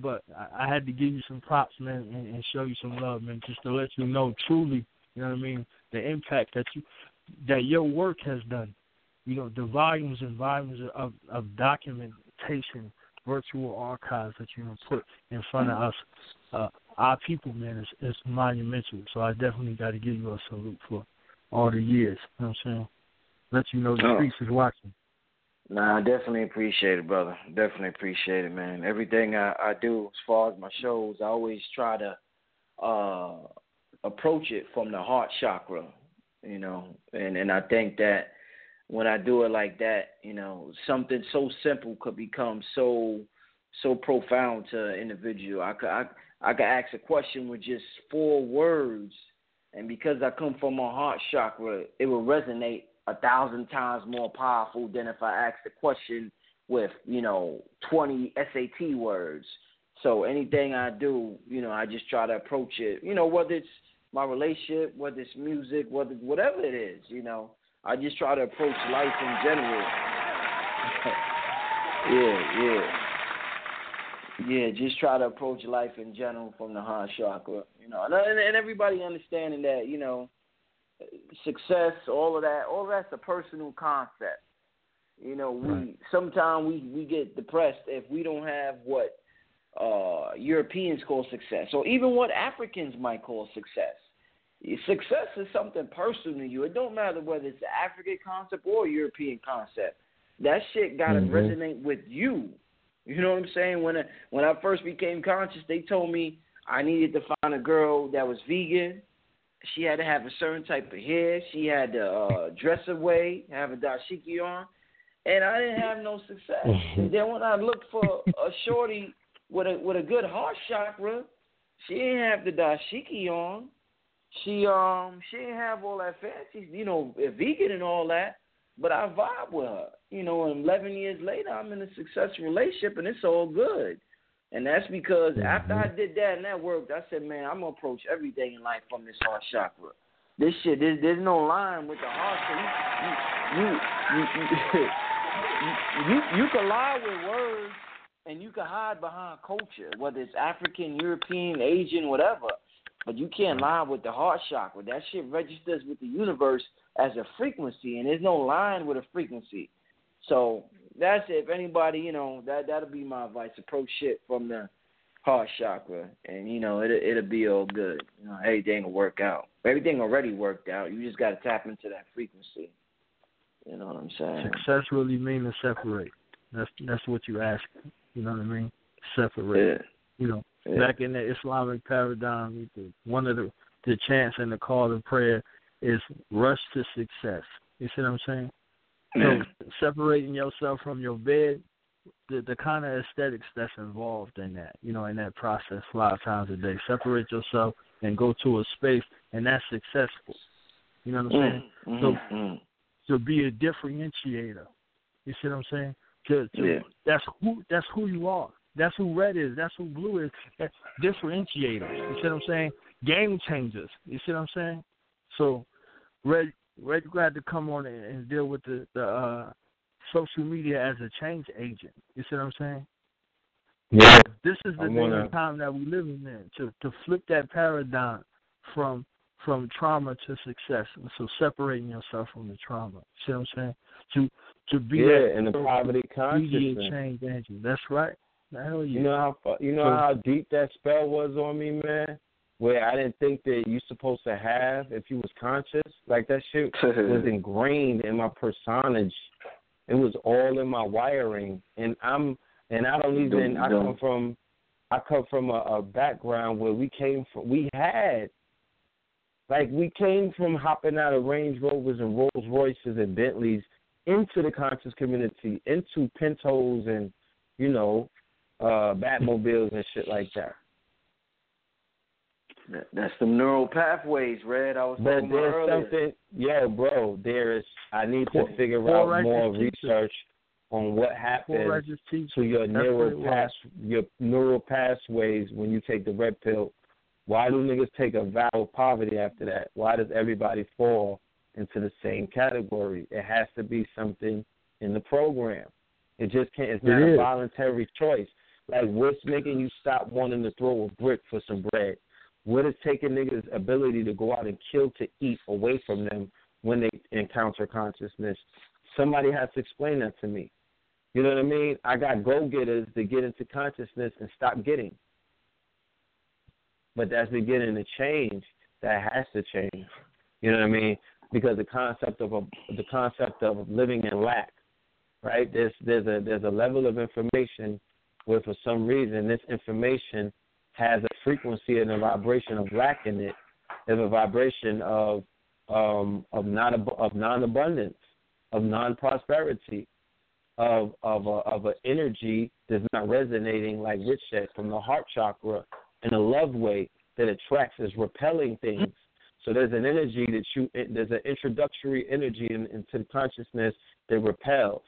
But I, I had to give you some props, man, and, and show you some love, man, just to let you know truly. You know what I mean? The impact that you that your work has done. You know the volumes and volumes of of documentation, virtual archives that you know put in front of us, uh, our people, man, is is monumental. So I definitely got to give you a salute for all the years. You know what I'm saying? Let you know the Oh. streets is watching. Nah, I definitely appreciate it, brother. Definitely appreciate it, man. Everything I, I do as far as my shows, I always try to uh approach it from the heart chakra, you know. And and I think that when I do it like that, you know, something so simple could become so so profound to an individual. I could I, I could ask a question with just four words and because I come from my heart chakra, it will resonate a thousand times more powerful than if I asked a question with, you know, 20 SAT words. So anything I do, you know, I just try to approach it, you know, whether it's my relationship, whether it's music, whether whatever it is, you know, I just try to approach life in general. yeah, yeah. Yeah, just try to approach life in general from the heart chakra, you know, and, and everybody understanding that, you know, success, all of that, all of that's a personal concept. You know, we Right. sometimes we we get depressed if we don't have what uh Europeans call success, or even what Africans might call success. Success is something personal to you. It don't matter whether it's an African concept or a European concept. That shit gotta Mhm. resonate with you. You know what I'm saying? When I, when I first became conscious, they told me I needed to find a girl that was vegan. She had to have a certain type of hair. She had to uh, dress away, have a dashiki on, and I didn't have no success. and then when I looked for a shorty with a with a good heart chakra, she didn't have the dashiki on. She um she didn't have all that fancy, you know, vegan and all that. But I vibe with her. You know, and 11 years later, I'm in a successful relationship, and it's all good. And that's because after mm-hmm. I did that and that worked, I said, man, I'm gonna approach everything in life from this heart chakra. This shit, there's, there's no line with the heart. So you, you, you, you, you, you, you can lie with words, and you can hide behind culture, whether it's African, European, Asian, whatever. But you can't mm-hmm. lie with the heart chakra. That shit registers with the universe as a frequency, and there's no line with a frequency. So that's it. If anybody, you know, that that'll be my advice. Approach shit from the heart chakra, and you know, it it'll be all good. You know, everything will work out. Everything already worked out. You just got to tap into that frequency. You know what I'm saying? Success really mean to separate. That's that's what you ask. You know what I mean? Separate. Yeah. You know, yeah. back in the Islamic paradigm, one of the the chants and the call to prayer is rush to success. You see what I'm saying? So separating yourself from your bed, the the kind of aesthetics that's involved in that, you know, in that process a lot of times a day. Separate yourself and go to a space, and that's successful. You know what I'm saying? Mm, So- mm. To be a differentiator. You see what I'm saying? To, to Yeah. that's who that's who you are. That's who red is. That's who blue is. That's differentiators. You see what I'm saying? Game changers. You see what I'm saying? So, red red you got to come on and, and deal with the the uh, social media as a change agent. You see what I'm saying? Yeah. This is the I day and time that we live in. To to flip that paradigm from from trauma to success. So separating yourself from the trauma. See what I'm saying? To to be Yeah, and the poverty consciousness. change agent. That's right. Hell yeah. You know how you know So- how deep that spell was on me, man. Where I didn't think that you're supposed to have if you was conscious. Like that shit was ingrained in my personage. It was all in my wiring, and I'm and I don't even. I come from I come from a, a background where we came from. We had like we came from hopping out of Range Rovers and Rolls Royces and Bentleys into the conscious community, into Pintos and you know, uh Batmobiles and shit like that. That's the neural pathways, Red. I was But talking about there's earlier. something, yo, bro. There is. I need to figure poor out more righteous teachers. research on what happens to your neural pass, your neural pathways when you take the red pill. Why do niggas take a vow of poverty after that? Why does everybody fall into the same category? It has to be something in the program. It just can't. It's It not a is. voluntary choice. Like what's making you stop wanting to throw a brick for some bread? What is taking niggas' ability to go out and kill to eat away from them when they encounter consciousness? Somebody has to explain that to me. You know what I mean? I got go getters to get into consciousness and stop getting. But that's beginning to change. That has to change. You know what I mean? Because the concept of a, the concept of living in lack, right? There's there's a there's a level of information where for some reason this information has a frequency and a vibration of lack in it. There's a vibration of um, of non of non abundance, of non prosperity, of of a, of an energy that's not resonating like Rich said from the heart chakra in a love way that attracts is repelling things. So there's an energy that you there's an introductory energy in, into consciousness that repels.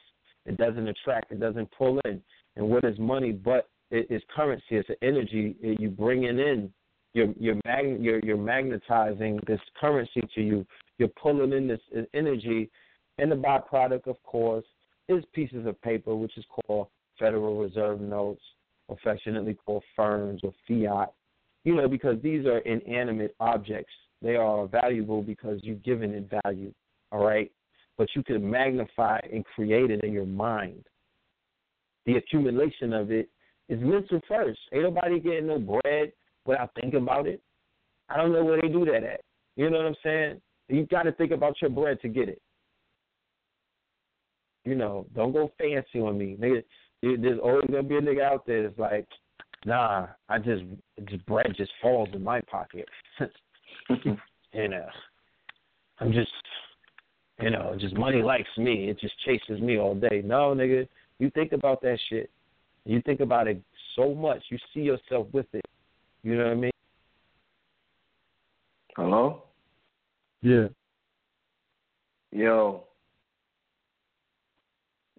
It doesn't attract. It doesn't pull in. And what is money but is currency? It's an energy you bringing in. You're you're, mag, you're you're magnetizing this currency to you. You're pulling in this energy, and the byproduct, of course, is pieces of paper, which is called Federal Reserve notes, affectionately called ferns or fiat. You know, because these are inanimate objects. They are valuable because you've given it value. All right, but you can magnify and create it in your mind. The accumulation of it is mental first. Ain't nobody getting no bread without thinking about it. I don't know where they do that at. You know what I'm saying? You got to think about your bread to get it. You know, don't go fancy on me, nigga. There's always gonna be a nigga out there that's like, nah, I just, just bread just falls in my pocket. you know, I'm just, you know, just money likes me. It just chases me all day. No, nigga, you think about that shit. You think about it so much. You see yourself with it. You know what I mean? Hello? Yeah. Yo.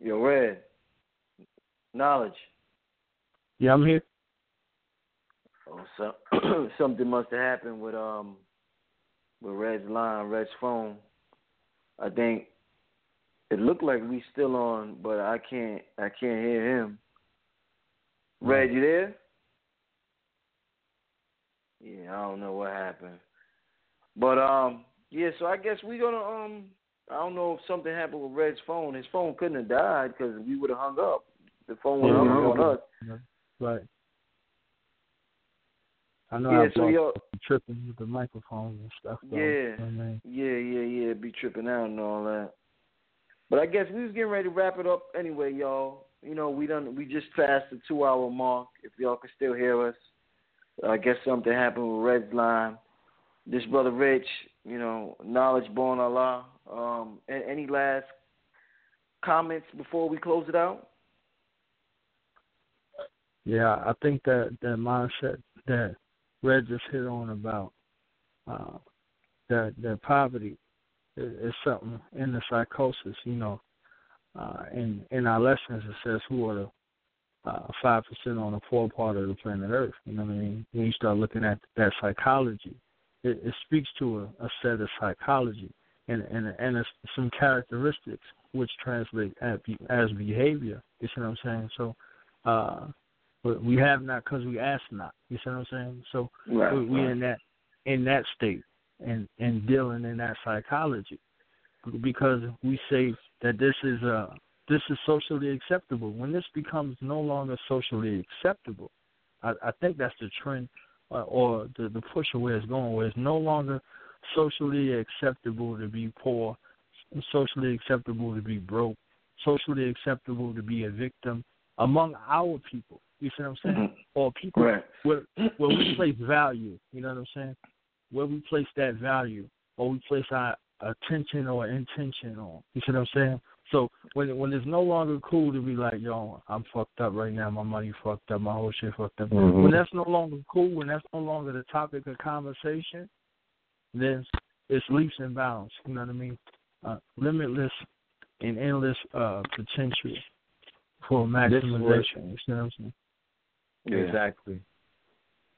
Yo, Red. Knowledge. Yeah, I'm here. Oh, so, something must have happened with um with Red's line, Red's phone. I think it looked like we still on, but I can't I can't hear him. Red, you there? Yeah, I don't know what happened. But um yeah, so I guess we're gonna um I don't know if something happened with Red's phone. His phone couldn't have died because we would have hung up. The phone would have hung up on us. Right. I know Yeah, I've so yo- tripping with the microphone and stuff. Though, Yeah. I mean? Yeah, yeah, yeah. Be tripping out and all that. But I guess we was getting ready to wrap it up anyway, y'all. You know, we done we just passed the two hour mark. If y'all can still hear us, I guess something happened with Red's line. This brother Rich, you know, knowledge born Allah. Um, any last comments before we close it out? Yeah, I think that that mindset that Red just hit on about uh, that that poverty is, is something in the psychosis. You know, uh, in in our lessons it says who are the uh, five percent on the poor part of the planet Earth. You know what I mean? When you start looking at that psychology, it, it speaks to a, a set of psychology and and and some characteristics which translate as, as behavior. You see what I'm saying? So. uh but we have not because we ask not. You see what I'm saying? So Right, we, we right. in that in that state and and dealing in that psychology because we say that this is uh this is socially acceptable. When this becomes no longer socially acceptable, I, I think that's the trend uh, or the the push of where it's going. Where it's no longer socially acceptable to be poor, socially acceptable to be broke, socially acceptable to be a victim among our people. You see what I'm saying? Mhm. Or people Right. where where we place value. You know what I'm saying? Where we place that value, or we place our attention or intention on. You see what I'm saying? So when when it's no longer cool to be like, yo, I'm fucked up right now, my money fucked up, my whole shit fucked up. Mhm. When that's no longer cool, when that's no longer the topic of conversation, then it's leaps and bounds. You know what I mean? Uh, limitless and endless uh, potential for This is what- maximization. You see what I'm saying? Yeah. Exactly.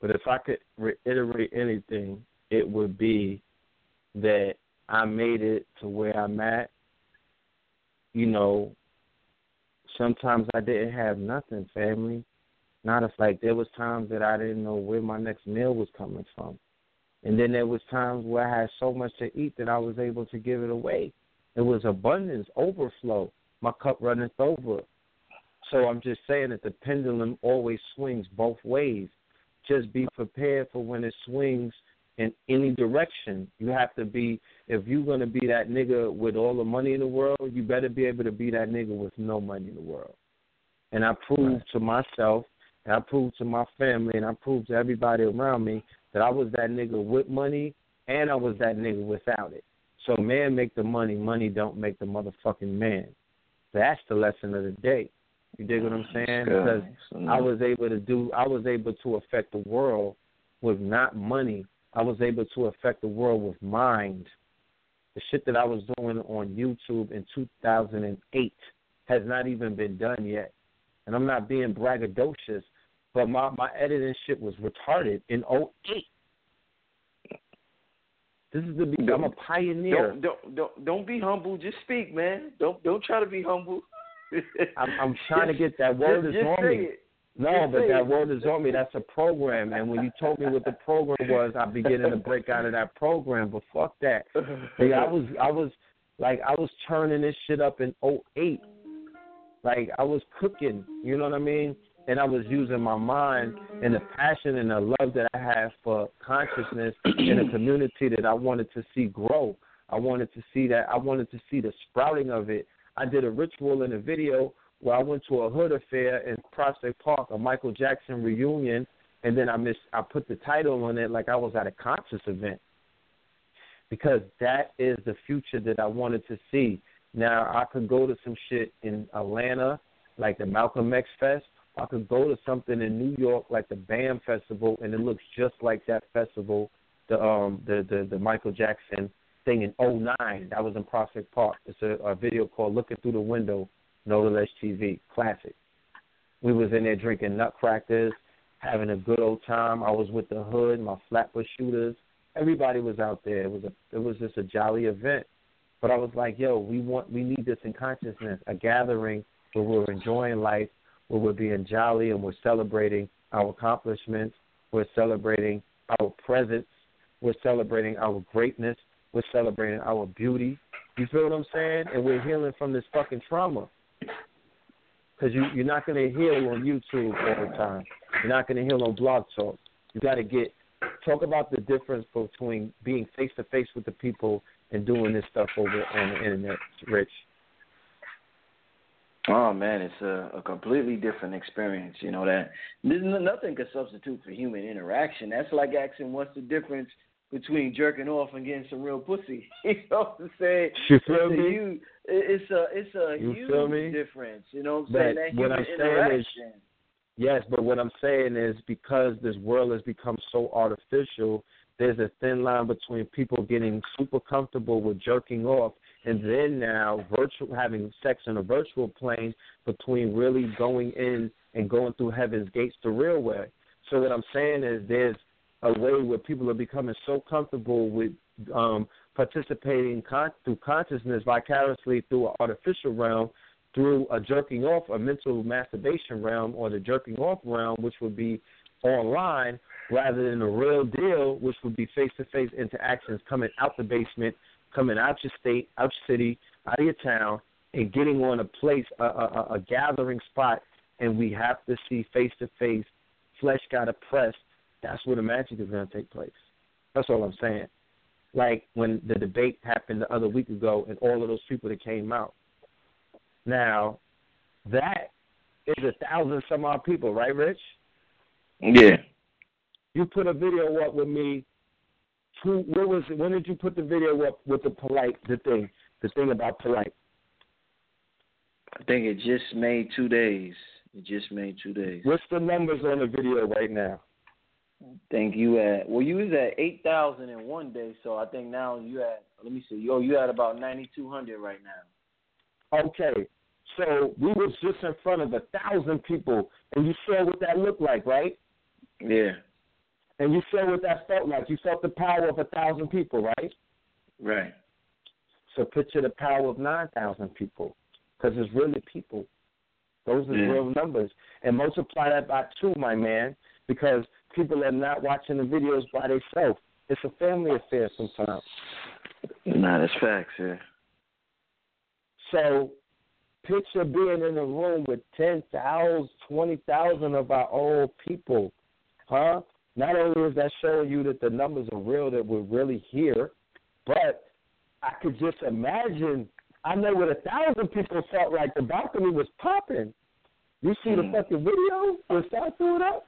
But if I could reiterate anything, it would be that I made it to where I'm at. You know, sometimes I didn't have nothing, family. Not if like there was times that I didn't know where my next meal was coming from. And then there was times where I had so much to eat that I was able to give it away. It was abundance, overflow. My cup runneth over. So I'm just saying that the pendulum always swings both ways. Just be prepared for when it swings in any direction. You have to be if you're gonna be that nigga with all the money in the world, you better be able to be that nigga with no money in the world. And I proved to myself, and I proved to my family, and I proved to everybody around me that I was that nigga with money, and I was that nigga without it. So man make the money, money don't make the motherfucking man. That's the lesson of the day. You dig what I'm saying? Because I was able to do I was able to affect the world with not money. I was able to affect the world with mind. The shit that I was doing on YouTube in 2008 has not even been done yet. And I'm not being braggadocious, but my my editing shit was retarded in 08. This is the be- I'm a pioneer. Don't don't don't don't be humble. Just speak, man. Don't don't try to be humble. I'm, I'm trying to get that word just, is just on me. it. No, but that word is on me. That's a program. And when you told me what the program was, I'm beginning to break out of that program. But fuck that. Like, I was, I was, like, I was turning this shit up in '08. Like, I was cooking. You know what I mean? And I was using my mind and the passion and the love that I have for consciousness in a community that I wanted to see grow. I wanted to see that. I wanted to see the sprouting of it. I did a ritual in a video where I went to a hood affair in Prospect Park, a Michael Jackson reunion, and then I missed. I put the title on it like I was at a conscious event because that is the future that I wanted to see. Now I could go to some shit in Atlanta, like the Malcolm X Fest. I could go to something in New York, like the BAM Festival, and it looks just like that festival, the um the the, the Michael Jackson thing in '09. That was in Prospect Park. It's a, a video called "Looking Through the Window." Nevertheless TV, classic. We was in there drinking nutcrackers, having a good old time. I was with the hood, my flatbush shooters. Everybody was out there. It was a it was just a jolly event. But I was like, yo, we want we need this in consciousness, a gathering where we're enjoying life, where we're being jolly and we're celebrating our accomplishments, we're celebrating our presence, we're celebrating our greatness, we're celebrating our beauty. You feel what I'm saying? And we're healing from this fucking trauma because you, you're not going to heal on YouTube all the time. You're not going to heal on Blog Talk. You got to get talk about the difference between being face to face with the people and doing this stuff over on the internet, Rich. Oh man, it's a, a completely different experience. You know that nothing can substitute for human interaction. That's like asking what's the difference between jerking off and getting some real pussy. you know what I'm saying? You feel it's a huge, it's a it's a You huge me? difference. You know what I'm But saying? That what I'm saying is- Yes, but what I'm saying is because this world has become so artificial, there's a thin line between people getting super comfortable with jerking off and then now virtual having sex on a virtual plane between really going in and going through heaven's gates the real way. So what I'm saying is there's a way where people are becoming so comfortable with um, participating con- through consciousness vicariously through an artificial realm through a jerking off, a mental masturbation realm, or the jerking off realm, which would be online, rather than the real deal, which would be face to face interactions coming out the basement, coming out your state, out your city, out of your town, and getting on a place, a, a, a gathering spot, and we have to see face to face, flesh got to press. That's where the magic is going to take place. That's all I'm saying. Like when the debate happened the other week ago, and all of those people that came out. Now, that is a thousand some odd people, right, Rich? Yeah. You put a video up with me. Two, where was it? When did you put the video up with the polite, the thing, the thing about polite? I think it just made two days. It just made two days. What's the numbers on the video right now? I think you at well, you was at eight thousand in one day, so I think now you at let me see, yo, you at about ninety two hundred right now. Okay, so we was just in front of a thousand people, and you saw what that looked like, right? Yeah. And you saw what that felt like. You felt the power of a thousand people, right? Right. So picture the power of nine thousand people, because it's really people. Those are Yeah. real numbers, and multiply that by two, my man, because people are not watching the videos by themselves. It's a family affair sometimes. Nah, that's facts, yeah. So picture being in a room with 10,000, 20,000 of our old people, huh? Not only is that showing you that the numbers are real, that we're really here, but I could just imagine. I know what a thousand people felt like. The balcony was popping. You see the Mhm. fucking video? Was that threw it up?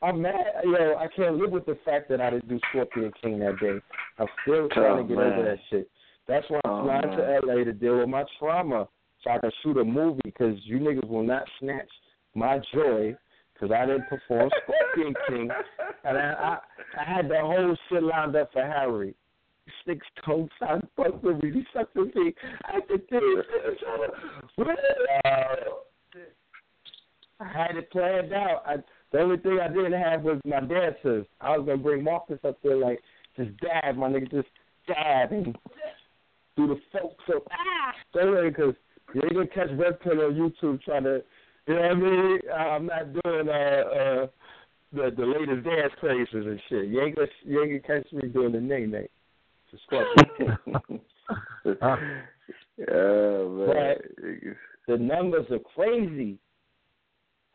I'm mad. Yo, I can't live with the fact that I didn't do Scorpion King that day. I'm still oh, trying Oh, to get man. over that shit. That's why I'm Oh, flying man. to LA to deal with my trauma so I can shoot a movie because you niggas will not snatch my joy because I didn't perform Scorpion King. And I, I, I had the whole shit lined up for Harry. Six toes, I fucked with me. He sucked with me. I could do it. I had it planned out. I, the only thing I didn't have was my dancers. I was gonna bring Marcus up there, like just dab, my nigga, just dab and do the folk so ah, because you ain't gonna catch Red Pill on YouTube trying to, you know what I mean? I'm not doing uh uh the the latest dance crazes and shit. You ain't gonna you ain't gonna catch me doing the Nae Nae. Just oh man. the numbers are crazy.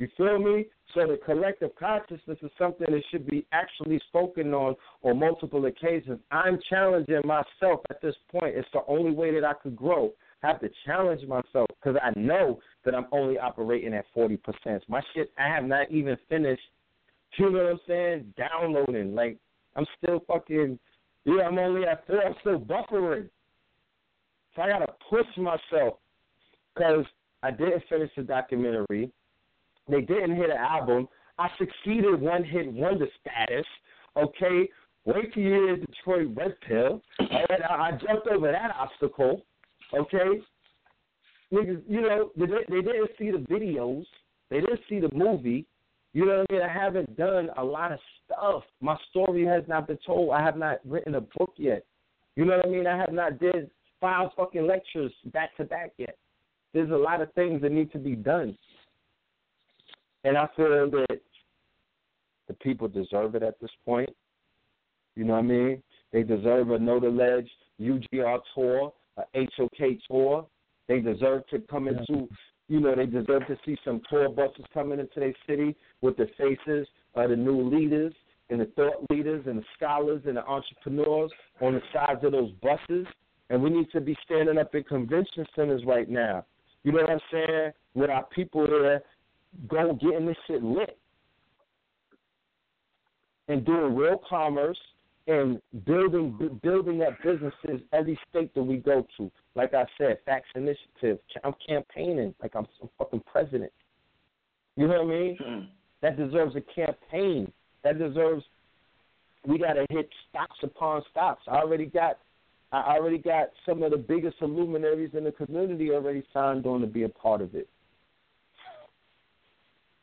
You feel me? So the collective consciousness is something that should be actually spoken on on multiple occasions. I'm challenging myself at this point. It's the only way that I could grow. I have to challenge myself because I know that I'm only operating at 40%. My shit, I have not even finished, you know what I'm saying, downloading. Like, I'm still fucking, yeah, I'm only at four. I'm still buffering. So I got to push myself because I didn't finish the documentary. They didn't hit an album. I succeeded one hit wonder status. Okay, wait till you hear Detroit Red Pill. Right, I, I jumped over that obstacle. Okay, niggas, you know they, they didn't see the videos. They didn't see the movie. You know what I mean? I haven't done a lot of stuff. My story has not been told. I have not written a book yet. You know what I mean? I have not did five fucking lectures back to back yet. There's a lot of things that need to be done. And I feel that the people deserve it at this point. You know what I mean? They deserve a Know the Ledge UGR tour, a HOK tour. They deserve to come into, you know, they deserve to see some tour buses coming into their city with the faces of the new leaders and the thought leaders and the scholars and the entrepreneurs on the sides of those buses. And we need to be standing up in convention centers right now. You know what I'm saying? With our people there go getting this shit lit and doing real commerce and building building up businesses every state that we go to. Like I said, Facts Initiative. I'm campaigning like I'm some fucking president. You know what I mean? Hmm. That deserves a campaign. That deserves. We gotta hit stops upon stops. I already got. I already got some of the biggest luminaries in the community already signed on to be a part of it.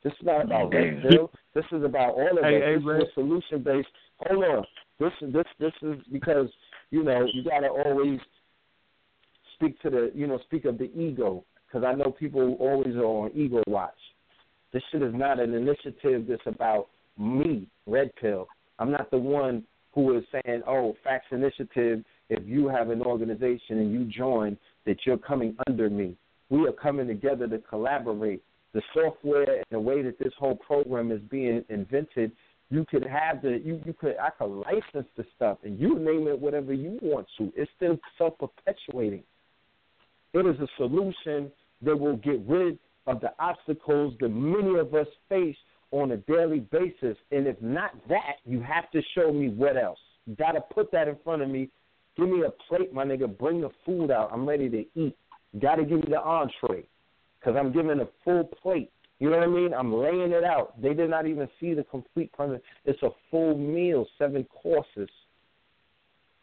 This is not about oh, Red Pill. This is about all of Hey, it. hey, this is solution based. Hold on. This is this this is because you know you gotta always speak to the you know speak of the ego because I know people always are on ego watch. This shit is not an initiative that's about me, Red Pill. I'm not the one who is saying, "Oh, Facts Initiative." If you have an organization and you join, that you're coming under me. We are coming together to collaborate. The software and the way that this whole program is being invented, you could have the you you could I could license the stuff and you name it whatever you want to. It's still self perpetuating. It is a solution that will get rid of the obstacles that many of us face on a daily basis. And if not that, you have to show me what else. You got to put that in front of me. Give me a plate, my nigga. Bring the food out. I'm ready to eat. You got to give me the entree. Because I'm giving a full plate. You know what I mean? I'm laying it out. They did not even see the complete permit. It's a full meal, seven courses.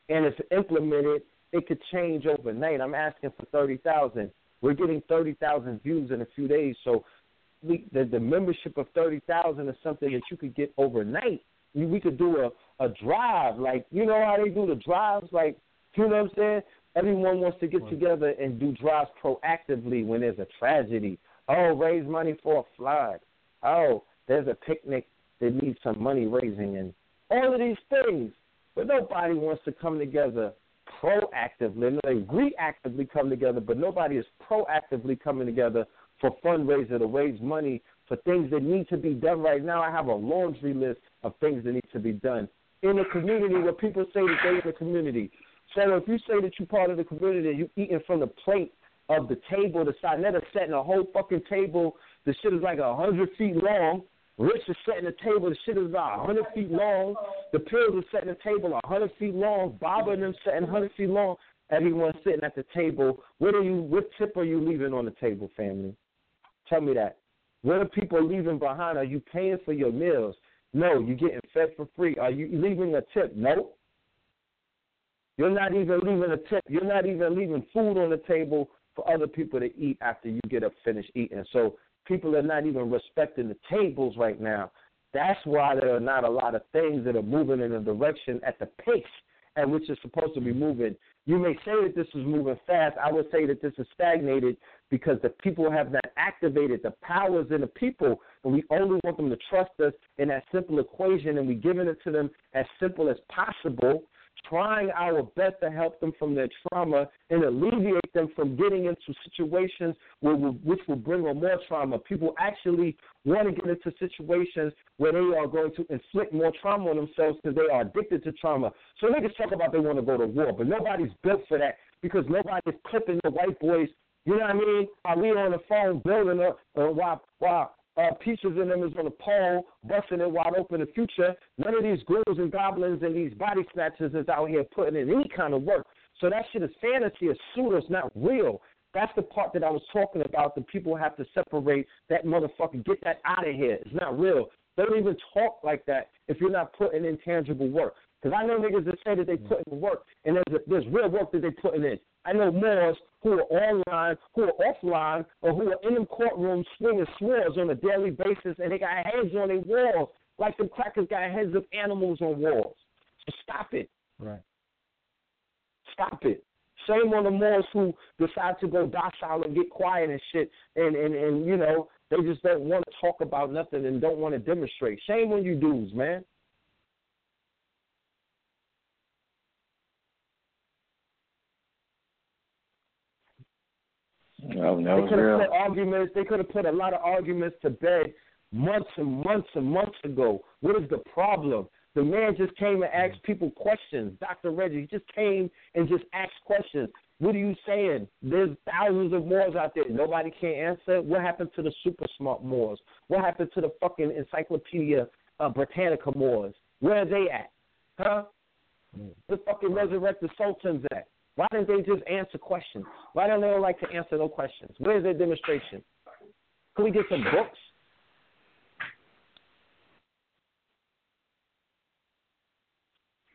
And if implemented, it could change overnight. I'm asking for thirty thousand. We're getting thirty thousand views in a few days, so we, the, the membership of thirty thousand is something that you could get overnight. We, we could do a a drive, like you know how they do the drives, like you know what I'm saying. Everyone wants to get together and do drives proactively when there's a tragedy Oh, raise money for a flood. Oh, there's a picnic that needs some money raising and all of these things. But nobody wants to come together proactively. They reactively come together, but nobody is proactively coming together for fundraiser to raise money for things that need to be done right now. I have a laundry list of things that need to be done in a community where people say that they're in the community. So if you say that you're part of the community, and you're eating from the plate of the table, the side. Netta setting a whole fucking table. The shit is like a hundred feet long. Rich is setting the table. The shit is about hundred feet long. The pills are setting the table hundred feet long. Bob and them setting hundred feet long. Everyone sitting at the table. What are you? What tip are you leaving on the table, family? Tell me that. What are people leaving behind? Are you paying for your meals? No. you're getting fed for free? Are you leaving a tip? No. You're not even leaving a tip. You're not even leaving food on the table for other people to eat after you get up finished eating. So people are not even respecting the tables right now. That's why there are not a lot of things that are moving in a direction at the pace at which it's supposed to be moving. You may say that this is moving fast. I would say that this is stagnated because the people have not activated the powers in the people, and we only want them to trust us in that simple equation, and we're giving it to them as simple as possible trying our best to help them from their trauma and alleviate them from getting into situations where which will bring on more trauma. People actually want to get into situations where they are going to inflict more trauma on themselves because they are addicted to trauma. So niggas talk about they want to go to war, but nobody's built for that because nobody's clipping the white boys. You know what I mean? Are we on the phone building up uh, while while uh, pieces in them is on the pole, busting it wide open in the future. None of these ghouls and goblins and these body snatchers is out here putting in any kind of work. So that shit is fantasy, it's pseudo, it's not real. That's the part that I was talking about. The people have to separate that motherfucker, get that out of here. It's not real. They don't even talk like that if you're not putting in tangible work. Because I know niggas that say that they mm. put in work, and there's, a, there's real work that they putting in. I know Moors who are online, who are offline, or who are in them courtrooms swinging swords on a daily basis, and they got heads on their walls like them crackers got heads of animals on walls. So stop it. Right. Stop it. Shame on the Moors who decide to go docile and get quiet and shit, and and and you know they just don't want to talk about nothing and don't want to demonstrate. Shame on you dudes, man. No, no, they could have put arguments. They could have put a lot of arguments to bed months and months and months ago. What is the problem? The man just came and asked people questions. Dr. Reggie he just came and just asked questions. What are you saying? There's thousands of Moors out there. Nobody can answer. What happened to the super smart Moors? What happened to the fucking Encyclopedia uh, Britannica Moors? Where are they at? Huh? Mm. The fucking resurrected sultans at? Why didn't they just answer questions? Why don't they like to answer no questions? Where's their demonstration? Can we get some books?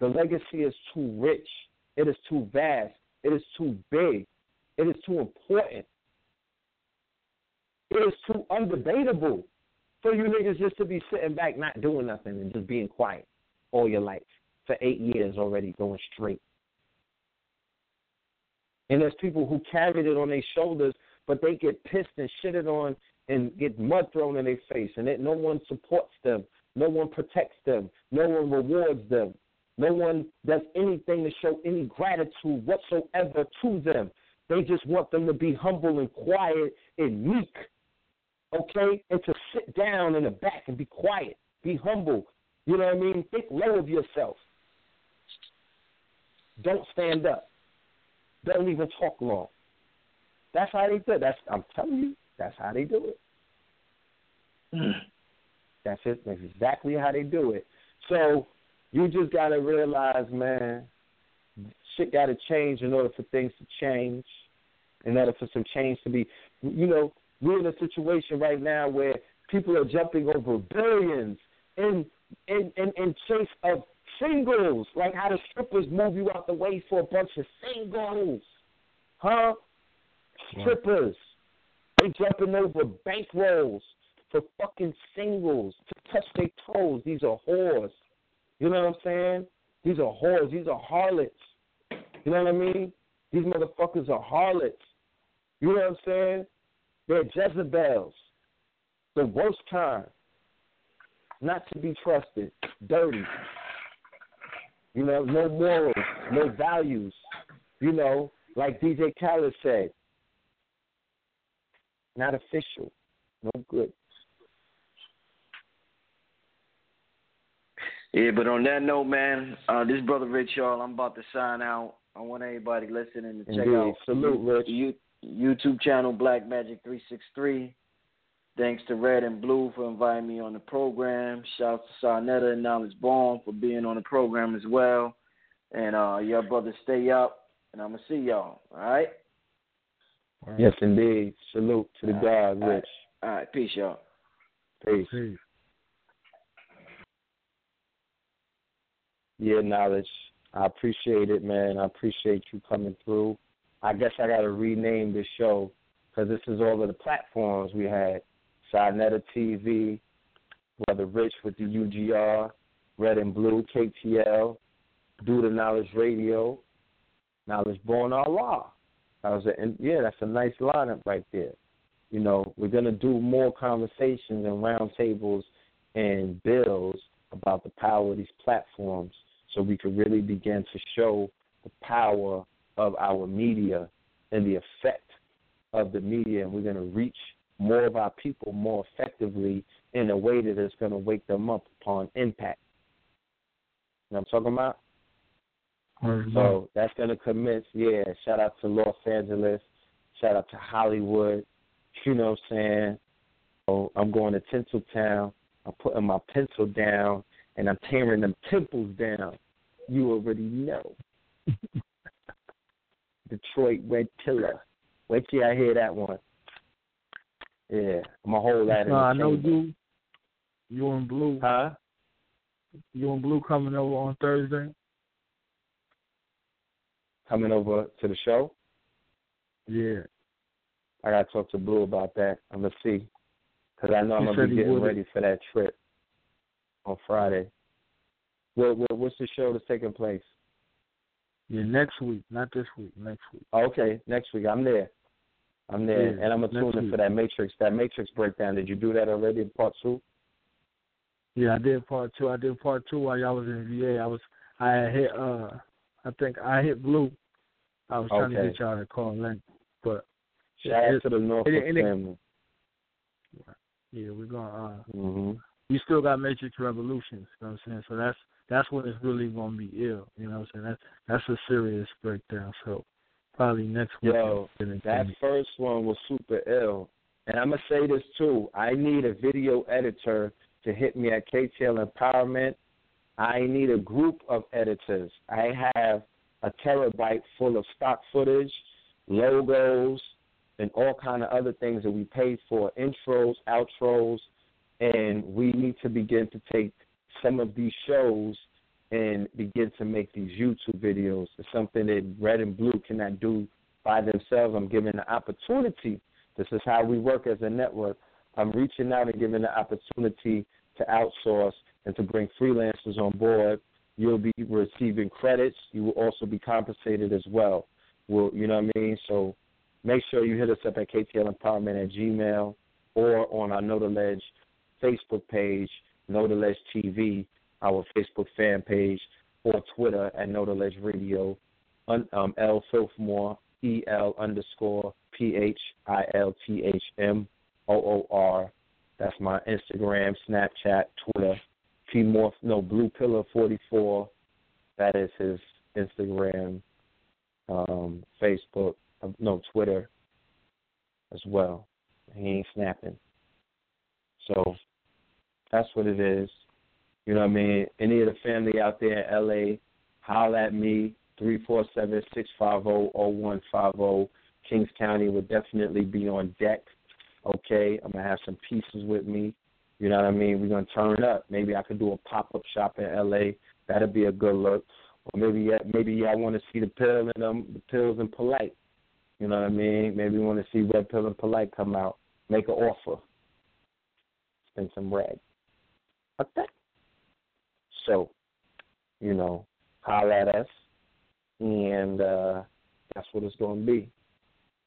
The legacy is too rich. It is too vast. It is too big. It is too important. It is too undebatable for you niggas just to be sitting back, not doing nothing, and just being quiet all your life for eight years already, going straight. And there's people who carried it on their shoulders, but they get pissed and shitted on and get mud thrown in their face, and that no one supports them, no one protects them, no one rewards them, no one does anything to show any gratitude whatsoever to them. They just want them to be humble and quiet and meek, okay, and to sit down in the back and be quiet, be humble. You know what I mean? Think low of yourself. Don't stand up. Don't even talk long. That's how they do it. That's I'm telling you, that's how they do it. Hmm. That's it. That's exactly how they do it. So you just gotta realize, man, shit gotta change in order for things to change. In order for some change to be, you know, We're in a situation right now where people are jumping over billions in in in, in chase of singles, like how the strippers move you out the way for a bunch of singles, huh? Strippers, they jumping over bankrolls for fucking singles to touch their toes. These are whores. You know what I'm saying? These are whores. These are harlots. You know what I mean? These motherfuckers are harlots. You know what I'm saying? They're Jezebels. The worst kind. Not to be trusted. Dirty. You know, no morals, no values. You know, like DJ Khaled said. Not official. No good. Yeah, but on that note, man, uh, this brother Rich, y'all, I'm about to sign out. I want everybody listening to check Indeed. out Salute, Rich. the YouTube channel Black Magic 363. Thanks to Red and Blue for inviting me on the program. Shouts to Sarnetta and Knowledge Born for being on the program as well. And uh, your brother, stay up, and I'm gonna see y'all. All right. Yes, indeed. Salute to the All God, right, all right. Rich. All right. Peace, y'all. Peace. Peace. Yeah, knowledge. I appreciate it, man. I appreciate you coming through. I guess I got to rename this show because this is all of the platforms we had. Sinetta TV, Brother Rich with the UGR, Red and Blue, KTL, Do the Knowledge Radio, Knowledge Born Allah. That was a, yeah, that's a nice lineup right there. You know, we're gonna do more conversations and roundtables and bills about the power of these platforms, so we can really begin to show the power of our media and the effect of the media, and we're gonna reach more of our people more effectively in a way that is gonna wake them up upon impact. You know what I'm talking about? So that's gonna commence. Yeah, shout out to Los Angeles. Shout out to Hollywood. You know what I'm saying? So I'm going to Tinseltown. I'm putting my pencil down and I'm tearing them temples down. You already know. Detroit Red Killer. Wait till I hear that one. Yeah, hold that in No, I know you. You and Blue. Huh? You and Blue coming over on Thursday. Coming over to the show. Yeah. I gotta talk to Blue about that. I'm gonna see, because I know I'm gonna be getting ready for that trip on Friday. What, what what's the show that's taking place? Yeah, next week, not this week. Next week. Oh, okay, next week. I'm there. I'm there, Yeah, and I'm tune in for that Matrix. That Matrix breakdown. Did you do that already in part two? Yeah, I did part two. I did part two while y'all was in VA. I was I hit uh I think I hit blue. I was trying to Okay. get y'all to call in. But Shout out to the Norfolk it- it- family. yeah, we're gonna uh hmm we still got Matrix Revolutions, you know what I'm saying? So that's that's when it's really gonna be ill, you know what I'm saying? That's that's a serious breakdown. So probably next week. Yo, we'll get into That first one was super ill. And I'm gonna say this too. I need a video editor to hit me at KTL Empowerment. I need a group of editors. I have a terabyte full of stock footage, logos, and all kind of other things that we paid for, intros, outros, and we need to begin to take some of these shows and begin to make these YouTube videos. It's something that Red and Blue cannot do by themselves. I'm giving the opportunity. This is how we work as a network. I'm reaching out and giving the opportunity to outsource and to bring freelancers on board. You'll be receiving credits. You will also be compensated as well. Well, you know what I mean? So make sure you hit us up at KTL Empowerment at Gmail or on our Know Facebook page, Know TV, our Facebook fan page, or Twitter at Know the Ledge Radio. Um, El Philthmoor, E L underscore P H I L T H M O O R. That's my Instagram, Snapchat, Twitter. P Morph, no Blue Pillar forty four. That is his Instagram, um, Facebook, uh, no Twitter, as well. He ain't snapping. So that's what it is. You know what I mean? Any of the family out there in LA, holler at me, three four seven six five zero zero one five zero. Kings County would definitely be on deck Okay, I'm gonna have some pieces with me. You know what I mean? We're gonna turn up. Maybe I could do a pop up shop in LA. That'll be a good look. Or maybe maybe y'all want to see the pill and um the pills and polite. You know what I mean? Maybe we want to see Red Pill and Polite come out, make an offer, spend some bread. Okay. So, you know, holler at us, and uh, that's what it's going to be.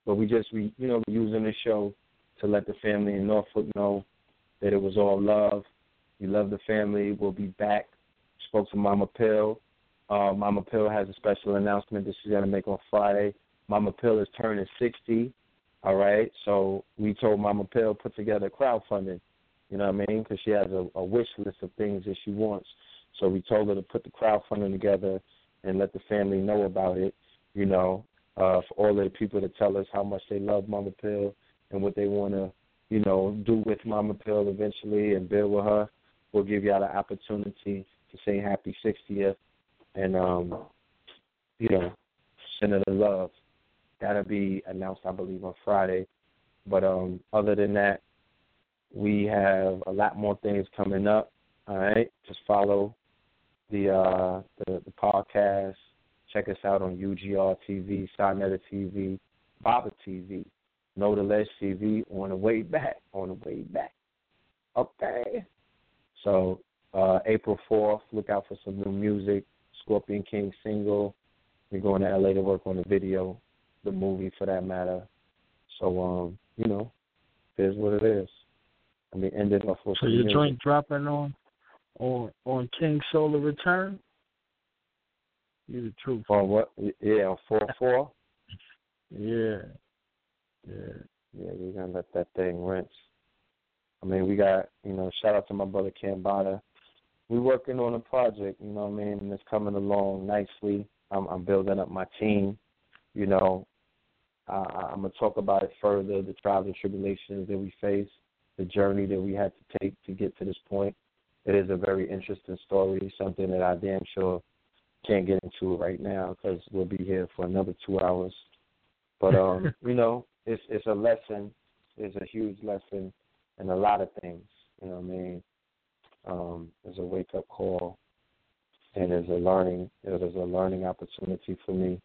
But we just, we, you know, we're using the show to let the family in Norfolk know that it was all love. We love the family. We'll be back. Spoke to Mama Pill. Uh, Mama Pill has a special announcement that she's going to make on Friday. Mama Pill is turning 60. All right. So we told Mama Pill put together crowdfunding. You know what I mean? Because she has a, a wish list of things that she wants. So we told her to put the crowdfunding together and let the family know about it. You know, uh, for all the people to tell us how much they love Mama Pill and what they want to, you know, do with Mama Pill eventually and build with her. We'll give y'all the opportunity to say happy 60th and, um, you know, send her the love. That'll be announced, I believe, on Friday. But um, other than that, we have a lot more things coming up. All right, just follow the uh, the, the podcast. Check us out on UGR TV, Sarnetta TV, Baba TV, Know the Ledge TV on the way back. On the way back. Okay. So uh, April fourth, look out for some new music. Scorpion King single. We're going to LA to work on the video, the movie for that matter. So um, you know, here's what it is. I mean, ended off with. So your joint dropping on on on King Solar Return. You the truth. On what? Yeah, on four four. yeah, yeah, yeah. We're gonna let that thing rinse. I mean, we got you know. Shout out to my brother Cambada. We're working on a project, you know what I mean, and it's coming along nicely. I'm, I'm building up my team. You know, uh, I'm gonna talk about it further. The trials and tribulations that we face, the journey that we had to take to get to this point it is a very interesting story, something that I damn sure can't get into right now because we'll be here for another two hours. But um, you know, it's it's a lesson. It's a huge lesson in a lot of things. You know what I mean? Um, it's a wake up call, and it's a learning. It is a learning opportunity for me,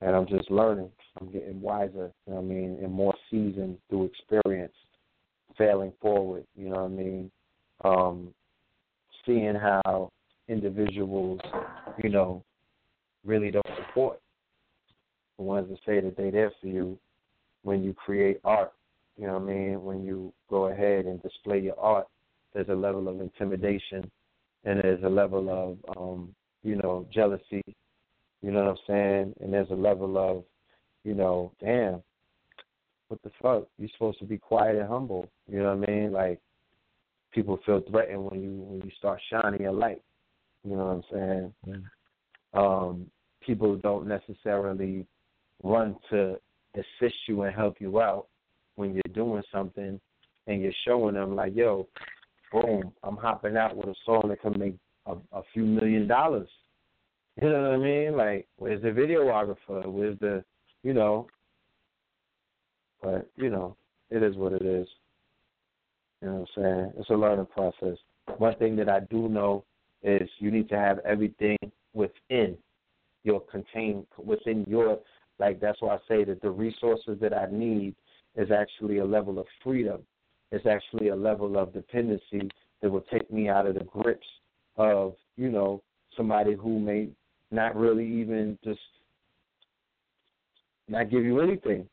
and I'm just learning. I'm getting wiser. You know what I mean? And more seasoned through experience, failing forward. You know what I mean? Um, seeing how individuals, you know, really don't support the ones that say that they're there for you when you create art. You know what I mean? When you go ahead and display your art, there's a level of intimidation and there's a level of um, you know, jealousy, you know what I'm saying? And there's a level of, you know, damn, what the fuck? You're supposed to be quiet and humble. You know what I mean? Like people feel threatened when you when you start shining a light. You know what I'm saying? Um, people don't necessarily run to assist you and help you out when you're doing something and you're showing them like, yo, boom, I'm hopping out with a song that can make a, a few million dollars. You know what I mean? Like, where's the videographer? Where's the, you know? But you know, it is what it is. You know what I'm saying? It's a learning process. One thing that I do know is you need to have everything within your contain within your like that's why I say that the resources that I need is actually a level of freedom. It's actually a level of dependency that will take me out of the grips of, you know, somebody who may not really even just not give you anything.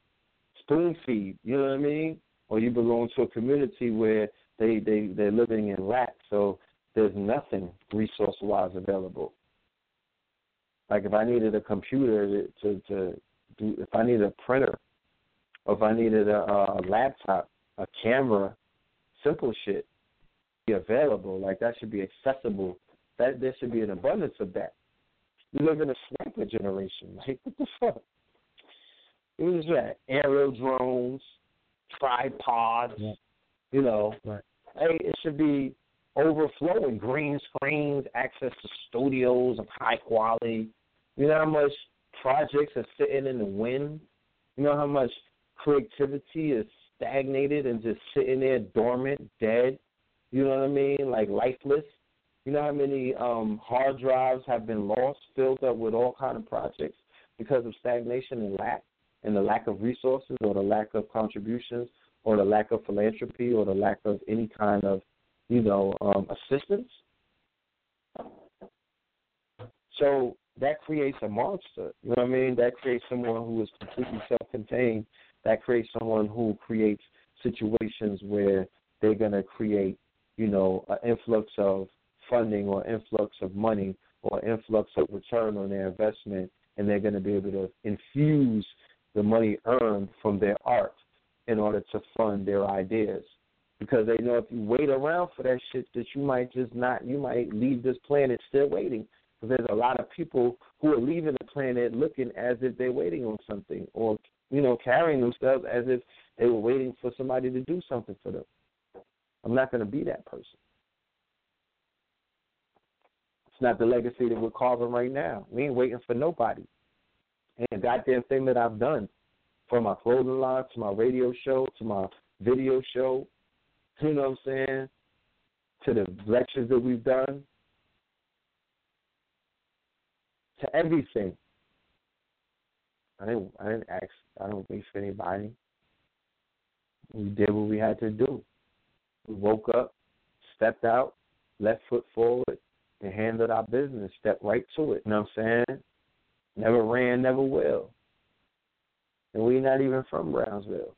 Spoon feed, you know what I mean? Or you belong to a community where they they they're living in lack, so there's nothing resource wise available. Like if I needed a computer to to do, if I needed a printer, or if I needed a, a laptop, a camera, simple shit be available. Like that should be accessible. That there should be an abundance of that. We live in a sniper generation. Like what the fuck? What is that? Aerial drones, tripods, yeah. you know. Right. Hey, it should be overflowing. Green screens, access to studios of high quality. You know how much projects are sitting in the wind? You know how much creativity is stagnated and just sitting there dormant, dead. You know what I mean? Like lifeless. You know how many um, hard drives have been lost, filled up with all kind of projects because of stagnation and lack, and the lack of resources, or the lack of contributions, or the lack of philanthropy, or the lack of any kind of, you know, um, assistance. So that creates a monster. You know what I mean? That creates someone who is completely self-contained. That creates someone who creates situations where they're going to create, you know, an influx of funding or influx of money or influx of return on their investment, and they're going to be able to infuse the money earned from their art in order to fund their ideas. Because they know if you wait around for that shit, that you might just not, you might leave this planet still waiting Because there's a lot of people who are leaving the planet looking as if they're waiting on something or, you know, carrying themselves as if they were waiting for somebody to do something for them. I'm not going to be that person. It's not the legacy that we're carving right now. We ain't waiting for nobody. And goddamn thing that I've done, from my clothing line to my radio show to my video show, you know what I'm saying, to the lectures that we've done, to everything. I didn't I didn't ask I don't wait for anybody. We did what we had to do. We woke up, stepped out, left foot forward, and handled our business, stepped right to it. You know what I'm saying? Never ran, never will. And we're not even from Brownsville.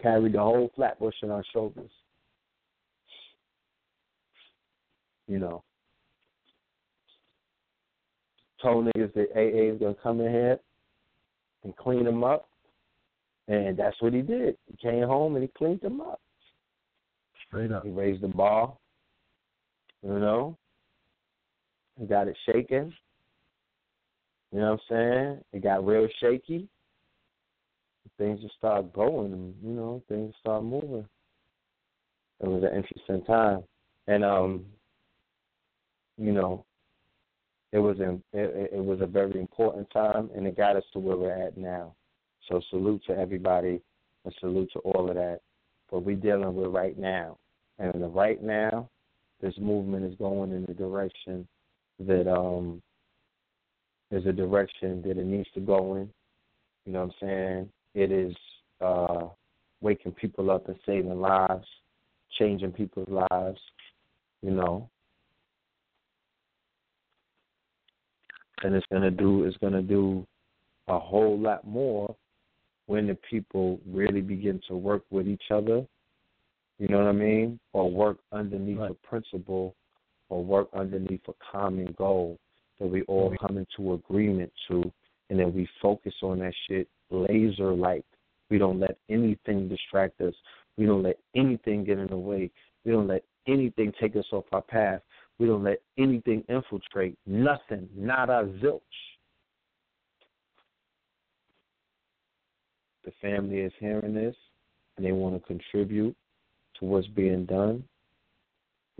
Carried the whole Flatbush on our shoulders. you know, told niggas that AA is gonna come in here and clean them up, and that's what he did. He came home and he cleaned them up. Straight up. He raised the bar, you know. He got it shaking. You know what I'm saying? It got real shaky. Things just started going, you know, things started moving. It was an interesting time, and um, you know, it was in, it, it was a very important time, and it got us to where we're at now. So salute to everybody, and salute to all of that. But we're dealing with right now, and the right now, this movement is going in the direction that um is a direction that it needs to go in. You know what I'm saying? It is uh waking people up and saving lives, changing people's lives, you know, and it's gonna do it's gonna do a whole lot more when the people really begin to work with each other. You know what I mean? Or work underneath right. a principle or work underneath a common goal that we all come into agreement to and then we focus on that shit laser like. We don't let anything distract us. We don't let anything get in the way. We don't let anything take us off our path. We don't let anything infiltrate. Nothing. Not a zilch. The family is hearing this and they want to contribute to what's being done.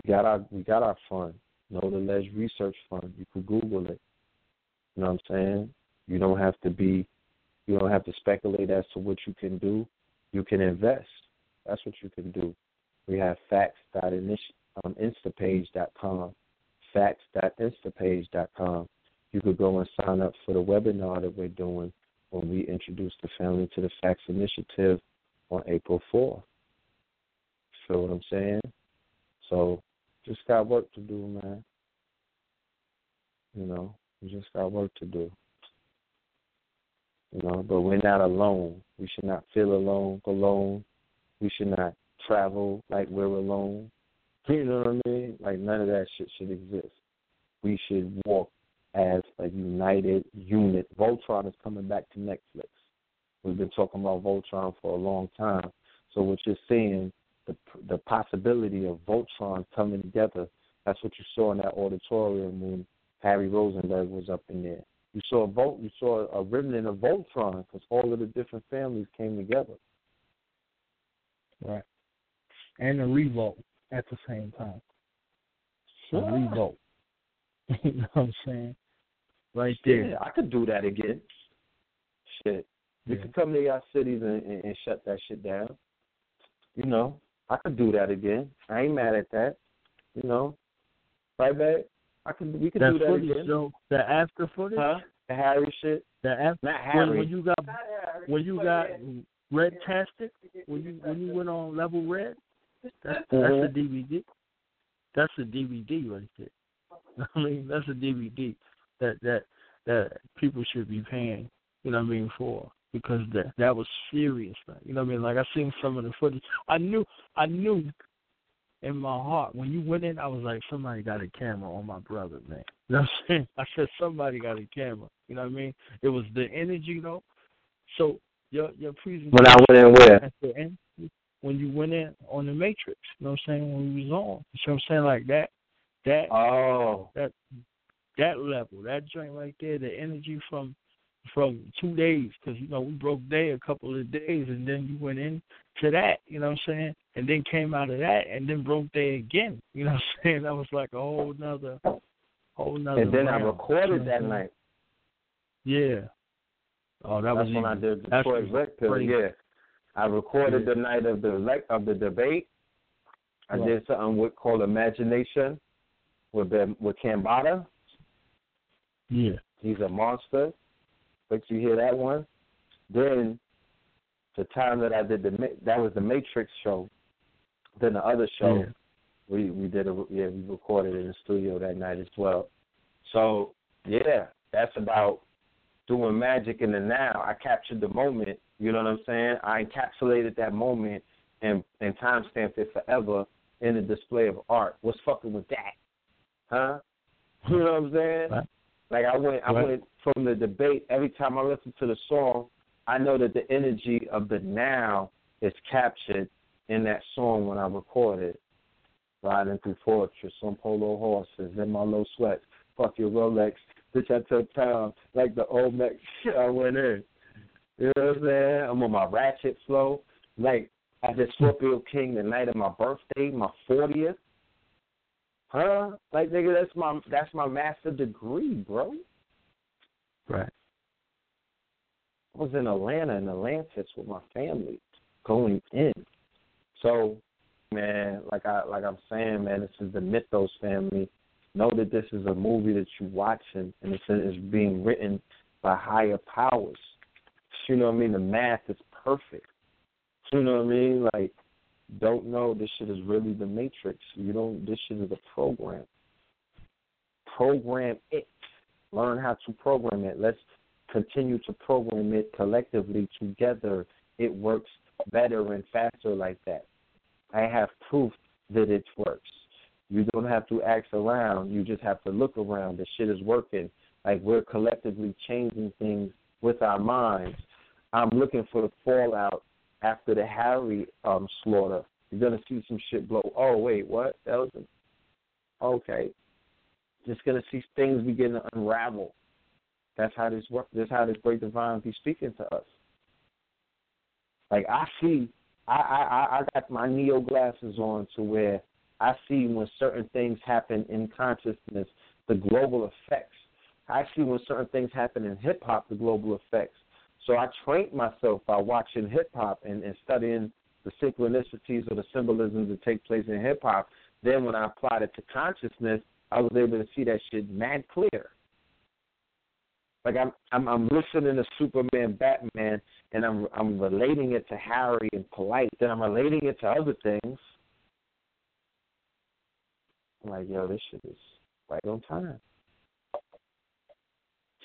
We got our we got our fund. Know the Ledge Research Fund. You can Google it. You know what I'm saying? You don't have to be you don't have to speculate as to what you can do. You can invest. That's what you can do. We have facts.initiative um, instapage.com, facts.instapage.com. You could go and sign up for the webinar that we're doing when we introduce the family to the Facts Initiative on April 4th. Feel what I'm saying? So just got work to do, man. You know, we just got work to do. You know, but we're not alone. We should not feel alone, alone. We should not travel like we're alone. You know what I mean? Like none of that shit should exist. We should walk as a united unit. Voltron is coming back to Netflix. We've been talking about Voltron for a long time. So what you're seeing, the the possibility of Voltron coming together, that's what you saw in that auditorium when Harry Rosenberg was up in there. You saw a Volt, you saw a remnant of Voltron because all of the different families came together. Right. And a revolt at the same time. So Sure. revolt. you know what I'm saying? Right there. Yeah, I could do that again. Shit, we Yeah. could come to y'all cities and, and, and shut that shit down. You know, I could do that again. I ain't mad at that. You know, right, babe? I can. We could That do that footage, again. though, the after footage, Huh? The Harry shit. the after Not when, Harry. when you got Harry. when you got yeah. red tastic, when you when you went on level red, that's that's mm-hmm. a DVD. That's a DVD right there. I mean, that's a DVD that that that people should be paying. You know what I mean for because that that was serious. Like, you know what I mean? Like I seen some of the footage. I knew I knew in my heart when you went in. I was like, somebody got a camera on my brother, man. You know what I'm saying? I said somebody got a camera. You know what I mean? It was the energy though. So your your presentation When I went in where? at the end when you went in on the Matrix. You know what I'm saying? When we was on. You know what I'm saying? Like that that Oh. that that level, that joint right there, the energy from from two days, because you know we broke day a couple of days, and then you went in to that, you know what I'm saying, and then came out of that, and then broke day again, you know what I'm saying. That was like a whole nother, whole nother. And then I recorded that night. Yeah. Oh, that That's was when I did Detroit Pill. Yeah, I recorded Yeah. the night of the elect of the debate. I Right. did something with called Imagination with Ben- with Cambada. Yeah. He's a monster. But you hear that one? Then the time that I did the Ma- that was the Matrix show. Then the other show Yeah. we we did a yeah we recorded in the studio that night as well. So yeah, that's about doing magic in the now. I captured the moment. You know what I'm saying? I encapsulated that moment and and time stamped it forever in a display of art. What's fucking with that? Huh? You know what I'm saying? Right. Like I went I Right. went from the debate every time I listen to the song, I know that the energy of the now is captured in that song when I record it. Riding through fortress on polo horses in my low sweats. Fuck your Rolex. Bitch, I took town like the old Mac. I went in. You know what I'm saying? I'm on my ratchet flow. Like, I did Scorpio King the night of my birthday, my 40th. Huh? Like, nigga, that's my that's my master degree, bro. Right. I was in Atlanta in Atlantis with my family going in. So, man, like I like I'm saying, man, this is the Mythos family. Know that this is a movie that you're watching and it's, it's being written by higher powers. You know what I mean? The math is perfect. You know what I mean? Like, don't know this shit is really the Matrix. You don't. This shit is a program. Program it. Learn how to program it. Let's continue to program it collectively together. It works better and faster like that. I have proof that it works. You don't have to ask around. You just have to look around. The shit is working. Like we're collectively changing things with our minds. I'm looking for the fallout after the Harry um, slaughter. You're gonna see some shit blow. Oh wait, what? That was a, okay. Just gonna see things begin to unravel. That's how this work. That's how this great divine be speaking to us. Like I see, I I I got my neo glasses on to where I see when certain things happen in consciousness, the global effects. I see when certain things happen in hip hop, the global effects. So I trained myself by watching hip hop and, and studying the synchronicities or the symbolisms that take place in hip hop. Then when I applied it to consciousness, I was able to see that shit mad clear. Like I'm I'm I'm listening to Superman, Batman, and I'm I'm relating it to Harry and Polite. Then I'm relating it to other things. I'm like, yo, this shit is right on time.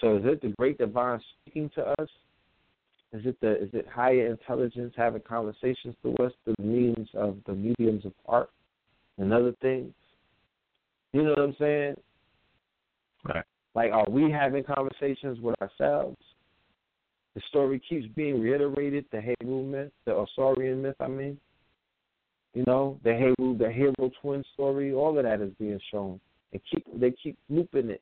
So is it the great divine speaking to us? Is it the is it higher intelligence having conversations to us through the means of the mediums of art and other things? You know what I'm saying? Right. Like, are we having conversations with ourselves? The story keeps being reiterated. The Heru myth, the Osarian myth. I mean, you know, the Heru, the hero twin story. All of that is being shown. They keep they keep looping it.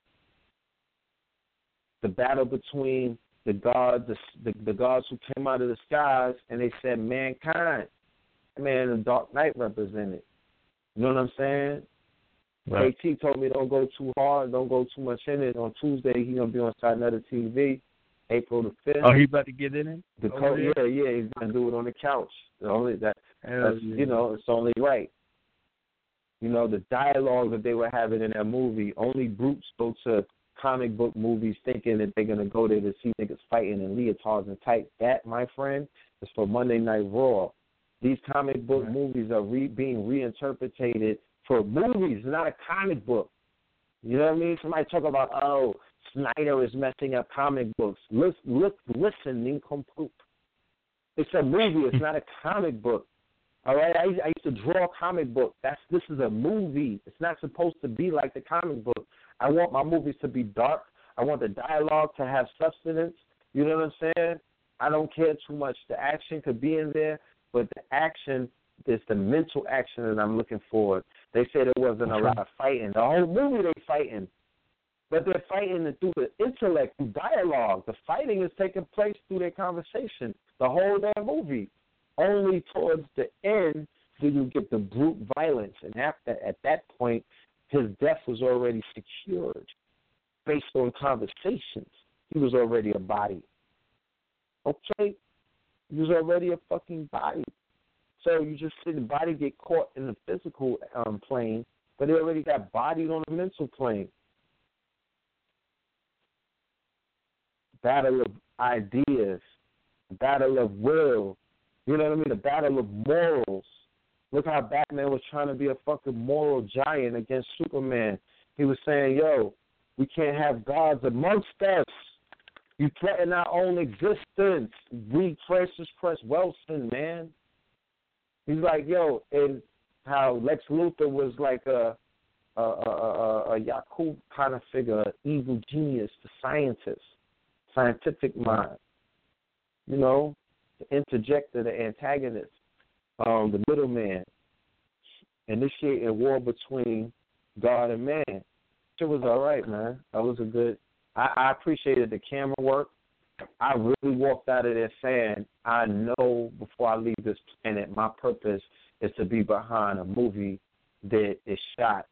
The battle between the gods, the, the the gods who came out of the skies, and they said mankind. Man, the Dark Knight represented. You know what I'm saying? Right. KT told me don't go too hard, don't go too much in it. On Tuesday, he gonna be on Another TV, April the fifth. Oh, he about to get in it. The Oh, co- yeah? yeah, yeah, he's gonna do it on the couch. The only that Hell that's, yeah. you know, it's only right. You know, the dialogue that they were having in that movie, only brutes go to comic book movies thinking that they're gonna go there to see niggas fighting in leotards and tight. That, my friend, is for Monday Night Raw. These comic book Right. movies are re- being reinterpreted for movies, not a comic book. You know what I mean? Somebody talk about, oh, Snyder is messing up comic books. Look, look, listen, nincompoop. It's a movie. It's hmm. not a comic book. All right, I, I used to draw a comic book. That's this is a movie. It's not supposed to be like the comic book. I want my movies to be dark. I want the dialogue to have substance. You know what I'm saying? I don't care too much. The action could be in there, but the action is the mental action that I'm looking for. They said it wasn't a lot of fighting. The whole movie they fighting, but they're fighting it through the intellect, through dialogue. The fighting is taking place through their conversation. The whole damn movie. Only towards the end do you get the brute violence, and after at that point, his death was already secured based on conversations. He was already a body. Okay, he was already a fucking body. So you just see the body get caught in the physical um, plane, but he already got bodied on the mental plane. Battle of ideas, battle of will. You know what I mean? The battle of morals. Look how Batman was trying to be a fucking moral giant against Superman. He was saying, "Yo, we can't have gods amongst us. You threaten our own existence." Read Frances Cress Welsing, man. He's like, yo, and how Lex Luthor was like a a a, a, a Yakub kind of figure, an evil genius, the scientist, scientific mind. You know, the interjector, the antagonist, um, the middleman, initiating a war between God and man. It was all right, man. That was a good. I, I appreciated the camera work. I really walked out of there saying, I know before I leave this planet, my purpose is to be behind a movie that is shot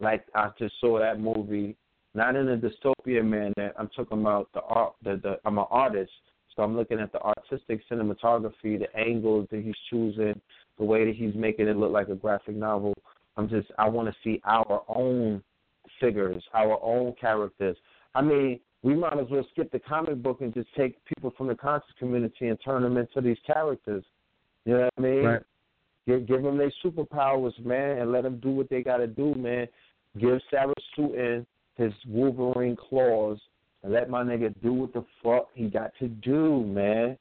like I just saw that movie, not in a dystopian manner. I'm talking about the art. The, the I'm an artist, so I'm looking at the artistic cinematography, the angles that he's choosing, the way that he's making it look like a graphic novel. I'm just I want to see our own figures, our own characters. I mean, we might as well skip the comic book and just take people from the conscious community and turn them into these characters. You know what I mean? Right. Give, give them their superpowers, man, and let them do what they got to do, man. Give Sarah Sutin his Wolverine claws and let my nigga do what the fuck he got to do, man.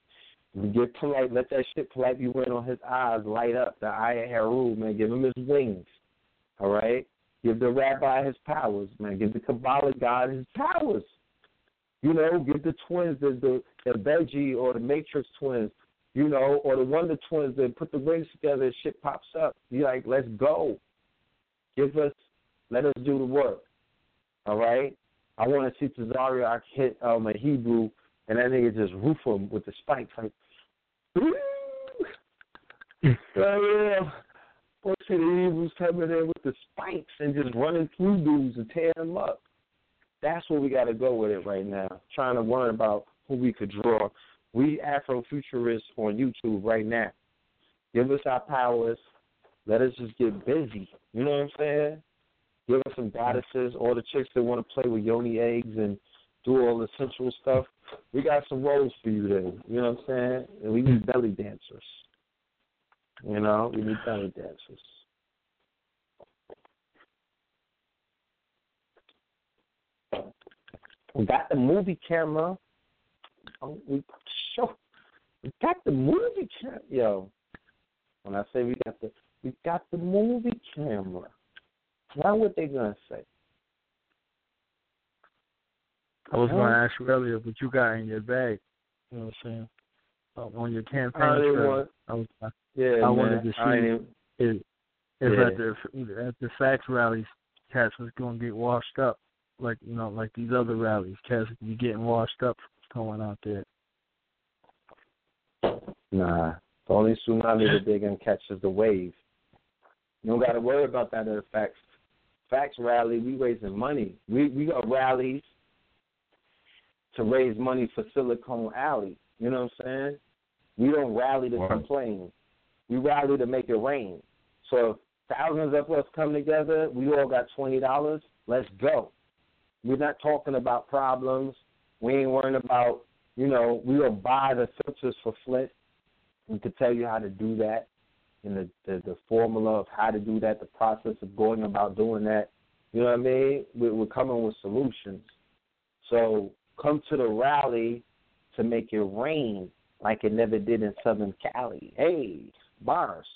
Get polite, let that shit polite be went on his eyes light up. The eye of Heru, man. Give him his wings. All right? Give the rabbi his powers, man. Give the Kabbalah God his powers. You know, give the twins, the the, the Veggie or the Matrix twins, you know, or the Wonder twins that put the rings together and shit pops up. You like, let's go. Give us, let us do the work. All right? I want to see Cesario I hit um, a Hebrew and that nigga just roof him with the spikes. Like, oh yeah. Boy, see the Hebrews coming in with the spikes and just running through dudes and tearing them up. That's where we got to go with it right now. Trying to learn about who we could draw. We Afrofuturists on YouTube right now. Give us our powers. Let us just get busy. You know what I'm saying? Give us some goddesses, all the chicks that want to play with yoni eggs and do all the sensual stuff. We got some roles for you there. You know what I'm saying? And we need belly dancers. You know, we need belly dancers. We got the movie camera. Um, We show. We got the movie camera. Yo, when I say we got the, we got the movie camera. Now what they gonna say? I was to ask you earlier what you got in your bag. You know what I'm saying? Uh, on your campaign I trail. want- I was. I, Yeah, I man. wanted to see- even, if if Yeah. at the at the fax rallies, cats was going to get washed up, like you know, like these other rallies, cats be getting washed up going out there. Nah. The only tsunami that they're gonna catch is the wave. You don't gotta worry about that at the facts. Facts rally, we raising money. We we got rallies to raise money for Silicon Alley. You know what I'm saying? We don't rally to Right. complain. We rally to make it rain. So if thousands of us come together, we all got twenty dollars, let's go. We're not talking about problems. We ain't worrying about, you know, we will buy the filters for Flint. We could tell you how to do that and the, the, the formula of how to do that, the process of going about doing that. You know what I mean? We're, we're coming with solutions. So come to the rally to make it rain like it never did in Southern Cali. Hey, bars.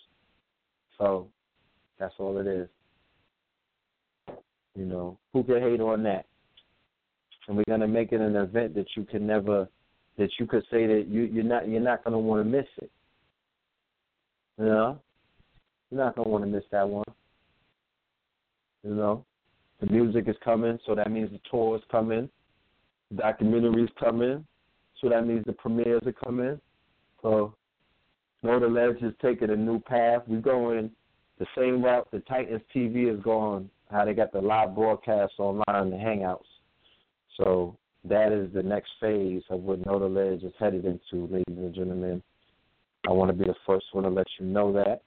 So that's all it is. You know, who can hate on that? And we're gonna make it an event that you can never, that you could say that you you're not you're not gonna want to miss it. You know, you're not gonna want to miss that one. You know, the music is coming, so that means the tour is coming. The documentaries coming, so that means the premieres are coming. So, Know the Ledge is taking a new path. We're going the same route the Titans TV is going, how they got the live broadcasts online, the Hangouts. So that is the next phase of what Know Ledge is headed into, ladies and gentlemen. I want to be the first one to let you know that.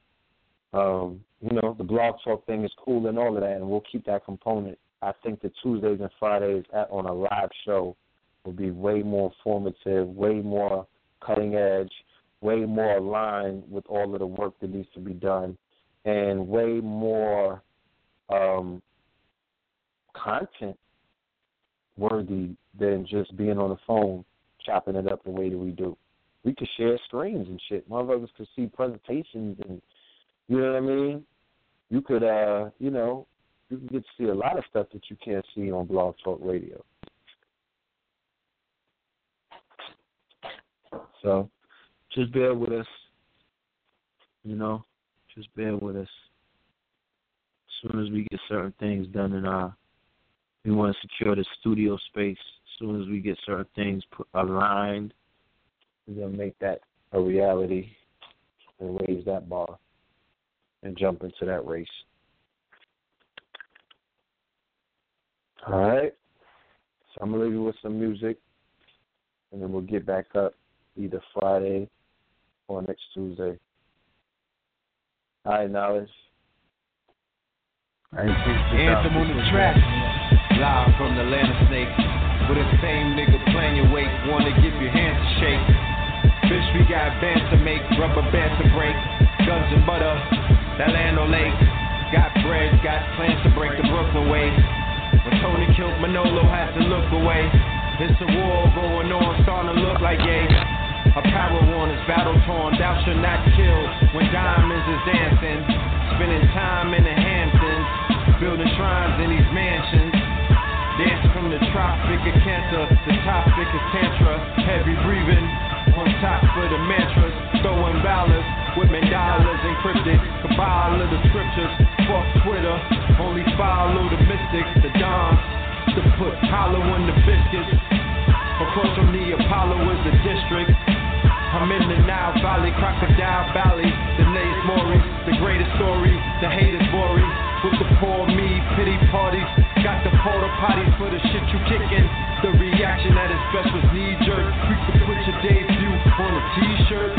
Um, you know, the blog talk thing is cool and all of that, and we'll keep that component. I think the Tuesdays and Fridays at, on a live show will be way more informative, way more cutting edge, way more aligned with all of the work that needs to be done, and way more um, content worthy than just being on the phone chopping it up the way that we do. We could share screens and shit. Motherfuckers could see presentations and you know what I mean? You could uh, you know, you can get to see a lot of stuff that you can't see on Blog Talk Radio. So just bear with us. You know, just bear with us. As soon as we get certain things done in our we want to secure the studio space. As soon as we get certain things put, aligned, we're gonna make that a reality and raise that bar and jump into that race. All right. So I'm gonna leave you with some music, and then we'll get back up either Friday or next Tuesday. All right, knowledge. Anthem on the track. Live from the land of snakes. With the same nigga playing your weight, wanna give your hands a shake. Bitch, we got bands to make, rubber bands to break. Guns and butter, that land on lake. Got bread, got plans to break the Brooklyn way. When Tony killed Manolo, had to look away. It's a war going on, starting to look like yay. Apparel worn is battle torn, thou shalt not kill. When diamonds is dancing, spending time in the Hamptons, building shrines in these mansions. Dance from the tropic of cancer, the topic is tantra, heavy breathing, on top of the mantras, throwing balance with mandalas encrypted, cabal of the scriptures, fuck Twitter, only follow the mystics, the dons, to put hollow in the biscuits. Across from the Apollo is the district. I'm in the Nile Valley, Crocodile Valley, the latest Maury, the greatest story, the haters worry. With the poor me, pity parties, got the porta potties for the shit you kicking. The reaction at its best was knee jerk. We could put your debut on a t-shirt.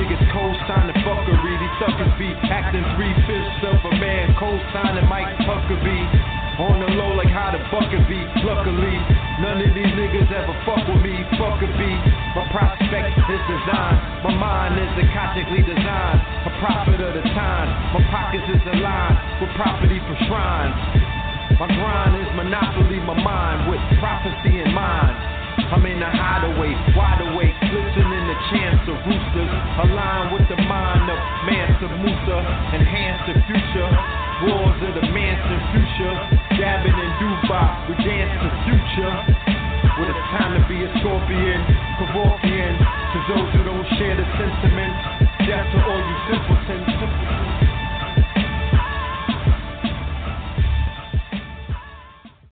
Niggas co-sign the fuckery, these suckers be acting three fifths of a man, co-signing Mike Huckabee. On the low like how the bucket be. Luckily, none of these niggas ever fuck with me. Fuck a. My prospect is designed. My mind is eclectically designed. A prophet of the time. My pockets is aligned with property for shrines. My grind is monopoly. My mind with prophecy in mind. I'm in the hideaway, wide awake, listening to chants of roosters. Align with the mind of Mansa Musa. Enhance the future. Wars of the Manson future. Dabbing in Dubai, we dance the future. When it's time to be a scorpion, Kevorkian. To those who don't share the sentiment, death to all you simpletons.